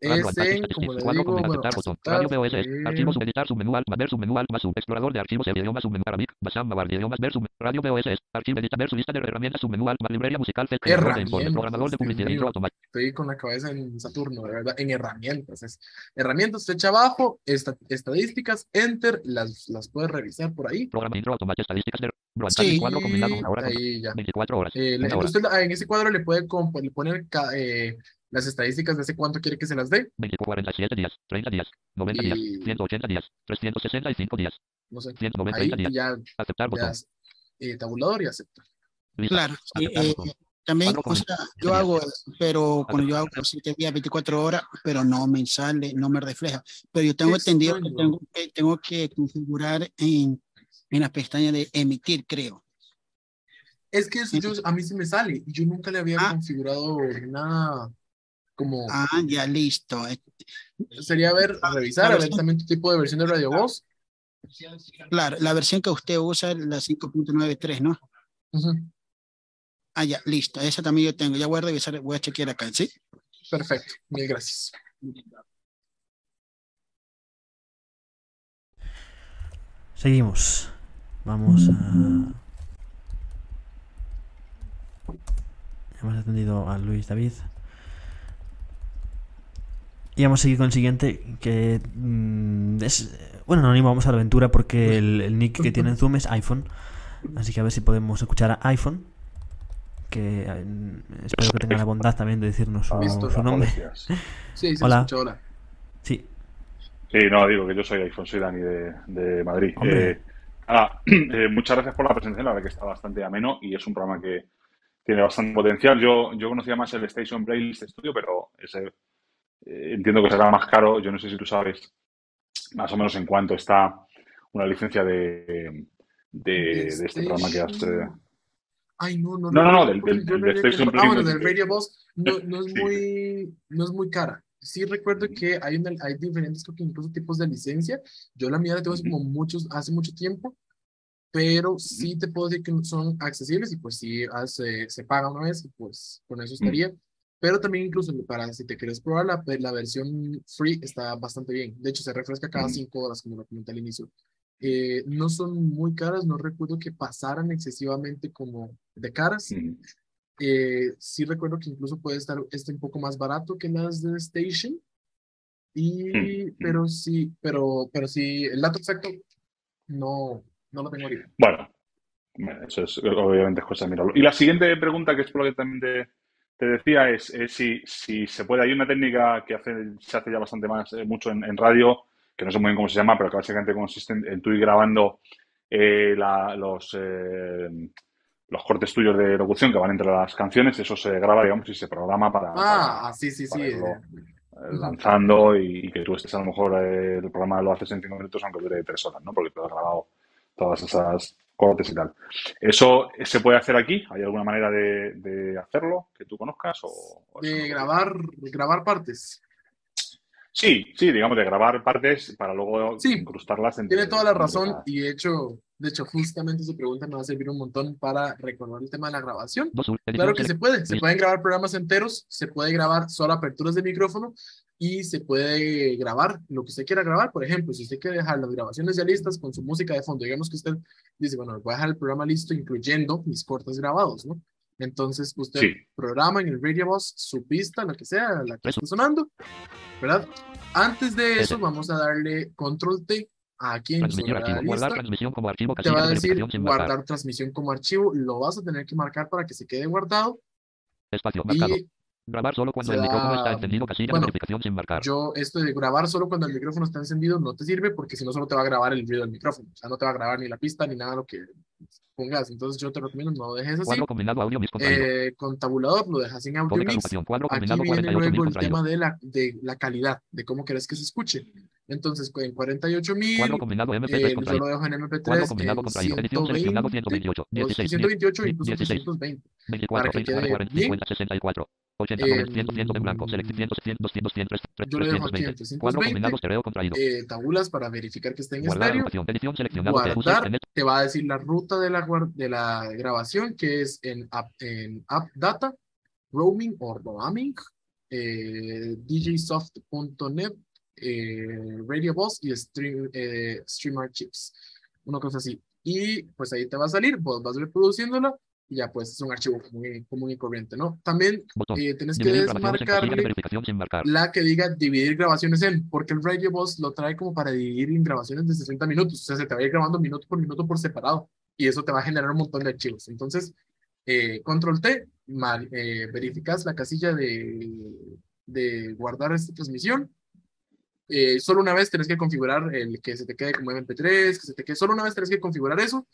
Es en, como le digo, bueno, aceptar BOS, eh, archivo, subeditar, submenú, ver, submenú, más sub, explorador de archivos, idioma, submenú, arabic, basam, mavar, idiomas, ver, sub, radio BOS, archivo, editar, ver, su lista de herramientas, submenú, librería musical, Herramientas, programador de publicidad, intro, automática, Estoy con la cabeza en Saturno, de verdad, en herramientas. Es herramientas, flecha abajo, esta- estadísticas, enter, las, las puedes revisar por ahí. programa, intro, automática, estadísticas de broadcasting, Sí. cuadro combinado, Y ahora, ahí ya. 24 horas, Eh, hora, ah, en ese cuadro le puede le poner eh, las estadísticas de hace cuánto quiere que se las dé. 24, 47 días, 30 días, 90 días, Y- 180 días, 365 días, No sé. 190 Ahí días, y ya, aceptar ya botón, eh, tabulador y acepta. lista, Claro. aceptar eh, botón, también, o sea, yo hago, pero cuando yo hago por 7 días, 24 horas, pero no me sale, no me refleja. Pero yo tengo entendido que tengo que, tengo que configurar en, en la pestaña de emitir, creo. Es que eso yo- a mí sí me sale y yo nunca le había Ah. configurado nada como Ah, ya listo. Sería ver, revisar, a ver también tu tipo de versión de Radio Voz. Claro, la versión que usted usa es la 5.93, ¿no? Ujú, Ah, ya, listo. Esa también yo tengo. Ya voy a revisar, voy a chequear acá, ¿sí? Perfecto, mil gracias. Seguimos. Vamos a. Hemos atendido a Luis David. Y vamos a seguir con el siguiente, que mm, es... Bueno, no animamos a la aventura porque el, el nick que tiene en Zoom es iPhone. Así que a ver si podemos escuchar a iPhone. Que eh, espero que tenga la bondad también de decirnos su, nombre. Sí, se Hola. escucha, hola. Sí, Sí, no, digo que yo soy iPhone, soy Dani de, de Madrid. Hombre. Eh, eh, muchas gracias por la presentación, la verdad que está bastante ameno y es un programa que tiene bastante potencial. Yo, yo conocía más el Station Playlist Studio, pero ese, eh, entiendo que será más caro. Yo no sé si tú sabes más o menos en cuánto está una licencia de, de, de este programa que has... eh, Ay, no, no, No, no, no, del- del- del no había Station comprado- Ah, bueno, Playlist. del Radio Boss no, no es Sí. muy, no es muy cara. Sí recuerdo que hay, una, hay diferentes, creo que incluso tipos de licencia. Yo la mía la tengo hace como muchos, hace mucho tiempo, pero sí te puedo decir que son accesibles y pues sí hace- se paga una vez y pues con eso estaría. Pero también incluso para si te quieres probar la, la versión free está bastante bien. De hecho, se refresca cada cinco horas, como lo comenté al inicio. Eh, no son muy caras, no recuerdo que pasaran excesivamente como de caras. Mm, Eh, sí recuerdo que incluso puede estar este un poco más barato que las de Station. Y, Mm. pero sí, pero, pero sí, el dato exacto no, no lo tengo ahorita. Bueno, bueno, eso es obviamente es cosa de mirarlo. Y la siguiente pregunta, que es por lo que también te, te decía, es, es si, si se puede. Hay una técnica que hace, se hace ya bastante más, eh, mucho en, en radio, que no sé muy bien cómo se llama, pero que básicamente consiste en, en tú ir grabando eh, la- los, eh, los cortes tuyos de locución que van entre las canciones. Eso se graba, digamos, y se programa para, Ah, sí, sí, sí. para irlo, eh, eh, lanzando y, y que tú estés a lo mejor eh, el programa lo haces en cinco minutos aunque dure tres horas, ¿no? Porque te has grabado todas esas cortes y tal. ¿Eso se puede hacer aquí? ¿Hay alguna manera de, de hacerlo que tú conozcas? O, de no? grabar, grabar partes. Sí, sí, digamos, de grabar partes para luego Sí, incrustarlas entre, Tiene toda la razón la- y de hecho De hecho, justamente su pregunta me va a servir un montón para recordar el tema de la grabación. Claro que se puede, se pueden grabar programas enteros, se puede grabar solo aperturas de micrófono y se puede grabar lo que usted quiera grabar. Por ejemplo, si usted quiere dejar las grabaciones ya listas con su música de fondo, digamos que usted dice, bueno, voy a dejar el programa listo incluyendo mis cortes grabados, ¿no? Entonces usted Sí. programa en el Radio Bus su pista, la que sea, la que esté sonando, ¿verdad? Antes de eso, vamos a darle control T aquí en la archivo. Guardar transmisión como archivo. te va a de decir marcar. guardar transmisión como archivo, lo vas a tener que marcar para que se quede guardado Espacio. Marcado. Grabar solo cuando se el micrófono está encendido. Casilla bueno, de verificación sin marcar. yo esto de grabar solo cuando el micrófono está encendido no te sirve porque si no solo te va a grabar el ruido del micrófono, o sea, no te va a grabar ni la pista ni nada lo que pongas, entonces yo te recomiendo no lo dejes así. Cuadro combinado audio mis. Eh, con tabulador lo dejas en audio mix. Cuadro Aquí combinado viene 48 mil luego el tema de la, de la calidad, de cómo querés que se escuche. Entonces, en 48.000, Cuadro combinado MP3 eh, yo lo dejo en Cuadro MP3 combinado en contraído. Edición seleccionado 120, 128. o 16. 128 10, incluso 16. 220. 24, para que 30, quede 40, bien. 50, 64. 80, Eh, 90, 100, 100 en blanco. Select 100, 100, 200, 100, 300, Yo lo dejo aquí en 320. Cuadro 320. combinado estereo contraído. eh, tabulas para verificar que esté en Guardar estéreo. Edición Guardar, te va a decir la ruta de la, guar- de la grabación, que es en App, en app Data, Roaming o Roaming, eh, djsoft.net, eh, Radio Boss y Stream, eh, Archives. Una cosa así. Y pues ahí te va a salir, vos vas reproduciéndola y ya pues es un archivo común y, común y corriente, ¿no? También eh, tienes que desmarcarle la que diga dividir grabaciones en, porque el Radio Boss lo trae como para dividir en grabaciones de 60 minutos, o sea, se te va a ir grabando minuto por minuto por separado, y eso te va a generar un montón de archivos. Entonces, eh, control T, mar- eh, verificas la casilla de, de guardar esta transmisión. Eh, solo una vez tenés que configurar el que se te quede como MP3, que se te quede, solo una vez tenés que configurar eso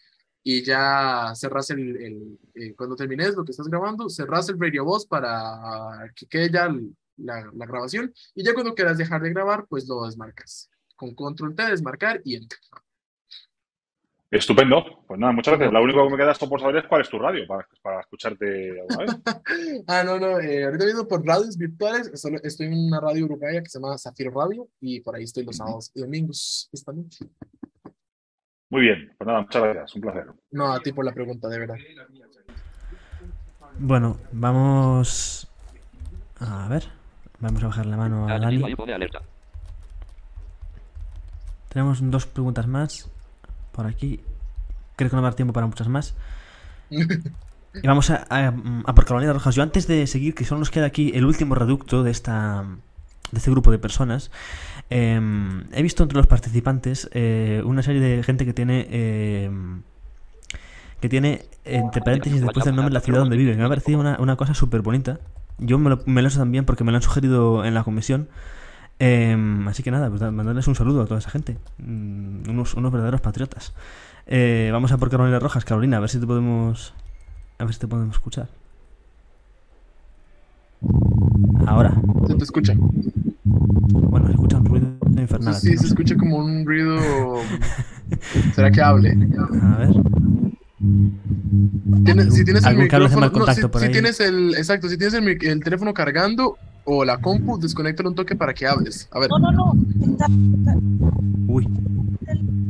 y ya cerras el, el eh, cuando termines lo que estás grabando, cerras el Radio Boss para que quede ya la, la grabación y ya cuando quieras dejar de grabar, pues lo desmarcas. Con control T, desmarcar y enter. Estupendo. Pues nada, muchas gracias. Lo único que me queda esto por saber es cuál es tu radio para, para escucharte alguna vez. Ah, no, no, eh, ahorita viendo por radios virtuales, estoy en una radio uruguaya que se llama Zafiro Radio y por ahí estoy los sábados y domingos esta noche. Muy bien. Pues nada, muchas gracias. Un placer. No, a ti por la pregunta, de verdad. Bueno, vamos. A ver. Vamos a bajar la mano a alerta. Tenemos dos preguntas más por aquí. Creo que no va a dar tiempo para muchas más. Y vamos a, a, a por Carolina Rojas. Yo antes de seguir, que solo nos queda aquí el último reducto de esta de este grupo de personas, eh, he visto entre los participantes eh, una serie de gente que tiene eh, que tiene entre paréntesis después del nombre la ciudad donde vive. Me ha parecido una, una cosa súper bonita. Yo me lo, me también porque me lo han sugerido en la comisión. Eh, así que nada, pues da- mandarles un saludo a toda esa gente. Mm, unos, unos verdaderos patriotas. Eh, vamos a por Carolina Rojas. Carolina, a ver si te podemos. A ver si te podemos escuchar. Ahora. Se te escucha. Bueno, se escucha un ruido infernal. Sí, no se sé. escucha como un ruido. ¿Será que hable? A ver. Tienes- si tienes el micrófono, no, si, por si ahí. tienes el, exacto, si tienes el, teléfono cargando o la compu, desconéctalo un toque para que hables. A ver, No, no, no. Está, Uy,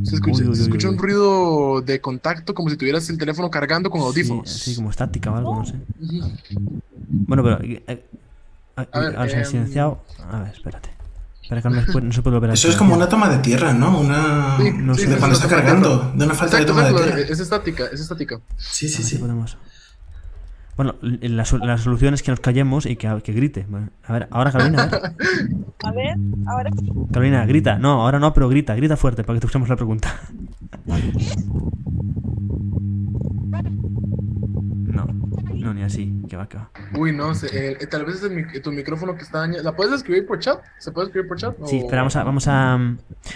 se escucha, Uy, uy, se escucha uy. un ruido de contacto como si tuvieras el teléfono cargando con sí, audífonos. así como estática o algo, no sé. Bueno, pero. eh, A ver, ahora se ha em, silenciado. A ver, espérate. Espera que no, se puede- no se puede volver a Eso es como una toma de tierra, ¿no? Una... Sí, no sí, sé. sí, de cuando es está cargando, de una falta Exacto, de toma de tierra. es estática, es estática. Sí, sí, sí. podemos. Bueno, la, la solución es que nos callemos y que, que grite. Bueno, a ver, ahora Carolina, a ver. a ver, ahora. Carolina, grita. No, ahora no, pero grita, grita fuerte para que te escuchemos la pregunta. No, no, ni así. Uy, no sé, eh, eh, tal vez es el mic- tu micrófono que está dañado. ¿La puedes escribir por chat? ¿Se puede escribir por chat? Sí, espera, vamos a, vamos a,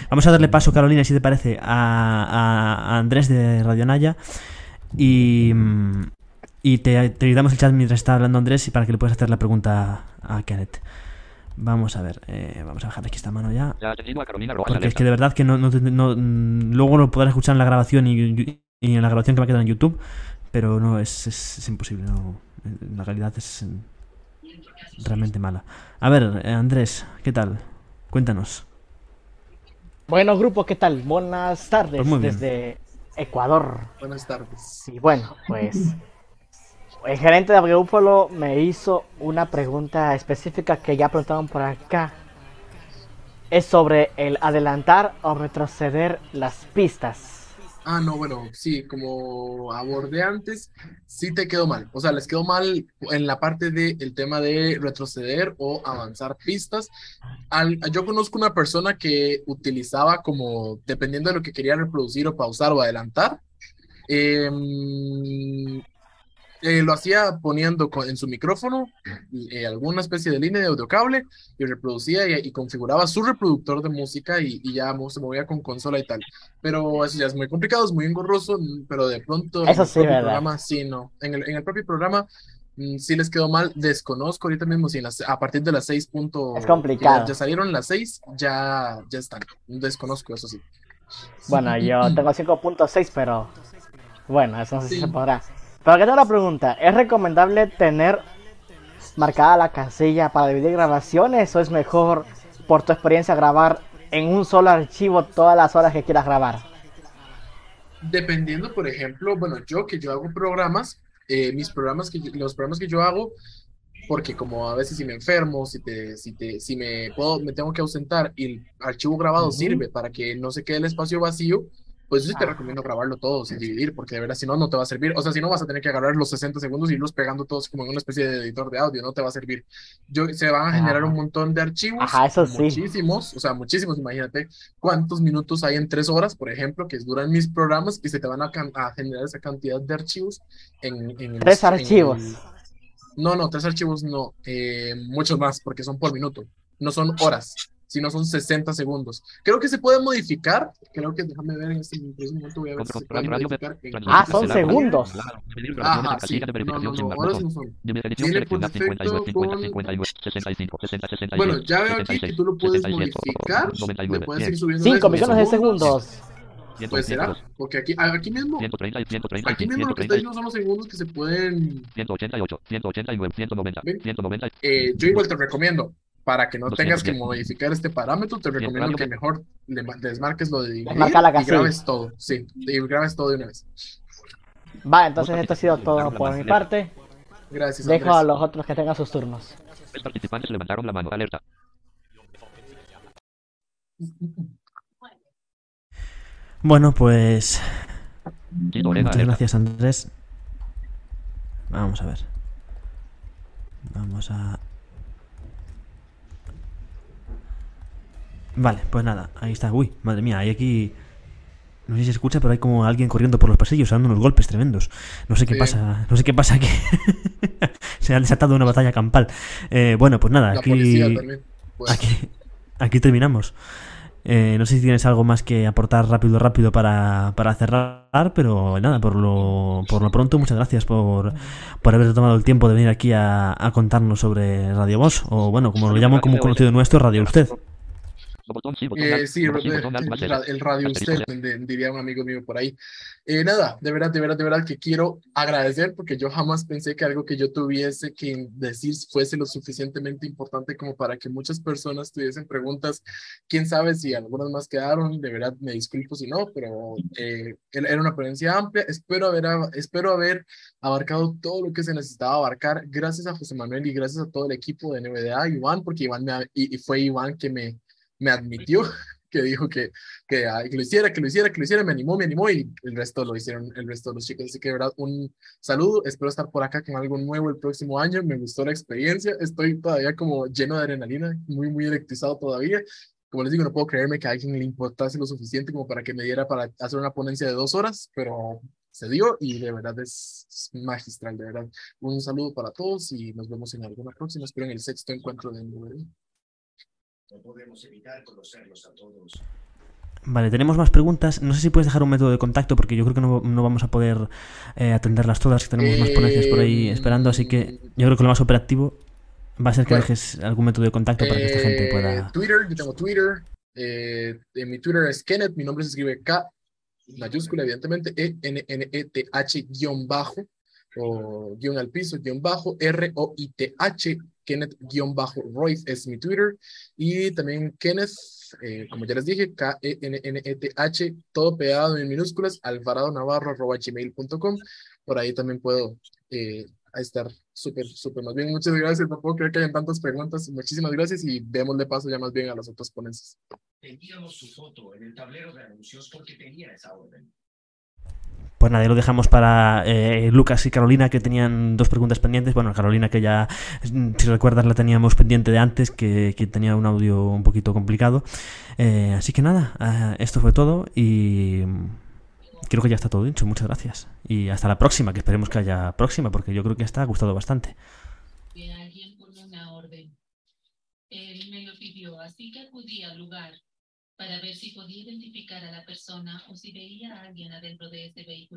vamos a darle paso, Carolina, si te parece, a, Andrés de Radio Naya. Y, mm, y te, te ayudamos el chat mientras está hablando Andrés y para que le puedas hacer la pregunta a Kenneth. Vamos a ver, eh, vamos a bajar aquí esta mano ya. Porque es que de verdad que no, no, te- no- luego lo podrás escuchar en la grabación y, y- y en la grabación que va a quedar en YouTube, pero no, es, es, es imposible. No, la realidad es realmente mala. A ver, eh, Andrés, ¿qué tal? Cuéntanos. Bueno, grupo, ¿qué tal? Buenas tardes Pues desde Ecuador. Buenas tardes. Sí, bueno, pues el gerente de Búfalo me hizo una pregunta específica que ya preguntaron por acá. Es sobre el adelantar o retroceder las pistas. Ah, no, bueno, sí, como abordé antes, sí te quedó mal. O sea, les quedó mal en la parte del tema de retroceder o avanzar pistas. Al, yo conozco una persona que utilizaba como, dependiendo de lo que quería reproducir o pausar o adelantar, em, eh, lo hacía poniendo en su micrófono eh, alguna especie de línea de audiocable y reproducía y, configuraba su reproductor de música y, ya se movía con consola y tal. Pero eso ya es muy complicado, es muy engorroso, pero de pronto eso sí, ¿verdad? programa sí, no. En el, en el propio programa mm, sí les quedó mal, desconozco ahorita mismo si a partir de las 6 puntos es complicado. Ya, salieron las 6, ya, ya están. Desconozco eso sí. Bueno, yo tengo 5.6, pero bueno, eso no si se podrá. Pero que tengo una pregunta, ¿es recomendable tener marcada la casilla para dividir grabaciones o es mejor, por tu experiencia, grabar en un solo archivo todas las horas que quieras grabar? Dependiendo, por ejemplo, bueno, yo que yo hago programas, eh, mis programas que los programas que yo hago, porque como a veces si me enfermo, si te, si te, si me puedo, me tengo que ausentar y el archivo grabado sirve para que no se quede el espacio vacío, pues yo sí te recomiendo grabarlo todo sin dividir, porque de verdad si no, no te va a servir. O sea, si no, vas a tener que agarrar los 60 segundos y irlos pegando todos como en una especie de editor de audio, no te va a servir. Yo, se van a generar un montón de archivos, Ajá, eso sí. muchísimos, o sea, muchísimos, imagínate cuántos minutos hay en tres horas, por ejemplo, que duran mis programas y se te van a, generar esa cantidad de archivos en... en tres archivos. no, no, tres archivos no, eh, muchos más, porque son por minuto, no son horas si no son 60 segundos. Creo que se puede modificar, creo que déjame ver en este momento, voy a ver si se puede modificar. Ah, son segundos. Ajá, sí. No, no, no, ahora sí no son. Viene por defecto con... Bueno, ya veo aquí que tú lo puedes modificar, le puedes ir subiendo 5 millones de segundos. Pues será, porque aquí, aquí mismo, aquí mismo lo que está diciendo son los segundos que se pueden... 188, 189, 190, 190. Eh, yo igual te recomiendo, para que no tengas que modificar este parámetro, te recomiendo que mejor le desmarques lo de dividir y grabes todo. Sí, y grabes todo de una vez. Va, entonces esto ha sido todo por mi parte. Gracias. Dejo a los otros que tengan sus turnos. Los participantes levantaron la mano. Alerta. Bueno, pues. Muchas gracias, Andrés. Vamos a ver. Vamos a Vale, pues nada, ahí está. Uy, madre mía, hay aquí. No sé si se escucha, pero hay como alguien corriendo por los pasillos, dando unos golpes tremendos. No sé qué pasa, no sé qué pasa aquí. se ha desatado una batalla campal. Eh, bueno, pues nada, aquí, pues. aquí, aquí terminamos. Eh, no sé si tienes algo más que aportar rápido, rápido para, para cerrar, pero nada, por lo, por lo pronto, muchas gracias por, por haber tomado el tiempo de venir aquí a, a contarnos sobre Radio Voz, o bueno, como lo llaman como conocido nuestro, Radio Usted. Eh, sí, el, radio usted, diría un amigo mío por ahí. Eh, nada, de verdad, de verdad, de verdad que quiero agradecer porque yo jamás pensé que algo que yo tuviese que decir fuese lo suficientemente importante como para que muchas personas tuviesen preguntas. Quién sabe si algunas más quedaron, de verdad me disculpo si no, pero eh, era una ponencia amplia. Espero haber, espero haber abarcado todo lo que se necesitaba abarcar. Gracias a José Manuel y gracias a todo el equipo de NVDA, Iván, porque Iván me, y fue Iván que me me admitió, que dijo que, que, que, lo hiciera, que lo hiciera, que lo hiciera, me animó, me animó y el resto lo hicieron, el resto de los chicos. Así que de verdad, un saludo, espero estar por acá con algo nuevo el próximo año, me gustó la experiencia, estoy todavía como lleno de adrenalina, muy, muy electrizado todavía. Como les digo, no puedo creerme que a alguien le importase lo suficiente como para que me diera para hacer una ponencia de dos horas, pero se dio y de verdad es magistral, de verdad. Un saludo para todos y nos vemos en alguna próxima, espero en el sexto encuentro de NVD. No podemos evitar conocerlos a todos. Vale, tenemos más preguntas. No sé si puedes dejar un método de contacto porque yo creo que no, no vamos a poder eh, atenderlas todas, que tenemos más ponencias por ahí esperando, así que yo creo que lo más operativo va a ser que dejes algún método de contacto para que esta gente pueda... Eh, Twitter, yo tengo Twitter. Eh, mi Twitter es Kenneth, mi nombre se escribe K, mayúscula evidentemente, E-N-N-E-T-H guion bajo, o guion al piso, guion bajo, R-O-I-T-H Kenneth-Royce es mi Twitter. Y también Kenneth, eh, como ya les dije, K-E-N-N-E-T-H, todo pegado en minúsculas, alvaradonavarro.gmail.com. Por ahí también puedo eh, estar súper, súper. Más bien, muchas gracias. No puedo creer que hayan tantas preguntas. Muchísimas gracias y vemos de paso ya más bien a las otras ponencias. Teníamos su foto en el tablero de anuncios porque tenía esa orden. Pues nada, lo dejamos para eh, Lucas y Carolina que tenían dos preguntas pendientes. Bueno, Carolina que ya, si recuerdas, la teníamos pendiente de antes, que, que tenía un audio un poquito complicado. Eh, así que nada, eh, esto fue todo y creo que ya está todo dicho. Muchas gracias. Y hasta la próxima, que esperemos que haya próxima, porque yo creo que está ha gustado bastante. Así que acudí al lugar para ver si podía identificar a la persona o si veía a alguien adentro de ese vehículo.